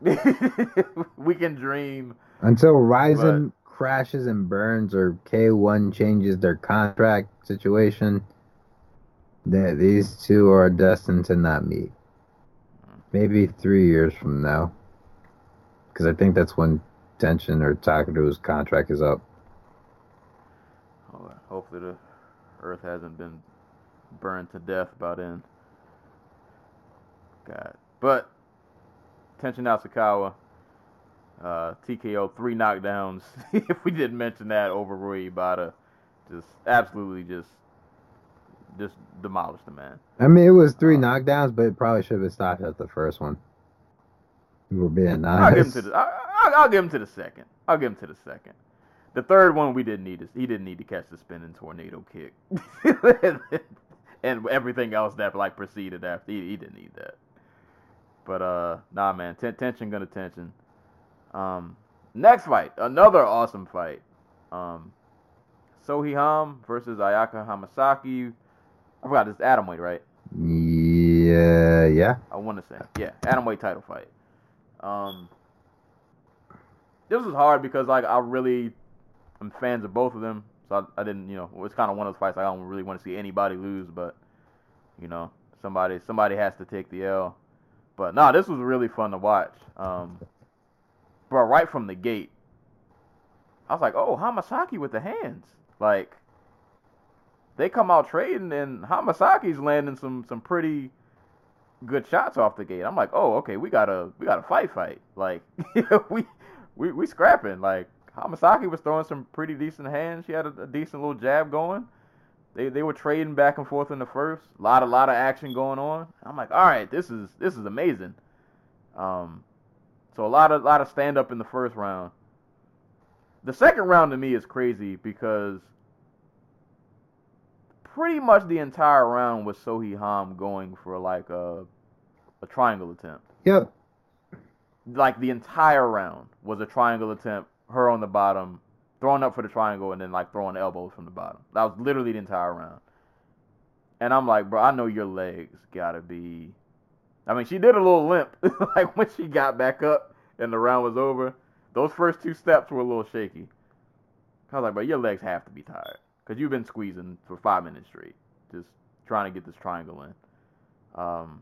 we can dream. Until Ryzen crashes and burns or K1 changes their contract situation, that these two are destined to not meet. Maybe three years from now. Because I think that's when Tenshin or Takeru's contract is up. Hopefully the Earth hasn't been burned to death by then. God. But Tenshin Nasukawa, uh, TKO, three knockdowns. if we didn't mention that over Rui Ebata, just absolutely just just demolished the man. I mean, it was three Uh, knockdowns, but it probably should have been stopped at the first one. We were being I'll give him nice. to the I, I, I'll give him to the second. I'll give him to the second. The third one we didn't need. He didn't need to catch the spinning tornado kick, and everything else that like preceded after. He, he didn't need that. But uh, nah, man. Ten, Tenshin gonna Tenshin. Um, next fight, another awesome fight. Um, Seo Hee Ham versus Ayaka Hamasaki. I forgot this is atomweight, right? Yeah, yeah. I want to say, yeah, Adam atomweight title fight. Um, this was hard because like I really am fans of both of them, so I, I didn't, you know, it's kind of one of those fights like, I don't really want to see anybody lose, but you know, somebody somebody has to take the L. But nah, this was really fun to watch. Um, bro, right from the gate, I was like, oh, Hamasaki with the hands, like. They come out trading and Hamasaki's landing some some pretty good shots off the gate. I'm like, oh, okay, we gotta we gotta fight fight. Like we we we scrapping. Like Hamasaki was throwing some pretty decent hands. She had a, a, decent little jab going. They they were trading back and forth in the first. A lot a lot of action going on. I'm like, all right, this is this is amazing. Um, so a lot of lot of stand up in the first round. The second round to me is crazy because pretty much the entire round was Seo Hee Ham going for like a a triangle attempt. Yep. Like the entire round was a triangle attempt. Her on the bottom, throwing up for the triangle, and then like throwing elbows from the bottom. That was literally the entire round. And I'm like, bro, I know your legs gotta be. I mean, she did a little limp, like when she got back up and the round was over. Those first two steps were a little shaky. I was like, bro, your legs have to be tired because you've been squeezing for five minutes straight, just trying to get this triangle in. Um,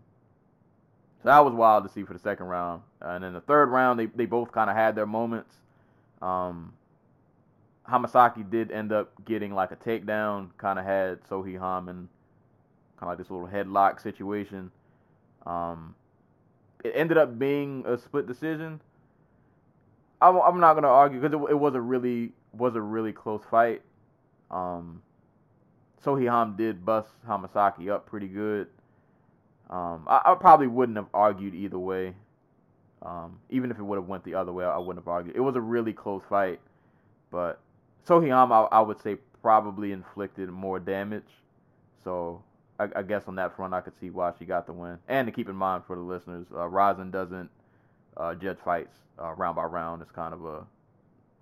so that was wild to see for the second round. And then the third round, they, they both kind of had their moments. Um, Hamasaki did end up getting like a takedown, kind of had Seo Hee Ham in kind of like this little headlock situation. Um, it ended up being a split decision. I'm, I'm not gonna argue because it, it was a really was a really close fight. Um, Seo Hee Ham did bust Hamasaki up pretty good. Um, I, I, probably wouldn't have argued either way. Um, even if it would have went the other way, I wouldn't have argued. It was a really close fight, but Seo Hee Ham, I, I would say, probably inflicted more damage. So I, I, guess on that front, I could see why she got the win. And to keep in mind for the listeners, uh, Rizin doesn't uh, judge fights uh, round by round. It's kind of a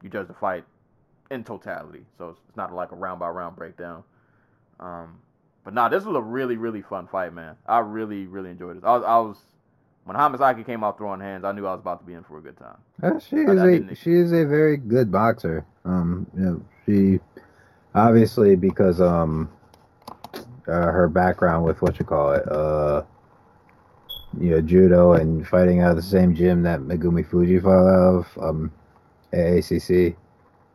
you judge the fight in totality, so it's, it's not like a round by round breakdown. Um, but nah, this was a really really fun fight, man. I really really enjoyed this. I was, I was when Hamasaki came out throwing hands, I knew I was about to be in for a good time. Uh, she is I, I a she is a very good boxer. Um, you know, she obviously because um uh, her background with what you call it uh you know judo and fighting out of the same gym that Megumi Fujii fought out of um AACC.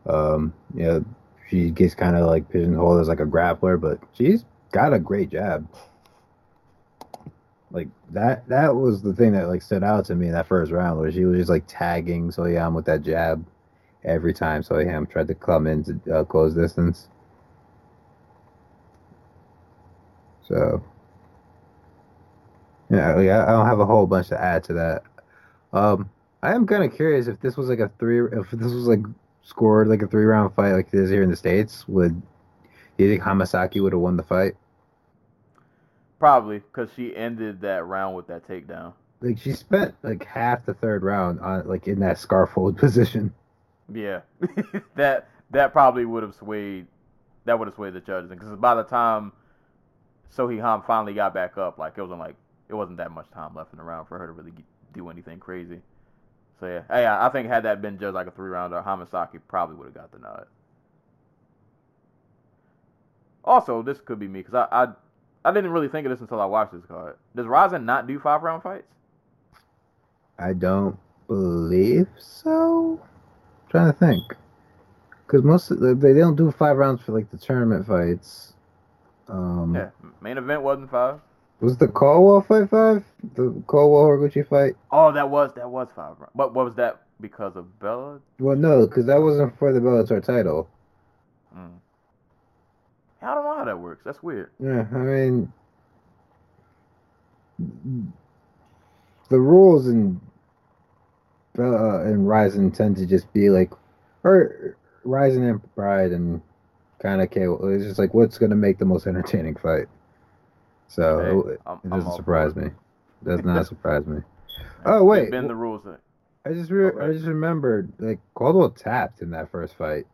Um, know, she gets kind of like pigeonholed as like a grappler, but she's got a great jab. Like that that was the thing that like stood out to me in that first round where she was just like tagging Seo Hee Ham with that jab every time Seo Hee Ham tried to come into uh, close distance. So yeah, like, I don't have a whole bunch to add to that. Um, I am kind of curious if this was like a three, if this was like scored like a three round fight like this here in the states, would do you think Hamasaki would have won the fight? Probably, because she ended that round with that takedown. Like she spent like half the third round on like in that scarf hold position. Yeah, that that probably would have swayed. That would have swayed the judges because by the time Seo Hee Ham finally got back up, like it wasn't like it wasn't that much time left in the round for her to really do anything crazy. So yeah, hey, I think had that been just like a three rounder, Hamasaki probably would have got the nod. Also, this could be me because I, I I didn't really think of this until I watched this card. Does Rizin not do five round fights? I don't believe so. I'm trying to think, because most the, they don't do five rounds for like the tournament fights. Um, yeah, main event wasn't five. Was the Caldwell fight five? The Caldwell Horiguchi fight? Oh, that was that was five. But what was that because of Bella? Well, no, because that wasn't for the Bellator title. Mm. I don't know how that works. That's weird. Yeah, I mean, the rules in Bella and Rizin tend to just be like, or Rizin and Pride and kind of It's just like what's going to make the most entertaining fight. So hey, it, it doesn't surprise me. It does not surprise me. Oh wait, been the rules. That... I just re- okay. I just remembered like Caldwell tapped in that first fight.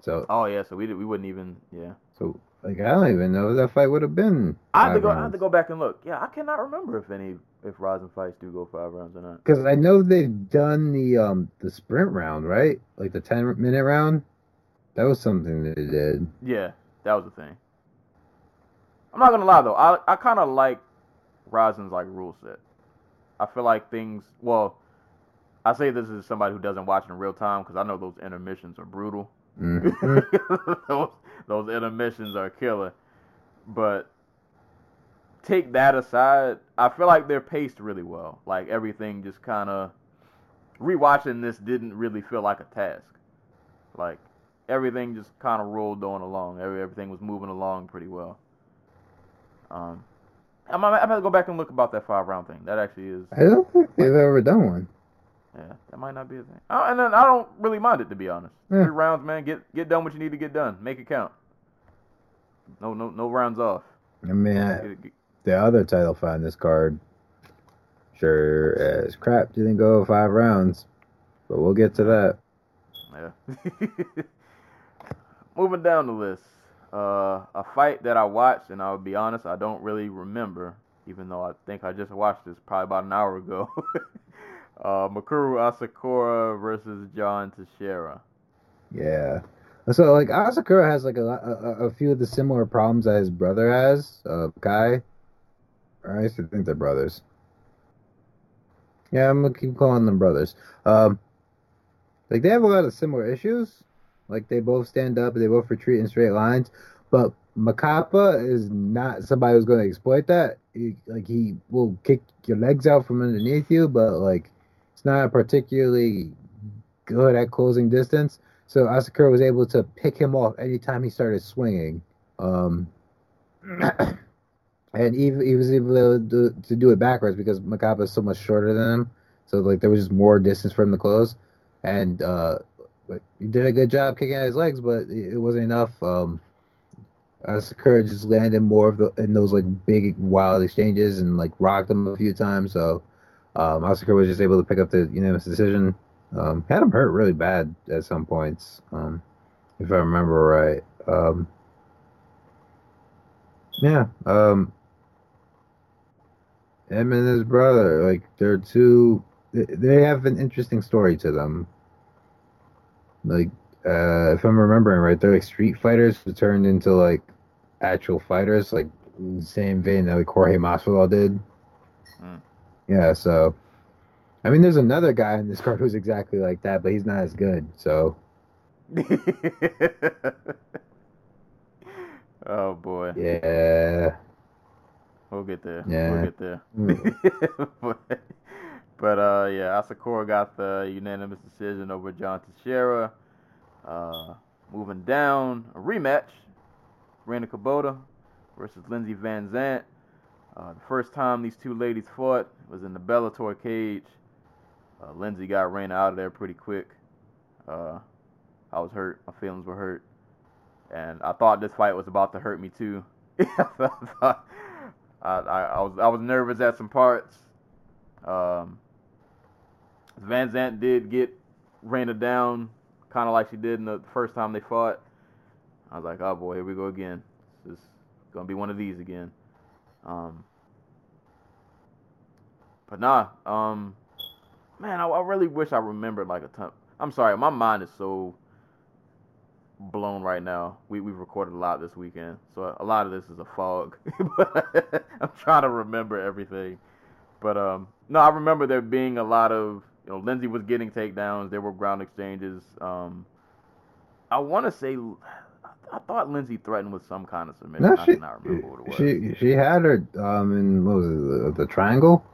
So Oh yeah, so we did, we wouldn't even yeah. so like I don't even know if that fight would have been. I have to go. I had rounds. to go back and look. Yeah, I cannot remember if any if Rizin fights do go five rounds or not. Because I know they've done the um the sprint round, right? Like the ten minute round. That was something they did. Yeah, that was the thing. I'm not gonna lie though. I I kind of like Rizin's like rule set. I feel like things. Well, I say this as somebody who doesn't watch in real time because I know those intermissions are brutal. Mhm. those those intermissions are killer. But take that aside, I feel like they're paced really well. Like everything just kind of rewatching this didn't really feel like a task. Like everything just kind of rolled on along. Every, everything was moving along pretty well. Um, I'm, I'm gonna go back and look about that five round thing. That actually is, I don't think they've ever done one. yeah, that might not be a thing. Oh, and then I don't really mind it to be honest. Yeah. Three rounds, man. Get get done what you need to get done. Make it count. No no no rounds off. I mean, I, Get get- the other title fight in this card, sure as crap, didn't go five rounds, but we'll get to that. Yeah. Moving down the list, uh, a fight that I watched, and I'll be honest, I don't really remember, even though I think I just watched this probably about an hour ago. uh, Mikuru Asakura versus John Teixeira. Yeah. So like Asakura has like a, a a- few of the similar problems that his brother has, uh, Kai. Or I used to think they're brothers. Yeah, I'm gonna keep calling them brothers. Um, like they have a lot of similar issues. Like they both stand up, they both retreat in straight lines. But Makapa is not somebody who's going to exploit that. He, like he will kick your legs out from underneath you, but like it's not particularly good at closing distance. So Asakura was able to pick him off anytime he started swinging. Um, and he, he was able to do, to do it backwards because Makapa is so much shorter than him. So like there was just more distance for him to close. And uh, but he did a good job kicking at his legs, but it wasn't enough. Um, Asakura just landed more of the in those like big wild exchanges and like rocked him a few times. So um, was just able to pick up the unanimous decision. Um, had him hurt really bad at some points, um, if I remember right. Um, yeah, um, him and his brother, like they're two. They have an interesting story to them. Like, uh, if I'm remembering right, they're like street fighters who turned into like actual fighters, like in the same vein that like Jorge Masvidal did. Mm. Yeah, so I mean, there's another guy in this card who's exactly like that, but he's not as good. So oh boy, yeah, we'll get there. Yeah. We'll get there. Mm. But, uh, yeah, Asakura got the unanimous decision over John Teixeira. Uh, moving down, a rematch. Rena Kubota versus Lindsey Van Zant. Uh, the first time these two ladies fought was in the Bellator cage. Uh, Lindsey got Rena out of there pretty quick. Uh, I was hurt. My feelings were hurt. And I thought this fight was about to hurt me too. I, I, I was I was nervous at some parts. Um, Van Zant did get Rena down, kind of like she did in the first time they fought. I was like, oh boy, here we go again. This is gonna be one of these again. Um, but nah, um, man, I, I really wish I remembered like a ton. I'm sorry, my mind is so blown right now. We we've recorded a lot this weekend, so a lot of this is a fog. I'm trying to remember everything. But um, no, I remember there being a lot of you know Lindsay was getting takedowns. There were ground exchanges. Um, I want to say I thought Lindsay threatened with some kind of submission. no, I she cannot remember what it was. she she had her um in what was it the, the triangle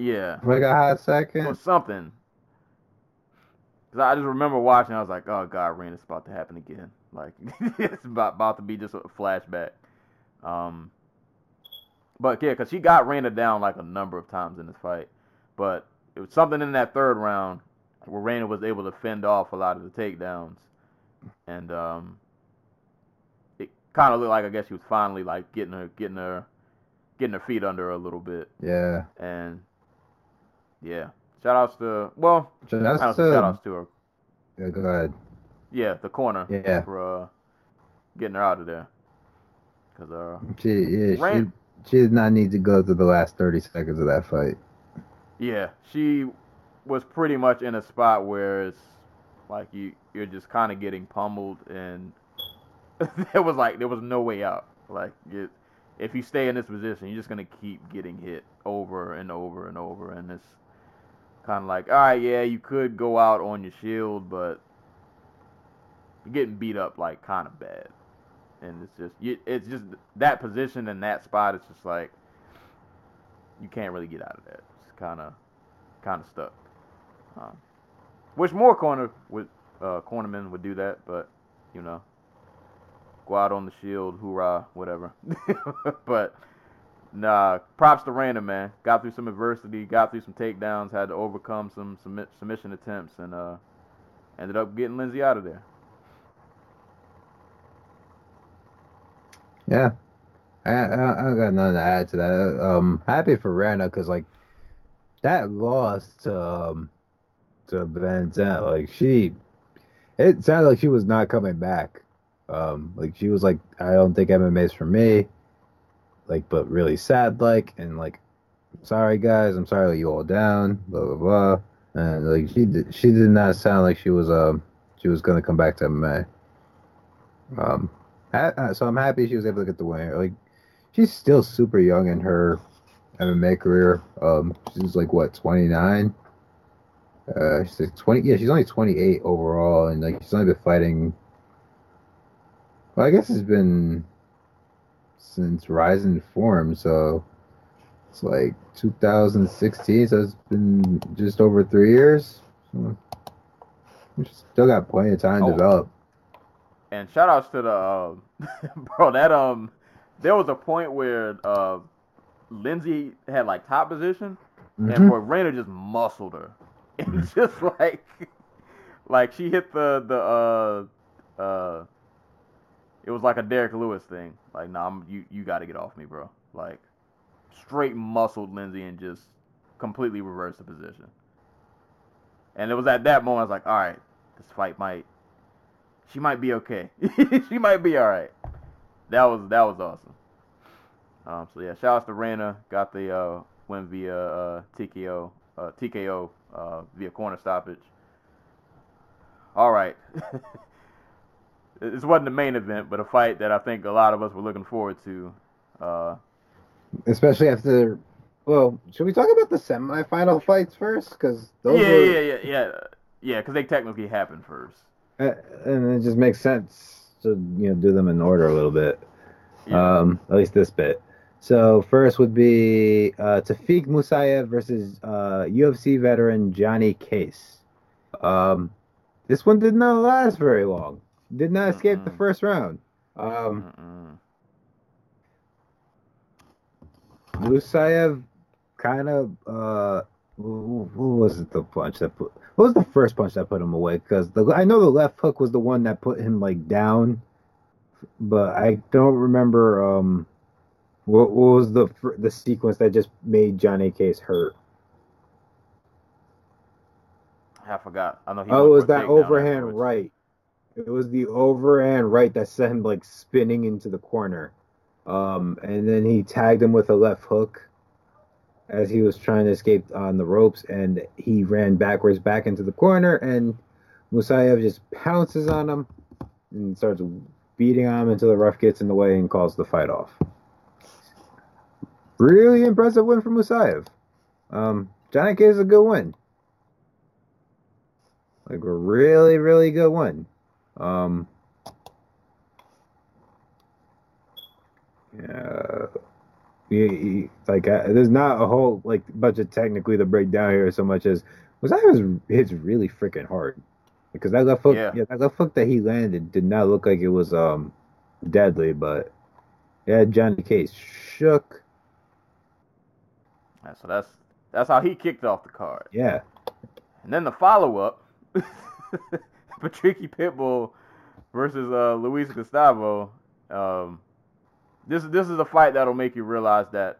yeah, like a hot or something. Cause I just remember watching. I was like, "Oh God, Rain, it's about to happen again. Like it's about about to be just a flashback." Um, but yeah, cause she got Rena down like a number of times in this fight, but it was something in that third round where Rena was able to fend off a lot of the takedowns, and um, it kind of looked like I guess she was finally like getting her getting her getting her feet under her a little bit, Yeah, and yeah, shout outs to well, so I that's don't say shout outs to her. yeah, go ahead. Yeah, the corner. Yeah. For uh, getting her out of there. Cause uh, She yeah, Ran- she, she did not need to go through the last thirty seconds of that fight. Yeah, she was pretty much in a spot where it's like you you're just kind of getting pummeled, and there was like there was no way out. Like it, if you stay in this position, you're just gonna keep getting hit over and over and over, and it's kind of like, all right, yeah, you could go out on your shield, but you're getting beat up like kind of bad, and it's just you, it's just that position and that spot. It's just like you can't really get out of that. Kind of kind of stuck. Um, wish more corner would uh, cornermen would do that, but you know, go out on the shield, hoorah, whatever. but nah, props to Random man. Got through some adversity, got through some takedowns, had to overcome some submission attempts, and uh, ended up getting Lindsay out of there. Yeah, I, I, I got nothing to add to that. Um, happy for Rena because like that loss to um, to Van Zant, like she, it sounded like she was not coming back. Um, like she was like, I don't think MMA's for me. Like, but really sad, like, and like, sorry guys, I'm sorry you all down, blah blah blah. And like she did, she did not sound like she was um she was gonna come back to MMA. Um, uh, so I'm happy she was able to get the win. Like, she's still super young in her MMA career. Um, she's like what 29. Uh, she's like 20. Yeah, she's only 28 overall, and like she's only been fighting. Well, I guess it's been since Rizin Form, so it's like 2016. So it's been just over three years. So, still got plenty of time to Oh. develop. And shout outs to the um, bro that um there was a point where uh Lindsay had like top position Mhm. and boy Rainer just muscled her. It's just like like she hit the the uh uh it was like a Derrick Lewis thing. Like nah I'm, you you got to get off me, bro. Like straight muscled Lindsay and just completely reversed the position. And it was at that moment I was like, all right, this fight might she might be okay. she might be all right. That was that was awesome. Um, so yeah, shout out to Rena. Got the uh, win via uh, TKO, uh, TKO uh, via corner stoppage. All right. this wasn't the main event, but a fight that I think a lot of us were looking forward to. Uh, especially after. Well, should we talk about the semifinal fights first? Because yeah, those yeah, were, yeah, yeah, yeah, yeah, because they technically happened first. uh, and it just makes sense to you know do them in order a little bit. Yeah. Um, at least this bit. So first would be uh, Tofiq Musayev versus uh, UFC veteran Johnny Case. Um, this one did not last very long. Did not escape the first round. Um, Mm-mm. Musayev kind of uh who who was it the punch that put what was the first punch that put him away because I know the left hook was the one that put him like down but I don't remember um what, what was the the sequence that just made Johnny Case hurt I forgot. I know he oh it was that overhand afterwards. right it was the overhand right that sent him like spinning into the corner um and then he tagged him with a left hook as he was trying to escape on the ropes, and he ran backwards back into the corner, and Musayev just pounces on him and starts beating on him until the ref gets in the way and calls the fight off. Really impressive win for Musayev. Um, Johnny Case is a good win. Like a really, really good win. Um, yeah, he, he- like uh, there's not a whole like bunch of technically to break down here so much as was hits really freaking hard because that left hook Yeah. yeah. that left hook that he landed did not look like it was um deadly but yeah Johnny Case shook Yeah, so that's that's how he kicked off the card. yeah And then the follow up, Patricky Pitbull versus uh, Luis Gustavo. Um, this this is a fight that'll make you realize that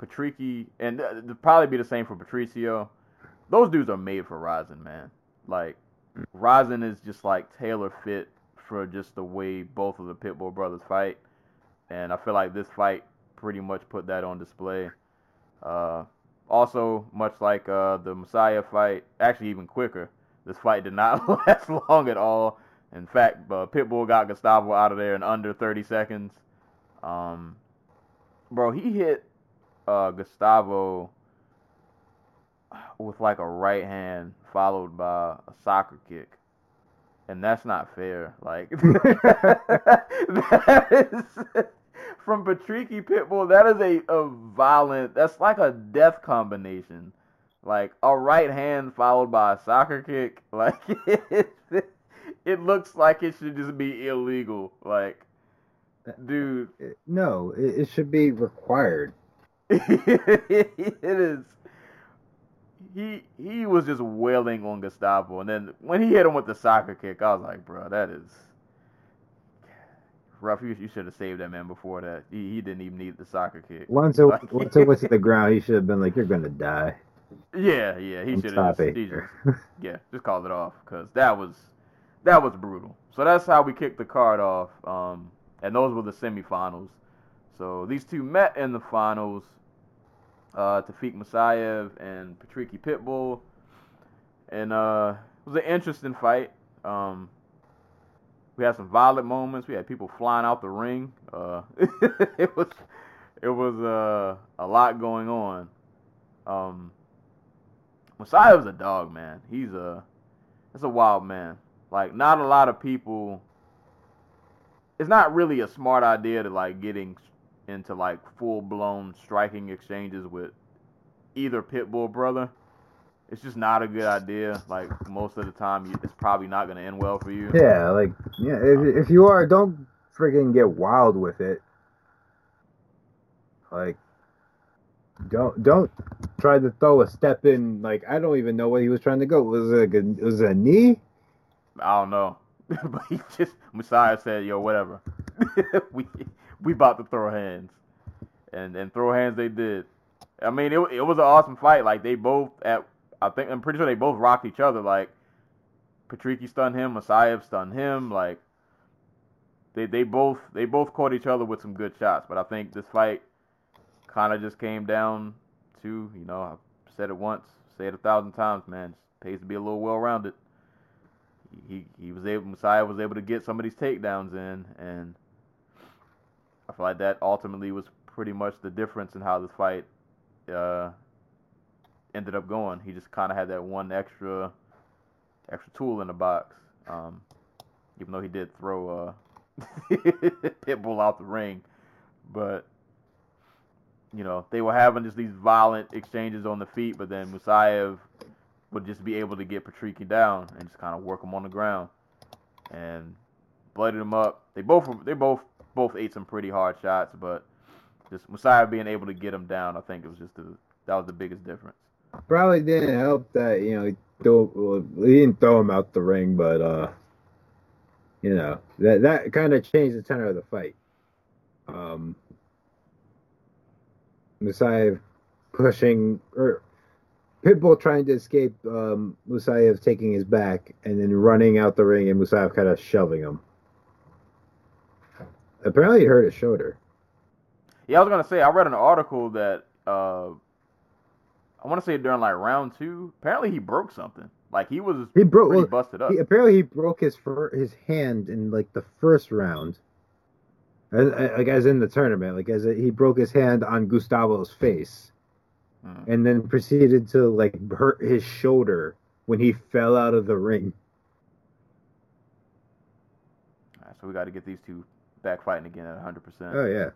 Patricky and th- it'll probably be the same for Patricio. Those dudes are made for Rizin, man. Like Rizin is just like tailor fit for just the way both of the Pitbull brothers fight, and I feel like this fight pretty much put that on display. Uh, also, much like uh, the Messiah fight, actually even quicker. This fight did not last long at all. In fact, uh, Pitbull got Gustavo out of there in under 30 seconds. Um, bro, he hit uh, Gustavo with like a right hand followed by a soccer kick. And that's not fair. Like that is from Patricky Pitbull, that is a, a violent that's like a death combination. Like a right hand followed by a soccer kick. Like it, it looks like it should just be illegal. Like uh, dude uh, No, it, it should be required. it is. He he was just wailing on Gustavo, and then when he hit him with the soccer kick, I was like, bro, that is rough. You, you should have saved that man before that. He, he didn't even need the soccer kick. Once it once it went to the ground, he should have been like, "You're gonna die." Yeah, yeah, he should have. sorry. Just, he just, yeah, just called it off because that was that was brutal. So that's how we kicked the card off. Um, and those were the semifinals. So these two met in the finals. Uh, Tofiq Musayev and Patricky Pitbull, and uh, it was an interesting fight. Um, we had some violent moments. We had people flying out the ring. Uh, it was it was uh, a lot going on. Um, was a dog, man. He's a that's a wild man. Like not a lot of people. It's not really a smart idea to like getting into like full blown striking exchanges with either Pitbull brother. It's just not a good idea. Like most of the time, you, it's probably not going to end well for you. Yeah, like yeah. If, if you are, don't freaking get wild with it. Like, don't don't try to throw a step in. Like I don't even know what he was trying to go. Was it a, was it a knee? I don't know, but he just Messiah said, "Yo, whatever. we we about to throw hands," and and throw hands they did. I mean, it it was an awesome fight. Like they both at I think I'm pretty sure they both rocked each other. Like Patricky stunned him, Messiah stunned him. Like they they both they both caught each other with some good shots. But I think this fight kind of just came down to you know I've said it once, say it a thousand times, man. It pays to be a little well rounded he he was able Messiah was able to get some of these takedowns in and I feel like that ultimately was pretty much the difference in how this fight uh, ended up going. He just kind of had that one extra extra tool in the box. Um, even though he did throw uh, Pitbull out the ring, but you know they were having just these violent exchanges on the feet. But then Musayev would just be able to get Patricky down and just kind of work him on the ground and blooded him up. They both they both both ate some pretty hard shots, but just Messiah being able to get him down, I think it was just the that was the biggest difference. Probably didn't help that you know he, threw, well, he didn't throw him out the ring, but uh, you know that that kind of changed the tenor of the fight. Um, Messiah pushing or Pitbull trying to escape um, Musayev taking his back and then running out the ring and Musayev kind of shoving him. Apparently, he hurt his shoulder. Yeah, I was gonna say I read an article that uh, I want to say during like round two, apparently he broke something. Like he was He broke. Well, busted up. he, apparently, he broke his fir- his hand in like the first round, as, like as in the tournament. Like as he broke his hand on Gustavo's face, Mm. and then proceeded to like hurt his shoulder when he fell out of the ring. Alright, so we got to get these two back fighting again at 100. percent Oh yeah.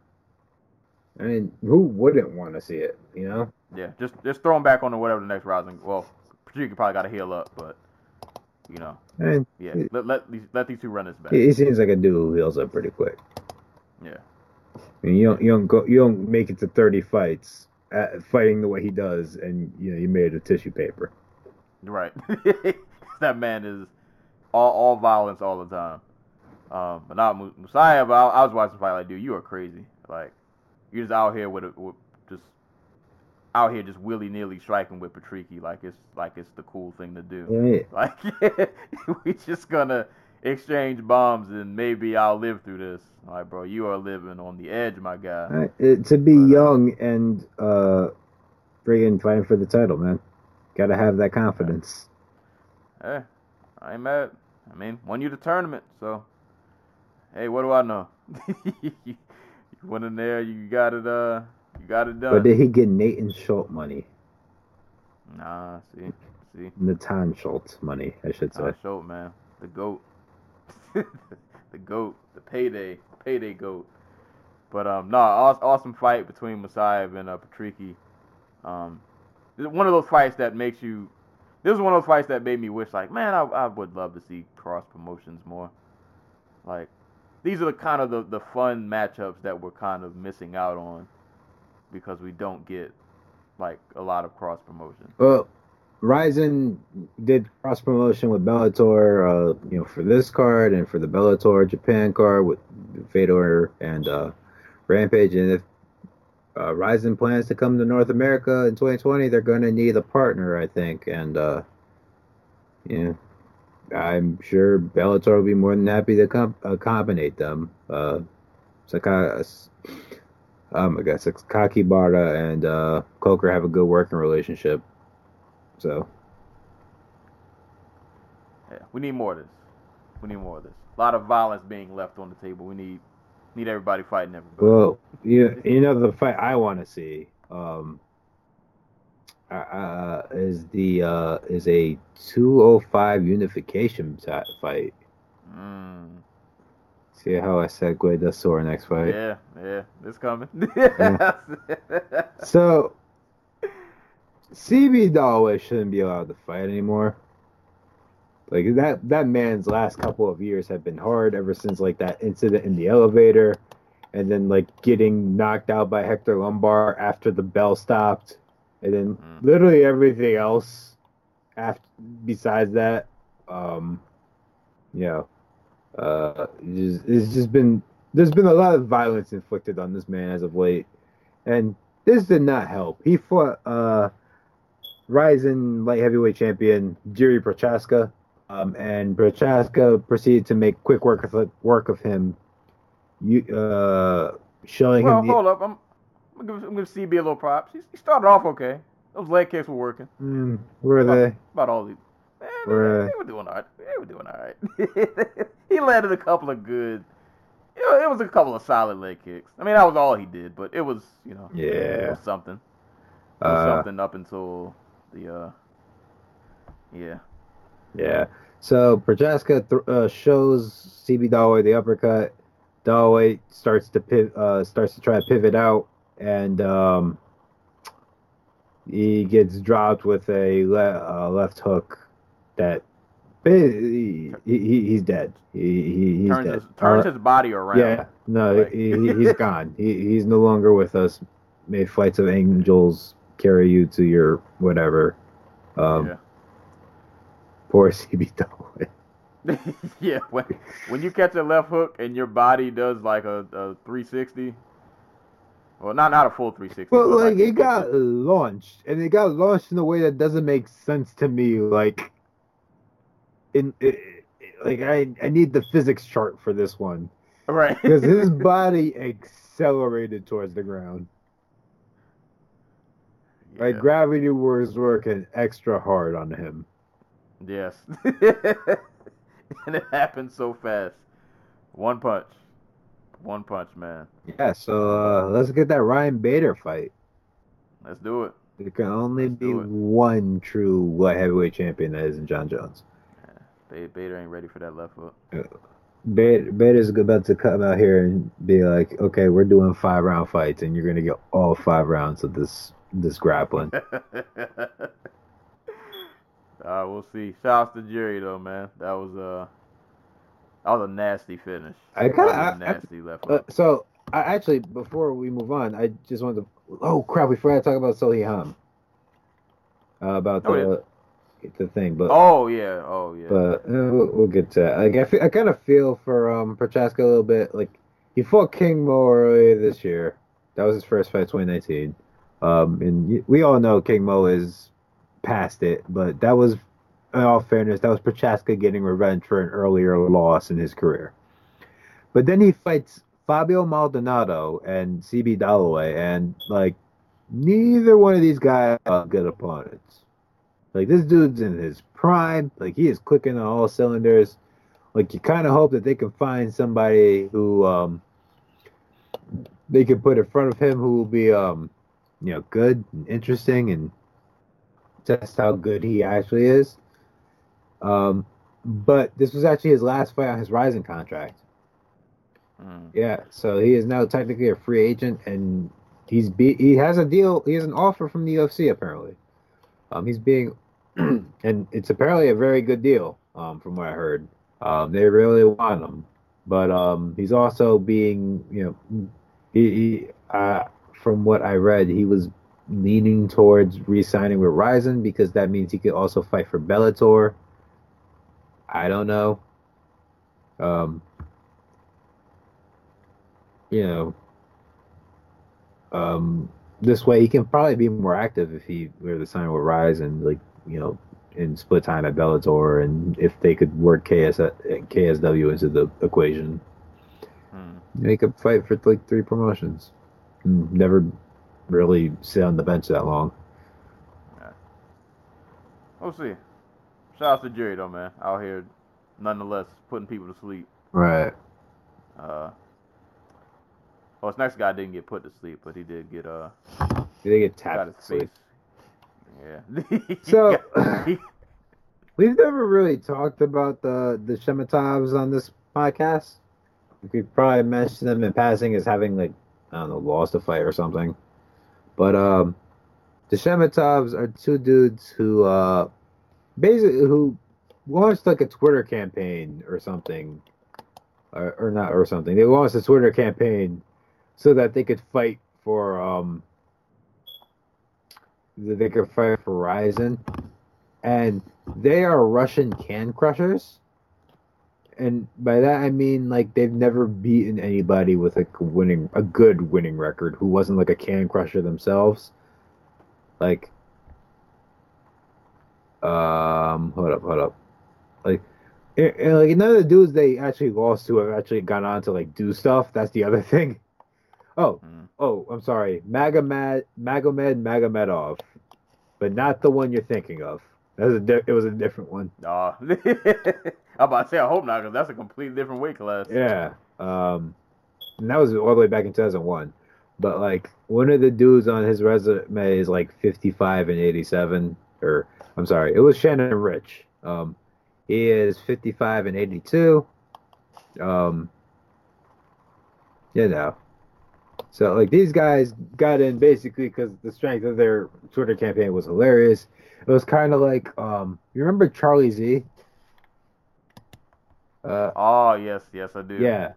I mean, who wouldn't want to see it? You know. Yeah, just just throw him back on to whatever the next Rizin. Well, Patricky probably got to heal up, but you know, And yeah, let let these let these two run this back. he, seems like a dude who heals up pretty quick. Yeah. I mean, you don't you don't go you don't make it to thirty fights at, fighting the way he does, and you know you made it of tissue paper. Right. that man is all, all violence all the time. Um, but not Messiah. But I, I was watching the fight like, dude, you are crazy. Like, you're just out here with, a, with just out here just willy nilly striking with Patricky like it's like it's the cool thing to do. Yeah. Like we just gonna exchange bombs and maybe I'll live through this. Like, bro, you are living on the edge, my guy. Uh, it- to be But, uh, young and uh, friggin' fighting for the title, man. Gotta have that confidence. Hey, I ain't mad. I mean, won you the tournament, so hey, what do I know? went in there, you got it. Uh, you got it done. But did he get Nathan Schultz money? Nah, see, see. Natan Schultz money, I should say. Nah, Schultz, man, the goat, the goat, the payday, payday goat. But um, nah, awesome fight between Musayev and uh, Patricky. Um, this is one of those fights that makes you. This is one of those fights that made me wish, like, man, I, I would love to see cross promotions more. Like, these are the kind of the, the fun matchups that we're kind of missing out on because we don't get like a lot of cross promotion. Well, Rizin did cross promotion with Bellator, uh, you know, for this card and for the Bellator Japan card with Fedor and uh, Rampage. And if uh, Rizin plans to come to North America in 2020, they're going to need a partner, I think. And uh, yeah, I'm sure Bellator will be more than happy to com- accommodate them. Uh, Saka- oh my God, Sakakibara and uh, Coker have a good working relationship. So Yeah, we need more of this. We need more of this. A lot of violence being left on the table. We need need everybody fighting everybody. Well, you you know the fight I want to see um, uh, uh, is the uh, is a 205 unification ti- fight. Mm, See how I segued this to our next fight. yeah, yeah, it's coming. yeah. So CB Dolloway shouldn't be allowed to fight anymore. Like that that man's last couple of years have been hard ever since like that incident in the elevator and then like getting knocked out by Hector Lombard after the bell stopped and then Mm. literally everything else after besides that um you know uh it's just, it's just been there's been a lot of violence inflicted on this man as of late and this did not help. He fought uh Rizin light heavyweight champion Jiri Prochazka, um, and Prochazka proceeded to make quick work of work of him, you uh showing well, him hold up. I'm, I'm gonna give, I'm gonna give CB a little props. He, he started off okay. Those leg kicks were working. Mm, where are they? About all these. Man, Right. they were doing all right. They were doing all right. he landed a couple of good. Know, it was a couple of solid leg kicks. I mean, that was all he did, but it was, you know, it Yeah. was something. It was Uh, something up until the, uh, yeah. Yeah. So Prochazka th- uh, shows CB Dolloway the uppercut. Dolloway starts to piv- uh, starts to try to pivot out, and um, he gets dropped with a le- uh, left hook that he, he, he's dead. He, he, he's turns dead. his, turns Uh, his body around. yeah, no, Like- he, he- he's gone. He, he's no longer with us. May flights of angels carry you to your whatever. Um, Yeah. Poor CB yeah, when when you catch a left hook and your body does like a, a 360, well, not not a full 360. Well, but like it got launched, and it got launched in a way that doesn't make sense to me. Like, in it, like I I need the physics chart for this one right because his body accelerated towards the ground. Like gravity was working extra hard on him. Yes. and it happened so fast. One punch. One punch, man. Yeah, so uh, let's get that Ryan Bader fight. Let's do it. There can only Let's be one true light heavyweight champion that isn't Jon Jones. Ba- Bader ain't ready for that left hook. Bader, Bader's about to come out here and be like, "Okay, we're doing five round fights, and you're gonna get all five rounds of this this grappling." uh, we'll see. Shouts to Jerry though, man. That was uh that was a nasty finish. I That was a I- nasty left uh, so, I actually, before we move on, I just wanted to. Oh crap, we forgot to talk about Seo Hee Ham. Uh, about the Oh, the thing, but Oh yeah, oh yeah. but uh, we'll, we'll get to that. Like I, fe- I kind of feel for um Prochazka a little bit. Like he fought King Mo earlier this year. That was his first fight, 2019. Um, and we all know King Mo is past it, but that was, in all fairness, that was Prochazka getting revenge for an earlier loss in his career. But then he fights Fabio Maldonado and CB Dolloway, and like neither one of these guys are good opponents. Like this dude's in his prime, like he is clicking on all cylinders. Like you kind of hope that they can find somebody who um they can put in front of him who will be um you know good and interesting and test how good he actually is. Um, but this was actually his last fight on his Rizin contract. Mm. Yeah, so he is now technically a free agent, and he's be he has a deal. He has an offer from the UFC apparently. Um, he's being, and it's apparently a very good deal. Um, from what I heard, um, they really want him, but um, he's also being, you know, he, he uh, from what I read, he was leaning towards re-signing with Rizin because that means he could also fight for Bellator. I don't know. Um, you know, um, this way he can probably be more active if he were to sign with Rise and like you know in split time at Bellator and if they could work KS KSW into the equation, Mm. he could fight for like three promotions. Mm, Never really sit on the bench that long. We'll see. Shout out to Jerry though, man. Out here, nonetheless, putting people to sleep. Right. Uh, well, this next guy didn't get put to sleep, but he did get uh They get got tapped. his face. Yeah. So- We've never really talked about the the Shemetovs on this podcast. We probably mentioned them in passing as having like I don't know lost a fight or something. But um, the Shemetovs are two dudes who uh basically who launched like a Twitter campaign or something, or, or not or something. They launched a Twitter campaign so that they could fight for um that they could fight for Rizin and they are Russian can crushers. And by that I mean like they've never beaten anybody with a winning a good winning record who wasn't like a can crusher themselves. Like um hold up, hold up. Like and, and, like none of the dudes they actually lost to have actually gone on to like do stuff. That's the other thing. Oh, Mm. oh, I'm sorry. Magomed Magomed Magomedov. But not the one you're thinking of. That was a di- it was a different one. Nah. I'm about to say I hope not, because that's a completely different weight class. Yeah. Um, and that was all the way back in 2001. But like one of the dudes on his resume is like 55 and 87, or I'm sorry, it was Shannon Ritch. Um, he is 55 and 82. Um, you know. So like these guys got in basically because the strength of their Twitter campaign was hilarious. It was kind of like um, you remember Charlie Z? Uh, Oh yes, yes I do. yeah.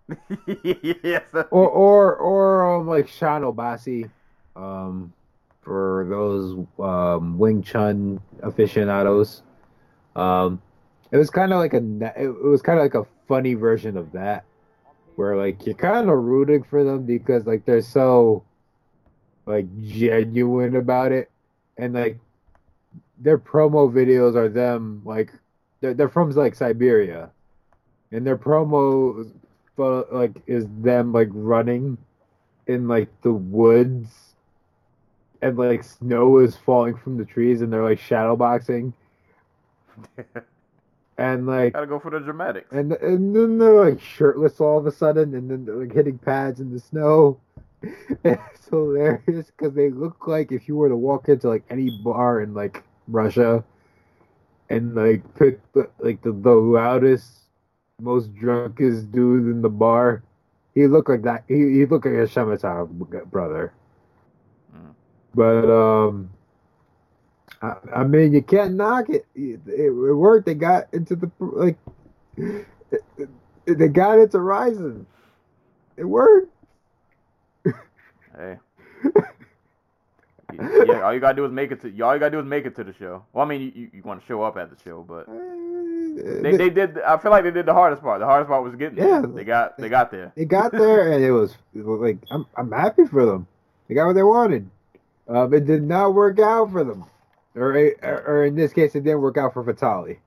yes. I or or or um, like Sean Obasi, um, for those um, Wing Chun aficionados. Um, it was kind of like a it, was kind of like a funny version of that, where like you're kind of rooting for them because like they're so like genuine about it, and like their promo videos are them like they're, they're from like Siberia, and their promo like is them like running in like the woods and like snow is falling from the trees and they're like shadow boxing and like Gotta go for the dramatics. and and then they're like shirtless all of a sudden and then they're like hitting pads in the snow it's hilarious because they look like if you were to walk into like any bar in like russia and like pick the, like the, the loudest most drunkest dude in the bar he looked like that he, he looked like a Shemitah brother. But um I, I mean you can't knock it. it it worked they got into the like they got into Rizin it worked Hey. yeah, all you gotta do is make it to. All you gotta do is make it to the show. Well, I mean, you, you, you want to show up at the show, but they, they did. I feel like they did the hardest part. The hardest part was getting Yeah. there. They got they got there. They got there and it was, it was like I'm I'm happy for them. They got what they wanted. Um, it did not work out for them, or, or or in this case, it didn't work out for Vitali.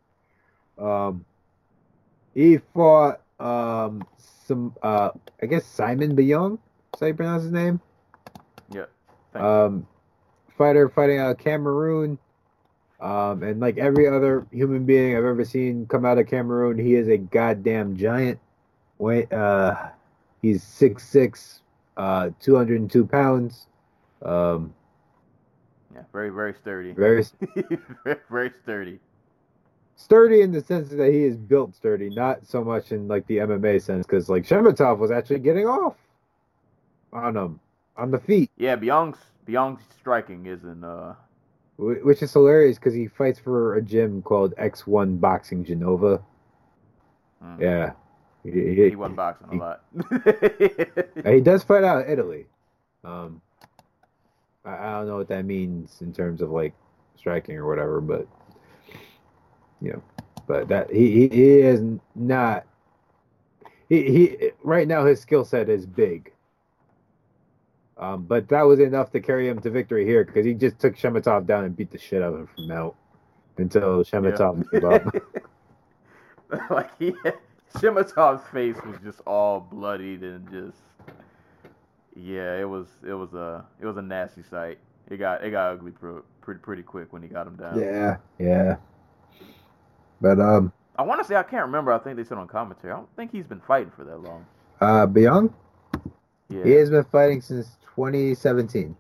Um, he fought um some uh I guess Simon Biyong. Is how you pronounce his name? Yeah. Thank you. Um, fighter fighting out of Cameroon. Um, and like every other human being I've ever seen come out of Cameroon, he is a goddamn giant. Wait, uh, he's six six, uh, two hundred and two pounds. Um, yeah, very very sturdy. very very, very sturdy. sturdy in the sense that he is built sturdy, not so much in like the MMA sense, because like Shemetov was actually getting off on him on the feet, Yeah, Biyong's Biyong's striking isn't uh which is hilarious because he fights for a gym called X1 Boxing Genova. mm. Yeah, he, he, he wasn't boxing a lot. he does fight out Italy. Um, I, don't know what that means in terms of like striking or whatever, but you know, but that he he, is not. He, he right now his skill set is big. Um, but that was enough to carry him to victory here because he just took Shemetov down and beat the shit out of him from out until Shemetov gave up. like he Shemetov's face was just all bloodied and just yeah, it was it was a it was a nasty sight. It got it got ugly pretty pretty, pretty quick when he got him down. yeah, yeah. But um, I want to say I can't remember. I think they said on commentary. I don't think he's been fighting for that long. uh, Biyong Yeah. He has been fighting since 2017.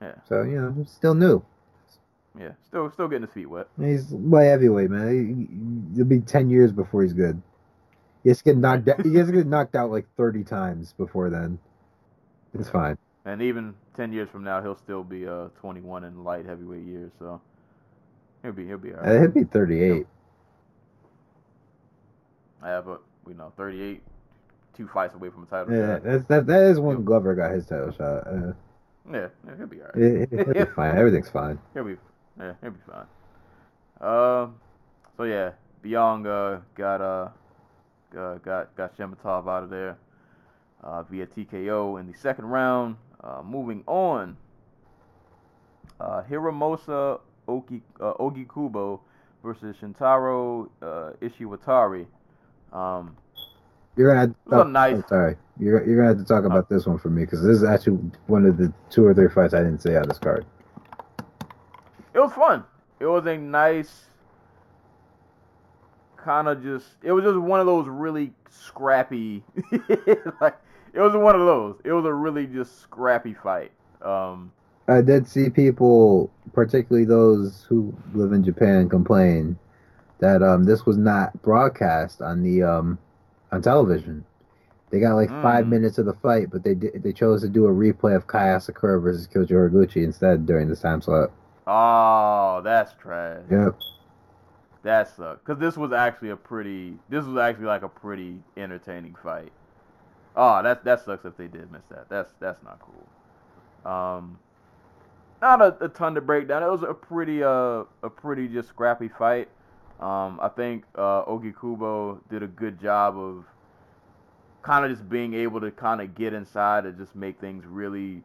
Yeah. So, you know, still new. Yeah. Still still getting his feet wet. He's light heavyweight, man. He'll be 10 years before he's good. He has to get knocked out. He has to get knocked out like 30 times before then. It's fine. And even ten years from now, he'll still be uh 21 in light heavyweight years. So he'll be he'll be Uh, alright. he'll be 38. Yeah, but we know 38, two fights away from a title Yeah, shot. that's, that, that is when Glover got his title shot. Uh, Yeah, yeah, he'll be alright. it, will be fine. Everything's fine. He'll be, yeah, he'll be fine. Um, so yeah, Biyong uh, got uh, uh, got got Shemetov out of there uh, via TKO in the second round. Uh, moving on, uh, Hiromasa Oki uh, Ougikubo versus Shintaro uh, Ishiwatari. Um, You're gonna have to nice- I'm sorry. You're, you're gonna have to talk about this one for me because this is actually one of the two or three fights I didn't say on this card. it was fun. It was a nice kind of just it was just one of those really scrappy like it was one of those. It was a really just scrappy fight. Um I did see people, particularly those who live in Japan, complain that um, this was not broadcast on the um, on television. They got like five Mm. minutes of the fight, but they did, they chose to do a replay of Kai Asakura versus Kyoji Horiguchi instead during this time slot. oh, that's trash. Yep. That sucked. Cuz this was actually a pretty this was actually like a pretty entertaining fight. Oh, that that sucks if they did miss that. That's that's not cool. Um not a, a ton to break down. It was a pretty uh a pretty just scrappy fight. Um I think uh Ougikubo did a good job of kind of just being able to kind of get inside and just make things really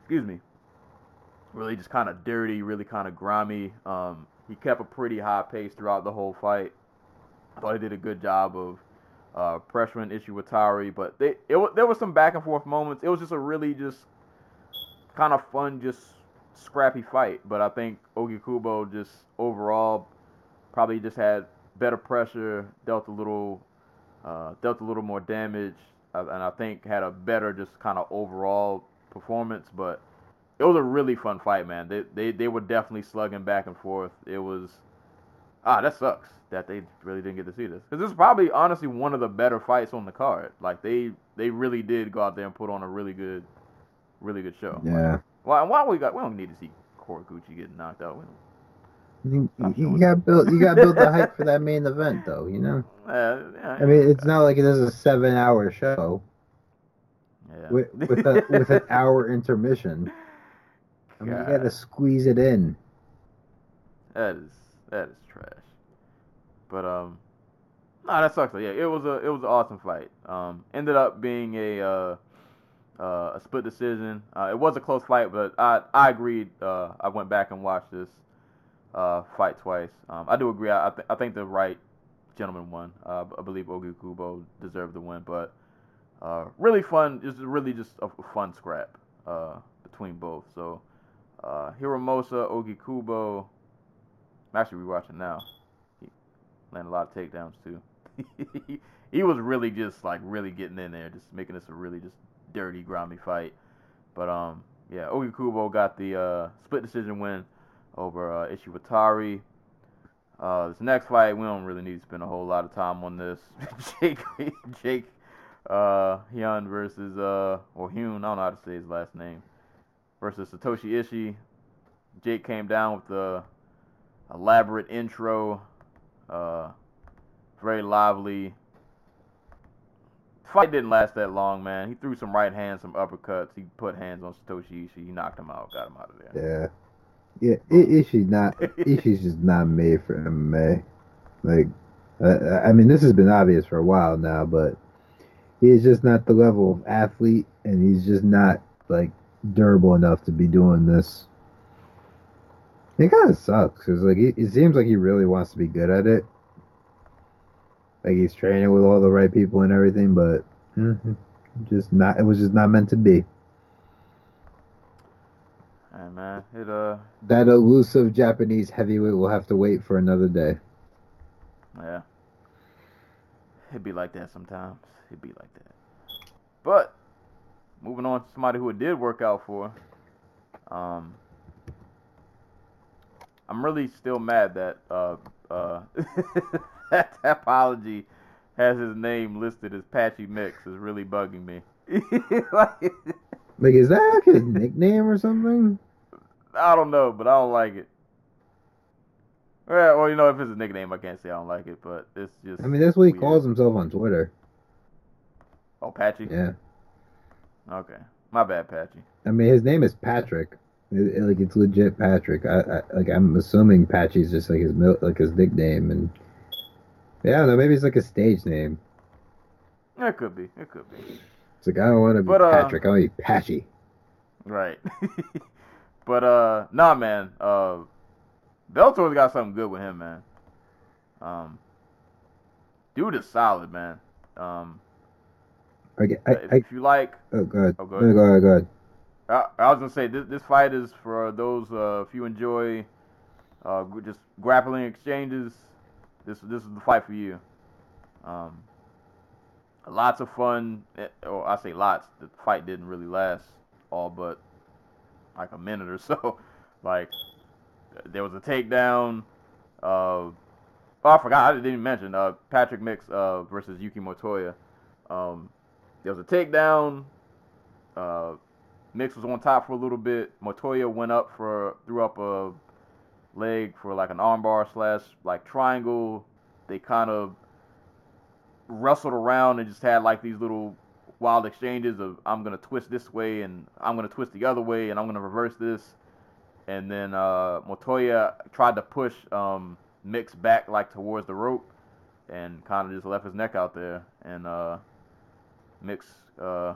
excuse me really just kind of dirty, really kind of grimy. Um, he kept a pretty high pace throughout the whole fight. I thought he did a good job of uh, pressuring Ishiwatari, but they, it, there was some back and forth moments. It was just a really just kind of fun, just scrappy fight. But I think Ougikubo just overall probably just had better pressure, dealt a little, uh, dealt a little more damage, uh, and I think had a better just kind of overall performance. But it was a really fun fight, man. They they they were definitely slugging back and forth. It was ah, that sucks that they really didn't get to see this because this is probably honestly one of the better fights on the card. Like they they really did go out there and put on a really good, really good show. Yeah. Why why we got we don't need to see Horiguchi getting knocked out. We You, I'm you sure. got build you got build the hype for that main event though, you know. uh, yeah, I mean, it's not like it is a seven hour show yeah. with with, a, with an hour intermission. I mean, you gotta squeeze it in. That is that is trash. But um, nah, that sucks. Yeah, it was a it was an awesome fight. Um, ended up being a uh, uh, a split decision. Uh, it was a close fight, but I I agreed. Uh, I went back and watched this uh, fight twice. Um, I do agree. I th- I think the right gentleman won. Uh, I believe Ougikubo deserved the win, but uh, really fun. Just really just a fun scrap uh, between both. So uh, Hiromasa Ogi Kubo. I'm actually rewatching now. Landed a lot of takedowns too. he was really just like really getting in there, just making this a really just dirty, grimy fight. But um, yeah, Ougikubo got the uh, split decision win over uh, Ishiwatari. Uh, this next fight, we don't really need to spend a whole lot of time on this. Jake, Jake, uh, Heun versus uh, or Heun, I don't know how to say his last name, versus Satoshi Ishii. Jake came down with the elaborate intro, uh, very lively. Fight didn't last that long, man. He threw some right hands, some uppercuts. He put hands on Satoshi Ishii. He knocked him out, got him out of there. Yeah. Yeah, Ishii's not Ishii's just not made for MMA. Like, uh, I mean, this has been obvious for a while now, but he's just not the level of athlete, and he's just not like durable enough to be doing this. It kind of sucks because like it, it seems like he really wants to be good at it. Like he's training with all the right people and everything, but mm, just not. It was just not meant to be. Hey man, it uh, That elusive Japanese heavyweight will have to wait for another day. yeah, it'd be like that sometimes. It'd be like that. But moving on to somebody who it did work out for. Um, I'm really still mad that uh uh that apology has his name listed as Patchy Mix is really bugging me. like, Like, is that like his nickname or something? I don't know, but I don't like it. Well, well, you know, if it's a nickname, I can't say I don't like it, but it's just. I mean, that's what he weird. calls himself on Twitter. Oh, Patchy. Yeah. Okay, my bad, Patchy. I mean, his name is Patrick. It- it- like, it's legit Patrick. I, I like, I'm assuming Patchy's just like his mil- like his nickname, and yeah, I don't know, maybe it's like a stage name. It could be. It could be. It's like I don't want to be But, uh, Patrick. I want to be Patchy. Right. but uh, nah, man. Uh, Bellator's got something good with him, man. Um, dude is solid, man. Um, Okay, I, if, I, if you like, oh god, Oh, go go ahead. ahead, go ahead. I, I was gonna say this this fight is for those uh, if you enjoy uh, just grappling exchanges. This this is the fight for you. Um, lots of fun. eh, Or I say lots. The fight didn't really last all but like a minute or so. like there was a takedown. Uh, oh, I forgot. I didn't even mention uh, Patrick Mix uh, versus Yuki Motoya. Um, there was a takedown. Mix was on top for a little bit. Motoya went up for threw up a leg for like an armbar slash like triangle. They kind of wrestled around and just had like these little wild exchanges of I'm gonna twist this way and I'm gonna twist the other way and I'm gonna reverse this. And then uh, Motoya tried to push um, Mix back like towards the rope and kind of just left his neck out there. And uh, Mix uh,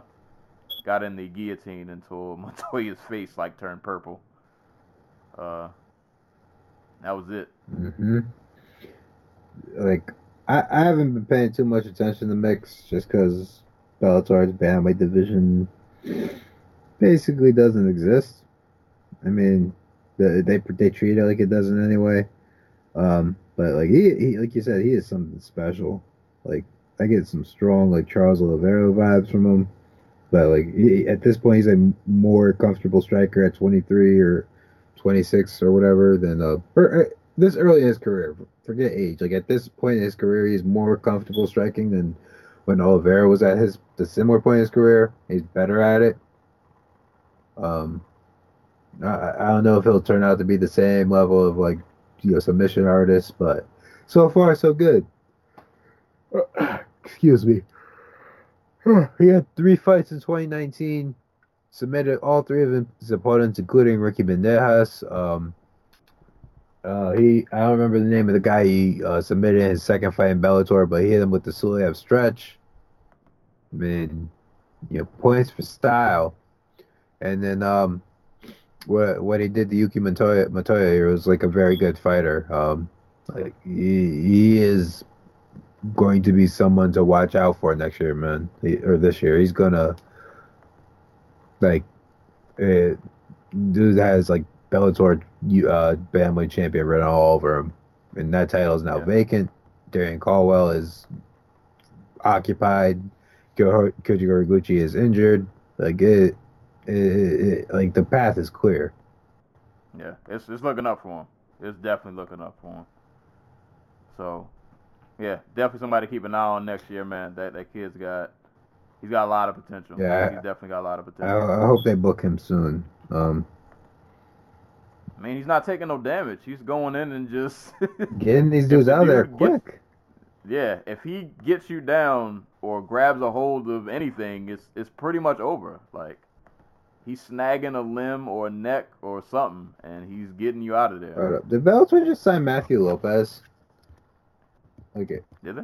got in the guillotine until Motoya's face like turned purple. Uh, that was it. hmm Like, I, I haven't been paying too much attention to mix just because Bellator's bantamweight division basically doesn't exist. I mean, the, they they treat it like it doesn't anyway. Um, but like he, he, like you said, he is something special. Like I get some strong like Charles Oliveira vibes from him. But like he, at this point, he's a more comfortable striker at 23 or 26 or whatever than uh, er, uh, this early in his career. Forget age. Like at this point in his career, he's more comfortable striking than when Oliveira was at his the similar point in his career. He's better at it. Um, I, I don't know if he'll turn out to be the same level of like you know submission artist, but so far so good. Excuse me. He had three fights in 2019. Submitted all three of his opponents, including Ricky Bandejas. Um, uh, he I don't remember the name of the guy he uh, submitted in his second fight in Bellator, but he hit him with the Sulev stretch. I mean, you know points for style, and then um, what what he did to Yuki Motoya, Montoya here was like a very good fighter. Um, like he, he is going to be someone to watch out for next year, man, he, or this year. He's gonna like, it, dude has like Bellator uh, family champion written all over him, and that title is now Yeah. vacant. Darrion Caldwell is occupied. Kyoji Horiguchi is injured. Like it, it, it, like the path is clear. Yeah, it's it's looking up for him. It's definitely looking up for him. So, yeah, definitely somebody to keep an eye on next year, man. That that kid's got he's got a lot of potential. Yeah, he's definitely got a lot of I, potential. I hope they book him soon. Um, I mean, he's not taking no damage. He's going in and just getting these dudes the out there dude gets- quick. yeah. If he gets you down or grabs a hold of anything, it's it's pretty much over. Like he's snagging a limb or a neck or something, and he's getting you out of there. Up. Did Bellator just sign Matthew Lopez? Okay, Did they?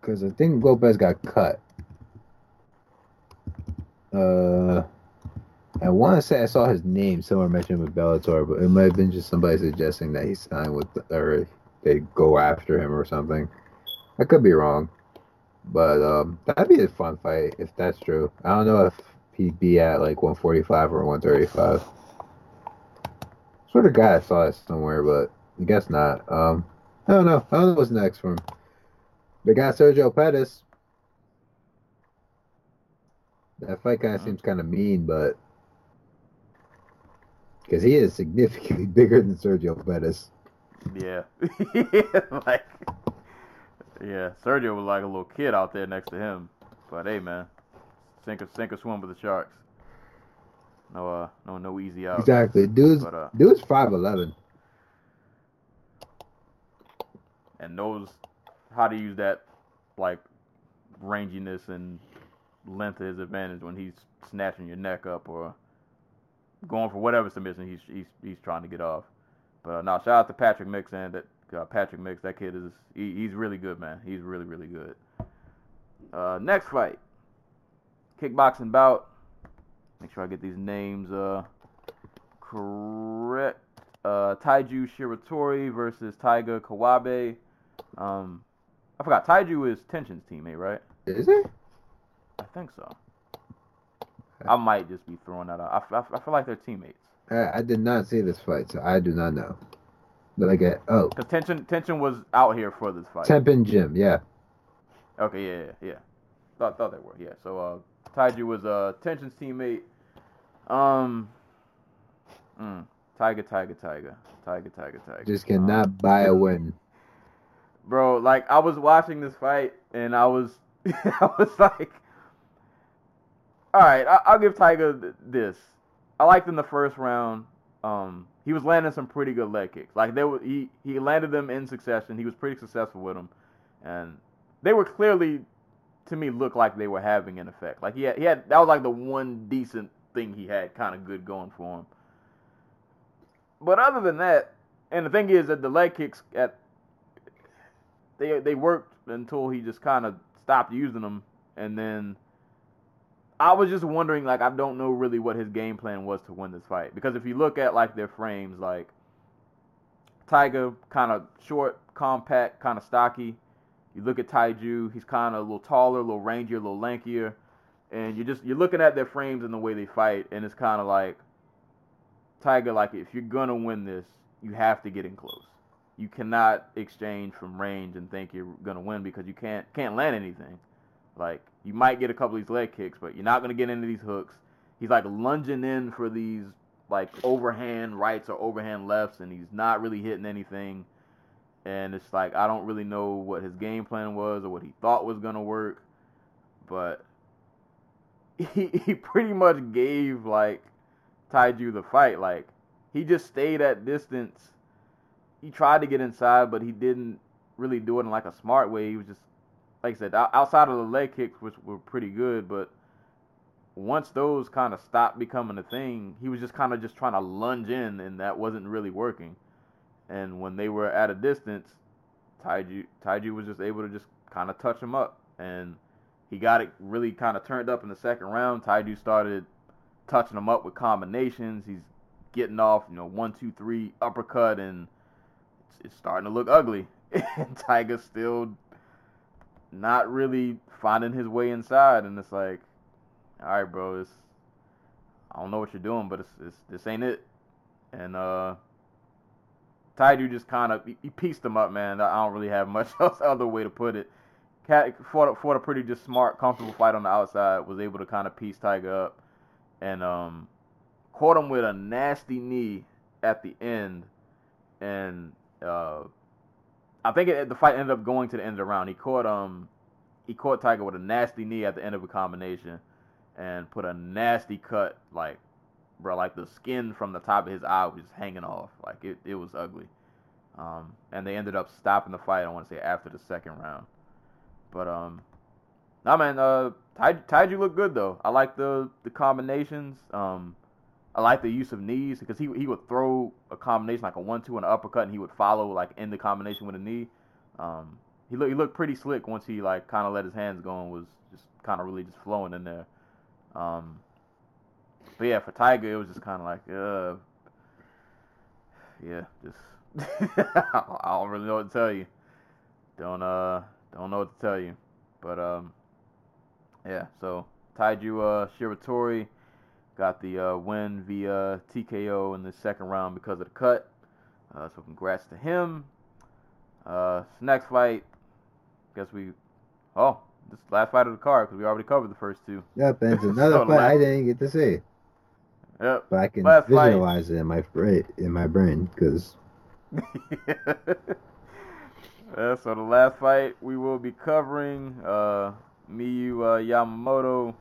because I think Lopez got cut. Uh, I want to say I saw his name somewhere mentioned with Bellator, but it might have been just somebody suggesting that he signed with, or they go after him or something. I could be wrong, but um, that'd be a fun fight if that's true. I don't know if he'd be at like 145 or 135. Sort of guy I saw it somewhere, but I guess not. Um, I don't know. I don't know what's next for him. They got Sergio Pettis. That fight kind of Mhm. seems kind of mean, but because he is significantly bigger than Sergio Pettis. Yeah. like Yeah, Sergio was like a little kid out there next to him. But hey man. Sink or sink or swim with the sharks. No uh no no easy out. Exactly, dude's But uh dude's five eleven. And knows how to use that like ranginess and length to his advantage when he's snatching your neck up or going for whatever submission he's he's he's trying to get off. But uh, now shout out to Patrick Mix and that uh, Patrick Mix. That kid is he, he's really good, man. He's really really good. Uh, next fight, kickboxing bout. Make sure I get these names uh correct. Uh, Taiju Shiratori versus Taiga Kawabe. Um, I forgot. Taiju is Tenshin's teammate, right? Is it? I think so. I might just be throwing that out. I, I, I feel like they're teammates. I, I did not see this fight, so I do not know. But I get oh, Cause Tenshin Tension was out here for this fight. Teppen Gym, yeah. Okay, yeah, yeah, yeah. Thought thought they were, yeah. So uh, Taiju was uh Tenshin's teammate. Um, mm, Tiger, Tiger, Tiger, Tiger, Tiger, Tiger. Just Um, cannot buy a win. Bro. Like I was watching this fight and I was, I was like, all right, I, I'll give Tiger th- this. I liked in the first round. Um, he was landing some pretty good leg kicks. Like they were, he he landed them in succession. He was pretty successful with them, and they were clearly, to me, look like they were having an effect. Like he had, he had that was like the one decent thing he had kind of good going for him. But other than that, and the thing is that the leg kicks at they they worked until he just kind of stopped using them, and then I was just wondering, like, I don't know really what his game plan was to win this fight because if you look at like their frames, like Tiger kind of short, compact, kind of stocky. You look at Taiju, he's kind of a little taller, a little rangier, a little lankier, and you just you're looking at their frames and the way they fight, and it's kind of like Tiger, like if you're gonna win this, you have to get in close. You cannot exchange from range and think you're gonna win because you can't can't land anything. Like you might get a couple of these leg kicks, but you're not gonna get into these hooks. He's like lunging in for these like overhand rights or overhand lefts, and he's not really hitting anything. And it's like I don't really know what his game plan was or what he thought was gonna work, but he he pretty much gave like Taiju the fight. Like he just stayed at distance. He tried to get inside, but he didn't really do it in like a smart way. He was just like I said, outside of the leg kicks, which were pretty good, but once those kind of stopped becoming a thing, he was just kind of just trying to lunge in, and that wasn't really working. And when they were at a distance, Taiju Taiju was just able to just kind of touch him up, and he got it really kind of turned up in the second round. Taiju started touching him up with combinations. He's getting off, you know, one, two, three uppercut, and it's, starting to look ugly. and Tiger's still not really finding his way inside, and it's like, all right, bro, it's I don't know what you're doing, but it's, it's this ain't it. And uh, just kind of he, he pieced him up, man. I don't really have much else other way to put it. Cat fought, fought a pretty just smart, comfortable fight on the outside. Was able to kind of piece Tiger up, and um, caught him with a nasty knee at the end, and uh, I think it, the fight ended up going to the end of the round. He caught um, he caught Tiger with a nasty knee at the end of a combination, and put a nasty cut, like bro, like the skin from the top of his eye was hanging off, like it, it was ugly. Um, and they ended up stopping the fight. I want to say after the second round. But um, nah, man, uh, Taiju looked good though. I like the the combinations. Um, I like the use of knees because he he would throw a combination like a one-two and an uppercut, and he would follow like in the combination with a knee. Um, he looked he looked pretty slick once he like kind of let his hands go and was just kind of really just flowing in there. Um, but yeah, for Tiger, it was just kind of like, uh, yeah, just I don't really know what to tell you. Don't uh don't know what to tell you. But um yeah, so Taiju uh Shiratori got the uh, win via TKO in the second round because of the cut. Uh, so congrats to him. Uh, next fight, guess we. Oh, this last fight of the card because we already covered the first two. Yep, and it's another So fight I didn't get to see, Yep. but I can Last fight. visualize it in my brain. In my brain, because Uh, so the last fight we will be covering uh, Miyu uh, Yamamoto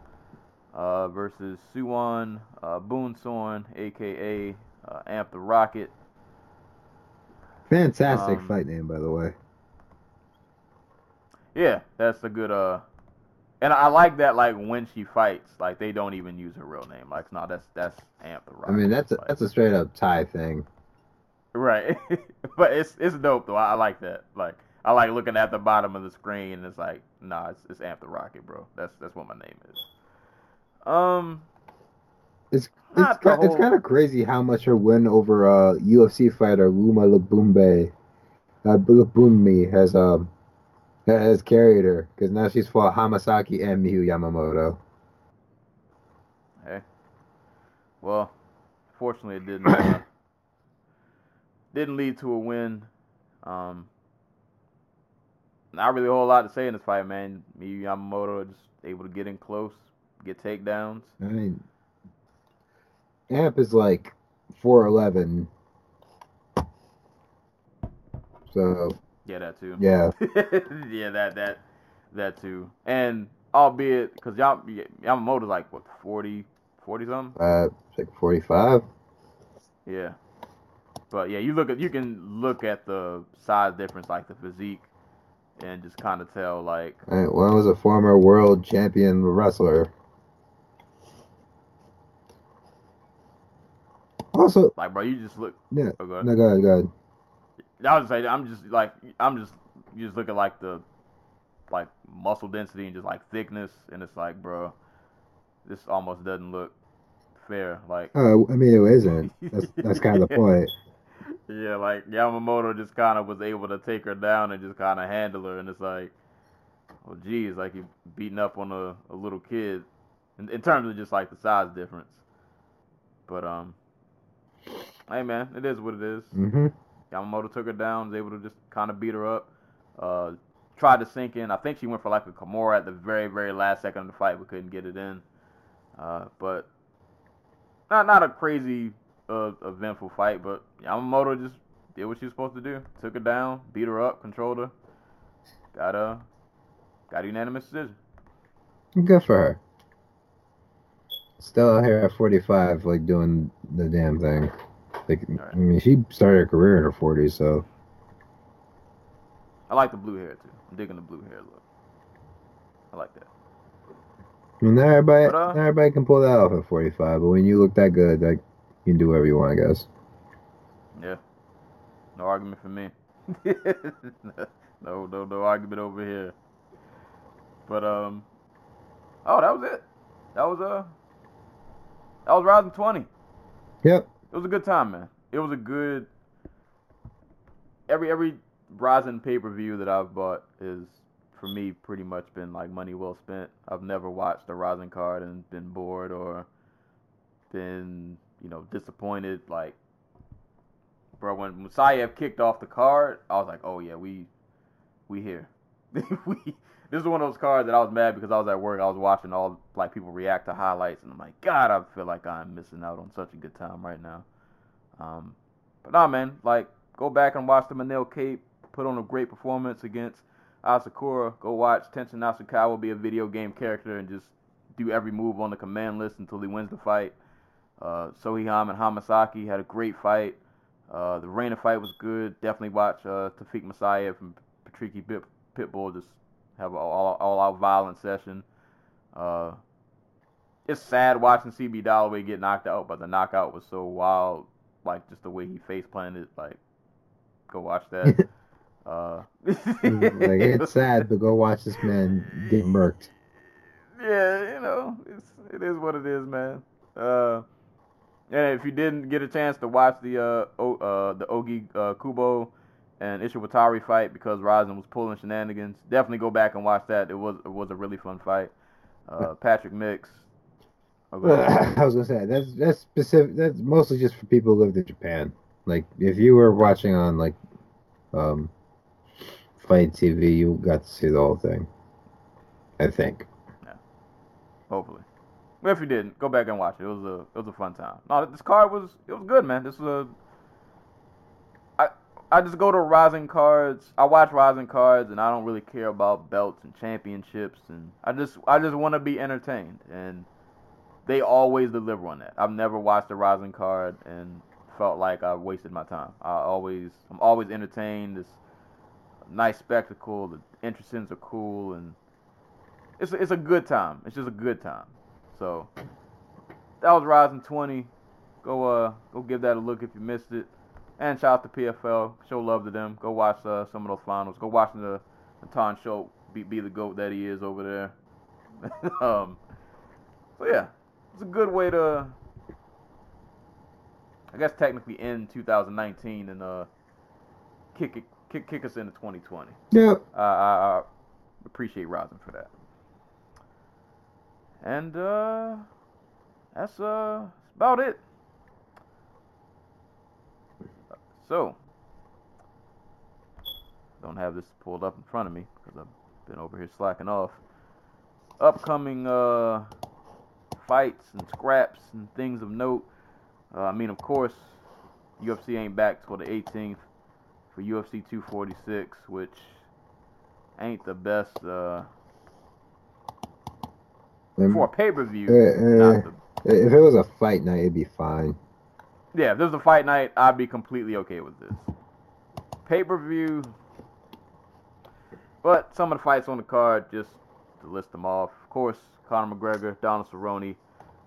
uh, versus Suwon uh, Boonsorn, aka uh, Amp the Rocket. fantastic Um, fight name, by the way. Yeah, that's a good. Uh, and I like that. Like when she fights, like they don't even use her real name. Like no, that's that's Amp the Rocket. I mean, that's a, that's a straight up Thai thing. Right. but it's it's dope though. I, I like that. Like I like looking at the bottom of the screen and it's like, nah, it's, it's Amp the Rocket, bro. That's that's what my name is. Um It's it's, ki- it's kind of crazy how much her win over uh, UFC fighter Loma Lookboonmee, uh, has um has carried her because now she's fought Hamasaki and Miyu Yamamoto. hey. Well, fortunately it didn't uh, didn't lead to a win. Um not really a whole lot to say in this fight, man. Miyu Yamamoto just able to get in close, get takedowns. I mean, Amp is like four eleven. So Yeah, that too. yeah, yeah, that that that too. And albeit because Yam, Yamamoto's like what 40, 40 something. uh, it's like forty five. Yeah, but yeah, you look at you can look at the size difference, like the physique, and just kind of tell like One was a former world champion wrestler. Also, like bro, you just look. yeah, Oh, go ahead. no, go ahead, go ahead. I was say I'm just like I'm just you just look at like the like muscle density and just like thickness, and it's like bro, this almost doesn't look fair. Like Oh, I mean, it isn't. That's that's kind of the point. Yeah, like Yamamoto just kind of was able to take her down and just kind of handle her, and it's like, well, geez, like you beating up on a, a little kid, in, in terms of just like the size difference. But um, hey man, it is what it is. hmm Yamamoto took her down, was able to just kind of beat her up. Uh, tried to sink in. I think she went for like a Kimura at the very, very last second of the fight, but couldn't get it in. Uh, but not not a crazy uh, eventful fight, but Yamamoto just did what she was supposed to do. Took her down, beat her up, controlled her. Got a got a unanimous decision. Good for her. Still out here at 45, like doing the damn thing. Like, I mean, she started her career in her 40s, so I like the blue hair too. I'm digging the blue hair look. I like that. I mean, not everybody, But, uh, not everybody can pull that off at 45. But when you look that good, like, you can do whatever you want, I guess. Yeah. No argument for me. no, no, no argument over here. But um, Oh, that was it. That was uh that was Rizin twenty. Yep. It was a good time, man. It was a good every every Rizin pay per view that I've bought is for me pretty much been like money well spent. I've never watched a Rizin card and been bored or been, you know, disappointed. Like bro, when Musayev kicked off the card, I was like, Oh yeah, we we here. we this is one of those cards that I was mad because I was at work. I was watching all like people react to highlights, and I'm like, God, I feel like I'm missing out on such a good time right now. Um, but nah, man, like go back and watch the Manel Kape put on a great performance against Asakura. Go watch Tenshin Nasukawa be a video game character and just do every move on the command list until he wins the fight. Uh, Seo Hee Ham and Hamasaki had a great fight. Uh, the Rena fight was good. Definitely watch uh, Tofiq Musayev and Patricky Pit- Pitbull just have an all, all out violent session. Uh, it's sad watching CB Dollaway get knocked out, but the knockout was so wild. Like just the way he face planted. Like, go watch that. uh, like it's sad to go watch this man get murked. Yeah, you know, it's it is what it is, man. Uh, and if you didn't get a chance to watch the uh, o, uh the Ogi uh, Kubo and Ishiwatari fight because Rizin was pulling shenanigans, definitely go back and watch that. It was it was a really fun fight. Uh, Patrick Mix. Oh. I was gonna say that's that's specific. That's mostly just for people who lived in Japan. Like if you were watching on like um Fight TV, you got to see the whole thing. I think. Yeah. Hopefully. Well, if you didn't, go back and watch it. It was a it was a fun time. No, this card was it was good, man. This was a I just go to Rizin cards. I watch Rizin cards, and I don't really care about belts and championships, and I just I just want to be entertained, and they always deliver on that. I've never watched a Rizin card and felt like I wasted my time. I always I'm always entertained. It's a nice spectacle. The entrances are cool, and it's a, it's a good time. It's just a good time. So that was Rizin 20. Go uh go give that a look if you missed it. And shout out to PFL. Show love to them. Go watch uh, some of those finals. Go watch the Natan show be be the goat that he is over there. um so yeah, it's a good way to I guess technically end 2019 and uh kick it kick kick us into 2020. Yep. I, I, I appreciate Rizin for that. And uh, that's uh that's about it. So, don't have this pulled up in front of me because I've been over here slacking off. Upcoming uh fights and scraps and things of note. Uh, I mean, of course, UFC ain't back till the 18th for UFC 246, which ain't the best uh, Um, for a pay per view. Uh, uh, if it was a fight night, it'd be fine. Yeah, if there's a fight night, I'd be completely okay with this. Pay per view. But some of the fights on the card, just to list them off. Of course, Conor McGregor, Donald Cerrone,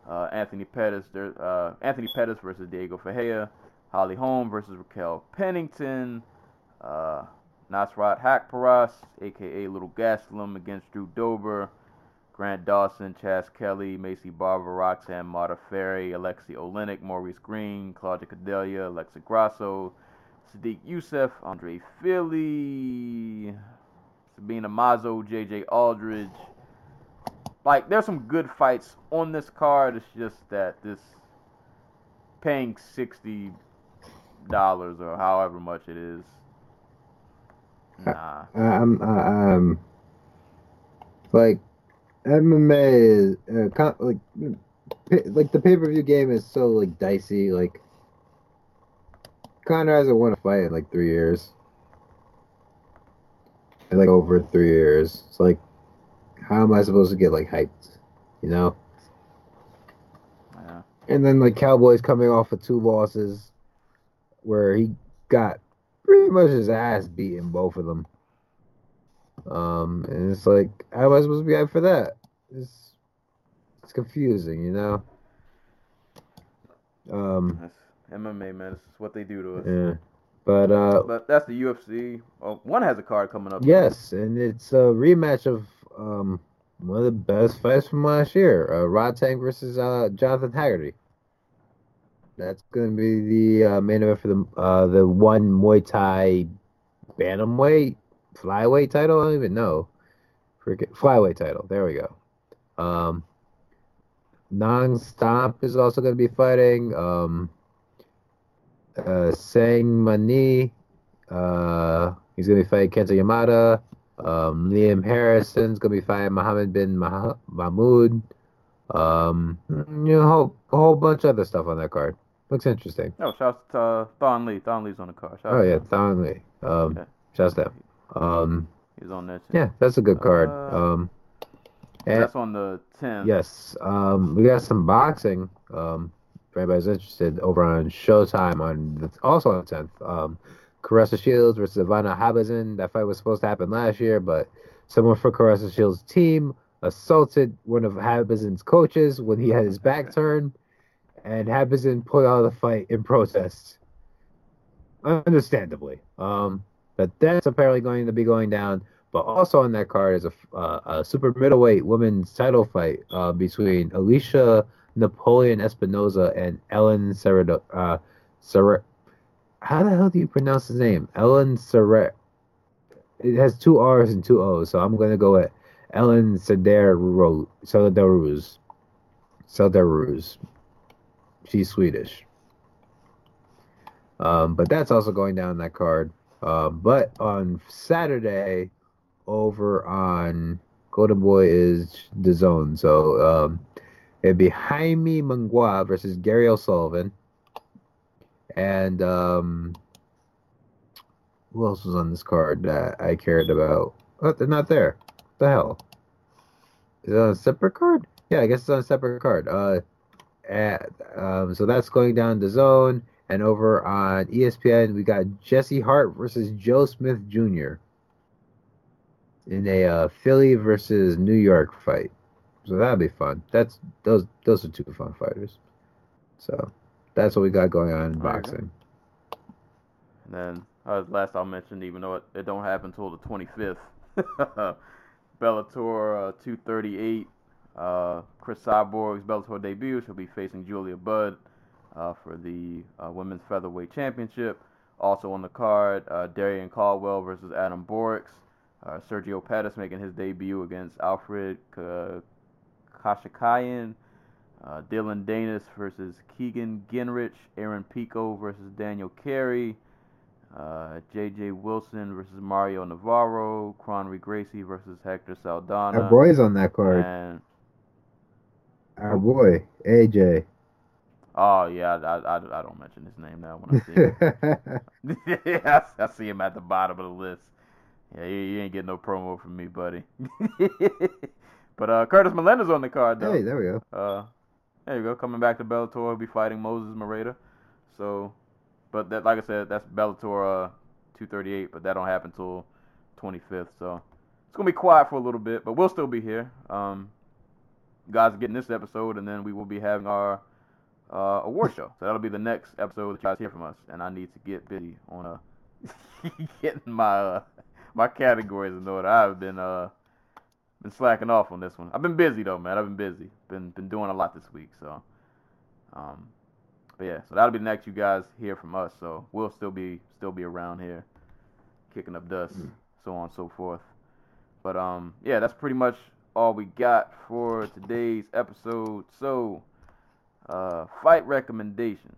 uh, Anthony Pettis, uh, Anthony Pettis versus Diego Ferreira, Holly Holm versus Raquel Pennington, uh, Nasrat Haqparast, aka Little Gastelum, against Drew Dober, Grant Dawson, Chas Skelly, Maycee Barber, Roxanne Modafferi, Aleksei Oleinik, Maurice Greene, Claudia Gadelha, Alexa Grasso, Sodiq Yusuff, Andre Fili, Sabina Mazo, JJ Aldrich. Like, there's some good fights on this card. It's just that this paying sixty dollars or however much it is. Nah. Um, uh, um, like MMA is uh, con- like like the pay per view game is so like dicey. Like Conor hasn't won a fight in like three years. In, like over three years. It's like, how am I supposed to get like hyped? You know. Yeah. And then like Cowboys coming off of two losses, where he got pretty much his ass beaten both of them. Um, and it's like, how am I supposed to be hyped for that? It's it's confusing, you know. Um, That's MMA, man. This is what they do to us. yeah, but uh, But that's the UFC. Oh, one has a card coming up. yes, and it's a rematch of um one of the best fights from last year. Uh, Rodtang versus uh, Jonathan Haggerty. That's going to be the uh, main event for the uh, the one Muay Thai bantamweight flyweight title. I don't even know. Forget flyweight title. There we go. Um, Non-stop is also going to be fighting. Um, uh, Sangmanee. Uh, he's going to be fighting Kenta Yamada. Um, Liam Harrison's going to be fighting Muhammad bin Mah- Mahmoud. Um, you know, a whole, a whole bunch of other stuff on that card. Looks interesting. Oh, shouts to uh, Thon Lee. Thon Lee's on the card. Shouts Oh yeah. Thong Lee. Um, Okay. shouts to him. Um, He's on that. yeah, that's a good card. Uh, Um, and- That's on the 10th. Yes. Um, we got some boxing. Um, if anybody's interested, over on Showtime on the, also on the tenth. Um, Claressa Shields versus Ivana Habazin. That fight was supposed to happen last year, but someone for Claressa Shields' team assaulted one of Habazin's coaches when he had his back turned, and Habazin pulled out of the fight in protest. Understandably. Um, but that's apparently going to be going down. But also on that card is a, uh, a super middleweight women's title fight uh, between Alicia Napoleon Espinoza and Ellen Serrado. Uh, How the hell do you pronounce his name? Ellen Serra. It has two R's and two O's, so I'm going to go with Ellen Sederruz. Sederruz. She's Swedish. Um, but that's also going down that card. Um, but on Saturday, over on Golden Boy is the zone. So um, it'd be Jaime Munguia versus Gary O'Sullivan. And um, who else was on this card that I cared about? Oh, they're not there. What the hell? Is it on a separate card? Yeah, I guess it's on a separate card. Uh, at, um, so that's going down the zone. And over on ESPN, we got Jesse Hart versus Joe Smith Jr. in a uh, Philly versus New York fight. So that'll be fun. That's those those are two fun fighters. So that's what we got going on in All right. boxing. And then uh, last I'll mention, even though it, it don't happen until the 25th, Bellator uh, 238, uh, Cris Cyborg's Bellator debut. She'll be facing Julia Budd uh, for the uh, women's featherweight championship. Also on the card, uh, Darrion Caldwell versus Adam Borics. Uh, Sergio Pettis making his debut against Alfred K- Khashakyan. Uh, Dillon Danis versus Keegan Ginrich. Aaron Pico versus Daniel Carey. Uh, J.J. Wilson versus Mario Navarro. Khonry Gracie versus Hector Saldana. Our boy's on that card. And Our boy AJ. Oh yeah, I, I, I don't mention his name now when I see him. yeah, I, I see him at the bottom of the list. Yeah, you, you ain't getting no promo from me, buddy. but uh, Curtis Melendez on the card though. hey, there we go. Uh, there you go. Coming back to Bellator, he'll be fighting Moses Moreta. So, but that, like I said, that's Bellator uh, 238, but that don't happen till 25th. So it's gonna be quiet for a little bit, but we'll still be here. Um, guys are getting this episode, and then we will be having our uh, award show. So that'll be the next episode that you guys hear from us. And I need to get busy on uh, getting my uh, my categories in order. I've been uh been slacking off on this one. I've been busy though, man. I've been busy. Been been doing a lot this week, so um but yeah, so that'll be the next you guys hear from us. So we'll still be still be around here kicking up dust, so on and so forth. But um yeah, that's pretty much all we got for today's episode. So uh fight recommendations.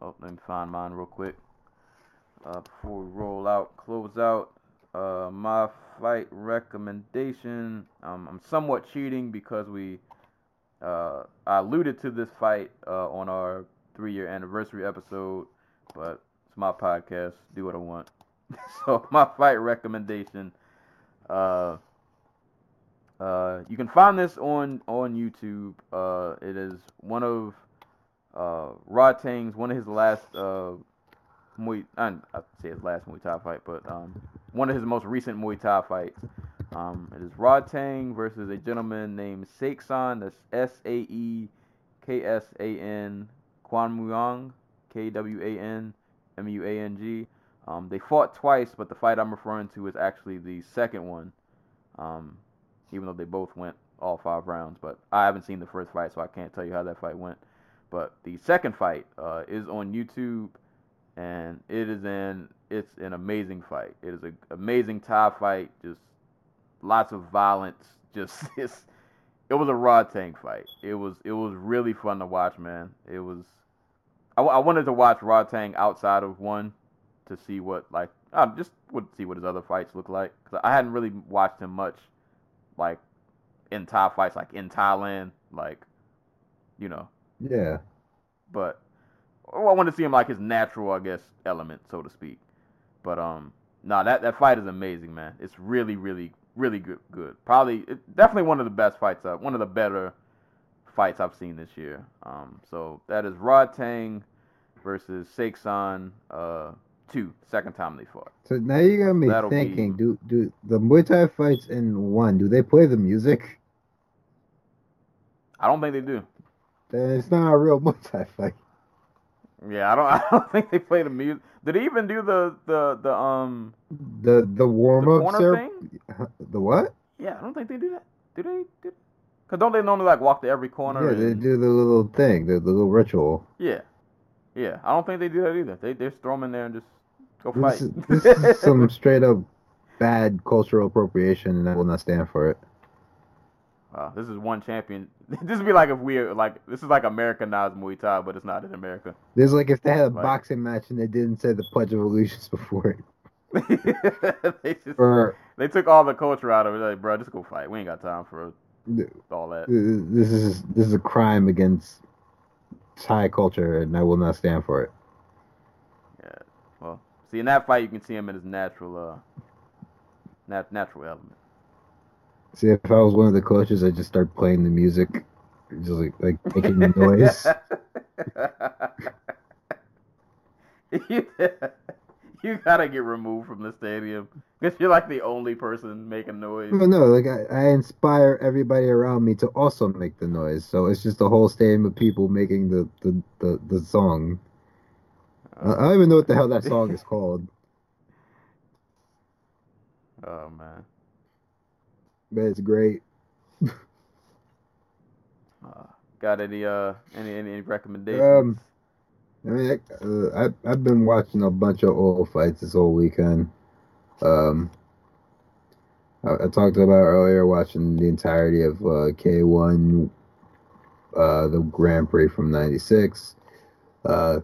Oh, let me find mine real quick. Uh, before we roll out, close out. Uh, my fight recommendation. Um, I'm somewhat cheating because we uh, I alluded to this fight uh, on our three year anniversary episode, but it's my podcast. Do what I want. so my fight recommendation. Uh, uh, you can find this on on YouTube. Uh, it is one of uh, Rodtang's one of his last uh, Muay. I say his last Muay Thai fight, but um, one of his most recent Muay Thai fights. Um, it is Rod Tang versus a gentleman named Saeksan. That's S A E K S A N Kwan Muang, K W A N M U A N G. Um, they fought twice, but the fight I'm referring to is actually the second one. Um, even though they both went all five rounds. But I haven't seen the first fight, so I can't tell you how that fight went. But the second fight uh, is on YouTube, and it is an it's an amazing fight. It is an amazing tie fight. Just lots of violence. Just it's it was a raw tank fight. It was it was really fun to watch, man. It was. I, I wanted to watch Rodtang outside of one to see what like I just would see what his other fights look like because I hadn't really watched him much, like in Thai fights, like in Thailand, like you know. Yeah. But I want to see him like his natural, I guess, element, so to speak. But um, nah, that that fight is amazing, man. It's really, really, really good. Good. Probably, it, definitely one of the best fights. Up, one of the better fights I've seen this year. Um, so that is Rodtang versus Saeksan uh two, second time they fought. So now you got me That'll thinking. be- Do do the Muay Thai fights in one? Do they play the music? I don't think they do. Then it's not a real Muay Thai fight. Yeah, I don't. I don't think they play the music. Did they even do the the the um The the the warm up corner thing? The what? Yeah, I don't think they do that. Do they? Do Cause don't they normally like walk to every corner? Yeah, they do the little thing, the, the little ritual. Yeah, yeah. I don't think they do that either. They they just throw them in there and just go fight. This is, this is some straight up bad cultural appropriation, and I will not stand for it. Wow, this is one champion. This would be like if we like this is like Americanized Muay Thai, but it's not in America. This is like if they had a Like- boxing match and they didn't say the Pledge of Allegiance before it, they just or they took all the culture out of it. Like, bro, just go fight. We ain't got time for all that. this is this is a crime against Thai culture, and I will not stand for it. See in that fight you can see him in his natural uh nat- natural element. See, if I was one of the coaches, I'd just start playing the music, just like like making the noise. you, you gotta get removed from the stadium because you're like the only person making noise. No, no, like I, I inspire everybody around me to also make the noise. So it's just a whole stadium of people making the the the, the song. I I don't even know what the hell that song is called, Oh man. but it's great. Uh, got any uh any any, any recommendations? Um, I mean, I, uh, I I've been watching a bunch of old fights this whole weekend. Um, I, I talked about earlier watching the entirety of uh, K1, uh, the Grand Prix from '96. Uh,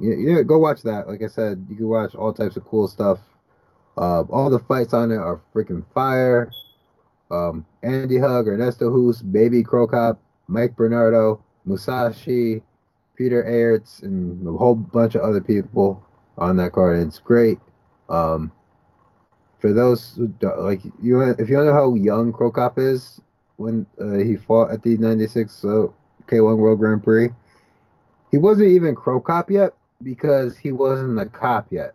yeah, yeah, go watch that. Like I said, you can watch all types of cool stuff. Uh, all the fights on it are freaking fire. Um, Andy Hug, Ernesto Hoost, Baby Crocop, Mike Bernardo, Musashi, Peter Aerts, and a whole bunch of other people on that card. It's great. Um, for those who don't, like you, if you don't know how young Crocop is when uh, he fought at the '96 uh, K1 World Grand Prix, he wasn't even Crocop yet because he wasn't a cop yet.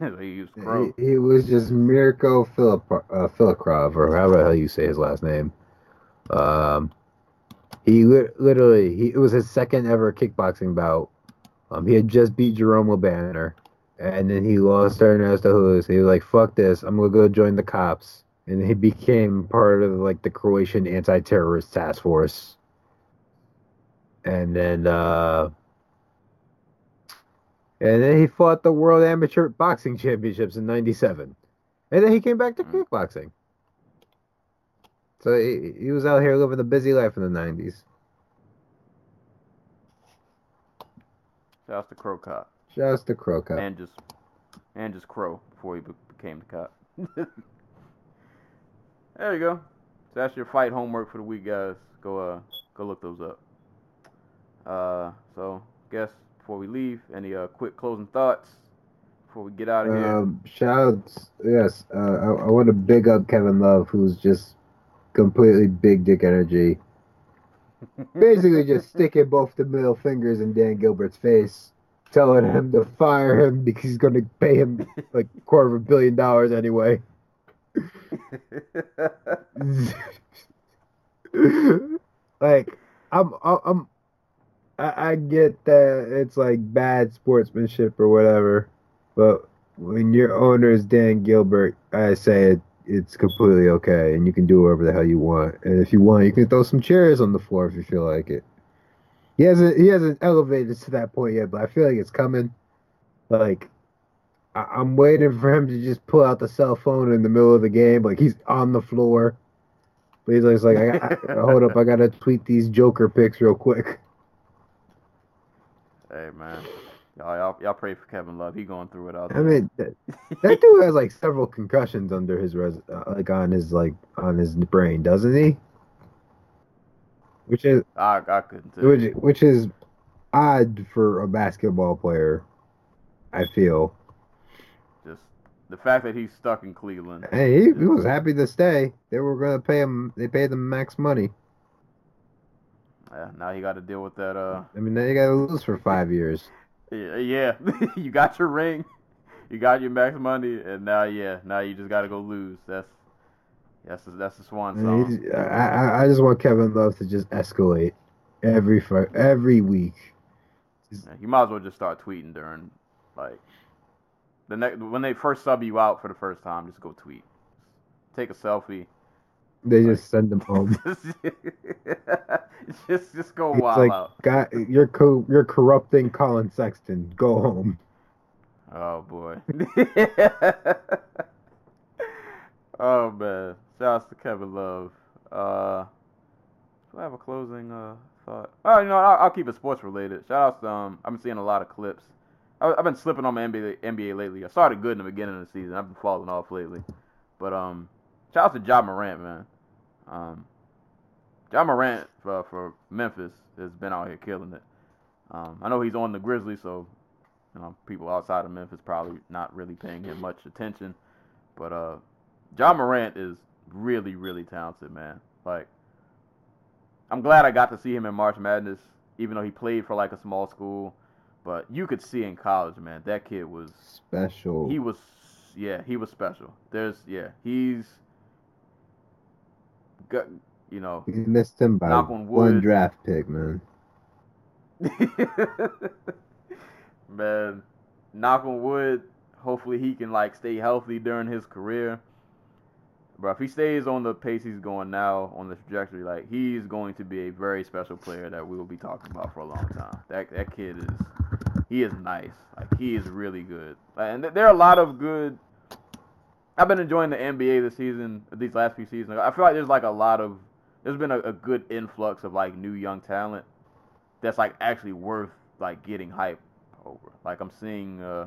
he used. He, he was just Mirko Filip, uh, Filikrov, or however the hell you say his last name. Um, he li- literally, he, it was his second ever kickboxing bout. Um, he had just beat Jerome LeBanner, and then he lost to Ernesto Hoost. He was like, "Fuck this! I'm gonna go join the cops." And he became part of like the Croatian anti-terrorist task force. And then, uh, and then he fought the World Amateur Boxing Championships in '97, and then he came back to Mm. kickboxing. So he, he was out here living the busy life in the '90s. Shouts to Crow Cop Just a crow cup. and just and just Crow before he be- became the cop. there you go. So that's your fight homework for the week, guys. Go uh go look those up. Uh, so guess before we leave, any uh quick closing thoughts before we get out of here. Um, shouts, yes. Uh, I, I want to big up Kevin Love, who's just completely big dick energy. Basically, just sticking both the middle fingers in Dan Gilbert's face, telling him to fire him because he's going to pay him like a quarter of a billion dollars anyway. like, I'm, I'm I, I get that it's like bad sportsmanship or whatever, but when your owner is Dan Gilbert, I say it, it's completely okay, and you can do whatever the hell you want. And if you want, you can throw some chairs on the floor if you feel like it. He hasn't he hasn't elevated to that point yet, but I feel like it's coming. Like I, I'm waiting for him to just pull out the cell phone in the middle of the game, like he's on the floor. But he's like, I, I, hold up, I gotta tweet these Joker pics real quick. Hey man, y'all, y'all, y'all pray for Kevin Love. He going through it out I mean, that, that dude has like several concussions under his res, uh, like on his like on his brain, doesn't he? Which is I, I couldn't tell. which, which is odd for a basketball player. I feel. Just the fact that he's stuck in Cleveland. Hey, he, he was happy to stay. They were gonna pay him. They paid him max money. Yeah, now he got to deal with that. Uh, I mean, now you got to lose for five years. yeah, yeah. you got your ring, you got your max money, and now yeah, now you just got to go lose. That's that's the, that's the swan song. I, I- I just want Kevin Love to just escalate every fr- every week. Yeah, you might as well just start tweeting during like the next when they first sub you out for the first time. Just go tweet, take a selfie. They just send them home. just just go It's wild like, out. God, you're co- you're corrupting Collin Sexton. Go home. Oh boy. oh man. Shouts to Kevin Love. Uh do I have a closing uh thought? Oh, you know, I'll, I'll keep it sports related. Shout outs to um I've been seeing a lot of clips. I, I've been slipping on my NBA NBA lately. I started good in the beginning of the season. I've been falling off lately. But um shout out to Ja Morant, man. Um Ja Morant for, for Memphis has been out here killing it. Um, I know he's on the Grizzlies, so you know, people outside of Memphis probably not really paying him much attention. But uh, Ja Morant is really, really talented, man. Like, I'm glad I got to see him in March Madness, even though he played for like a small school. But you could see in college, man, that kid was Special. he was yeah he was special. There's yeah he's got you know We missed him by on one draft pick, man. Man, knock on wood. Hopefully he can like stay healthy during his career. But if he stays on the pace he's going now on the trajectory, like he's going to be a very special player that we will be talking about for a long time. That that kid is he is nice. Like he is really good. And th- there are a lot of good. I've been enjoying the NBA this season, these last few seasons. I feel like there's like a lot of there's been a, a good influx of like new young talent that's like actually worth like getting hype over. Like I'm seeing, uh,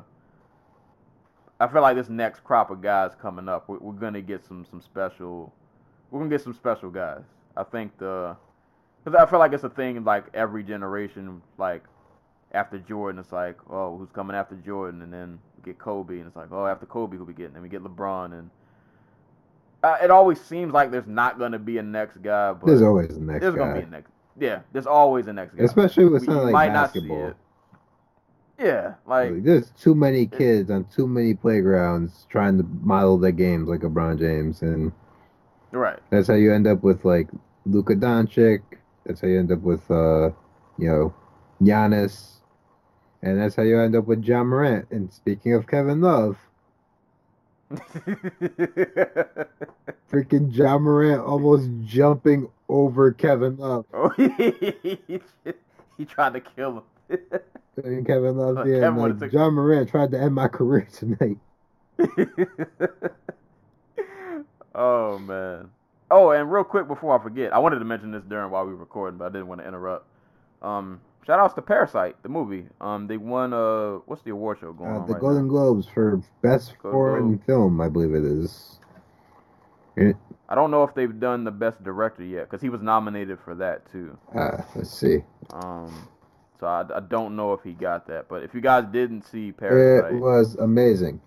I feel like this next crop of guys coming up, we're, we're gonna get some some special, we're gonna get some special guys. I think the, because I feel like it's a thing like every generation, like after Jordan, it's like, oh, who's coming after Jordan, and then we get Kobe, and it's like, oh, after Kobe, who we getting? And we get LeBron, and uh, it always seems like there's not gonna be a next guy, but There's always the next there's gonna be a next. Yeah, there's always a next guy. Especially with something like might not see basketball. it. Yeah, like Like, there's too many kids on too many playgrounds trying to model their games like LeBron James, and right. that's how you end up with like Luka Doncic. That's how you end up with uh, you know, Giannis, and that's how you end up with Ja Morant. And speaking of Kevin Love, freaking Ja Morant almost jumping over Kevin Love. oh, he, he tried to kill him. And Kevin Love, yeah, Kevin like, took- John Morant tried to end my career tonight. oh man. Oh, and real quick before I forget, I wanted to mention this during while we were recording, but I didn't want to interrupt. Um, shout outs to Parasite, the movie. Um, they won uh, what's the award show going Uh, on the right Golden now? Globes for best Golden foreign Globe. film, I believe it is. I don't know if they've done the best director yet, because he was nominated for that too. Uh, let's see. Um, so I, I don't know if he got that, but if you guys didn't see Parasite, It was amazing.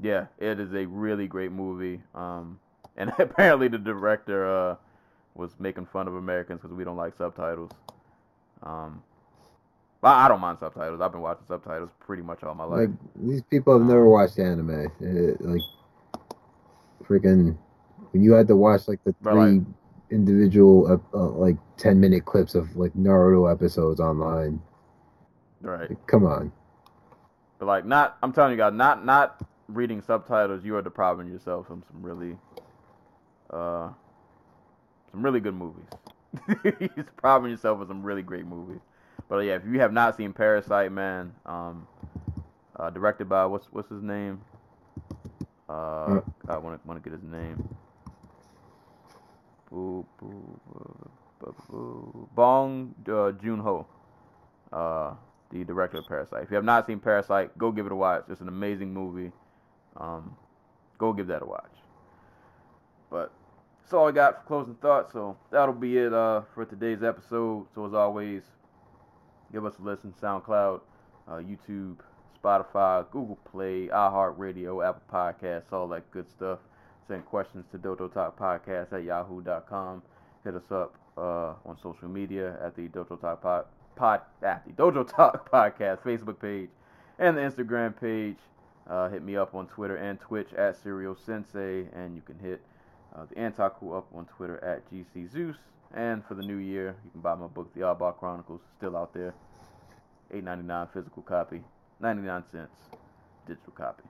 yeah, it is a really great movie. Um, and apparently the director uh was making fun of Americans because we don't like subtitles. Um, I, I don't mind subtitles. I've been watching subtitles pretty much all my life. Like these people have never watched anime. It, like freaking when you had to watch like the three like- individual uh, uh, like ten minute clips of like Naruto episodes online. right. Like, come on. But like, not I'm telling you guys, not not reading subtitles. You are depriving yourself from some really, uh, some really good movies. You're depriving yourself of some really great movies. But yeah, if you have not seen Parasite, man, um, uh, directed by what's what's his name? Uh, I want to want to get his name. Boo, boo, boo, boo, boo. Bong uh, Joon Ho, uh, the director of Parasite. If you have not seen Parasite, go give it a watch. It's an amazing movie. Um, go give that a watch. But that's all I got for closing thoughts. So that'll be it uh, for today's episode. So as always, give us a listen. SoundCloud, uh, YouTube, Spotify, Google Play, iHeartRadio, Apple Podcasts, all that good stuff. Send questions to Dojo Talk Podcast at yahoo.com. Hit us up uh, on social media at the Dojo Talk Pod, pod at the Dojo Talk Podcast Facebook page and the Instagram page. Uh, hit me up on Twitter and Twitch at Serial Sensei, and you can hit uh, the Cool up on Twitter at GC Zeus. And for the new year, you can buy my book, The Oddball Chronicles, still out there. Eight ninety nine physical copy, ninety nine cents digital copy.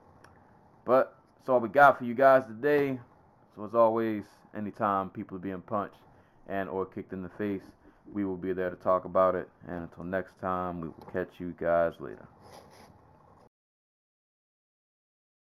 But that's all we got for you guys today. So as always, anytime people are being punched and or kicked in the face, we will be there to talk about it. And until next time, we will catch you guys later.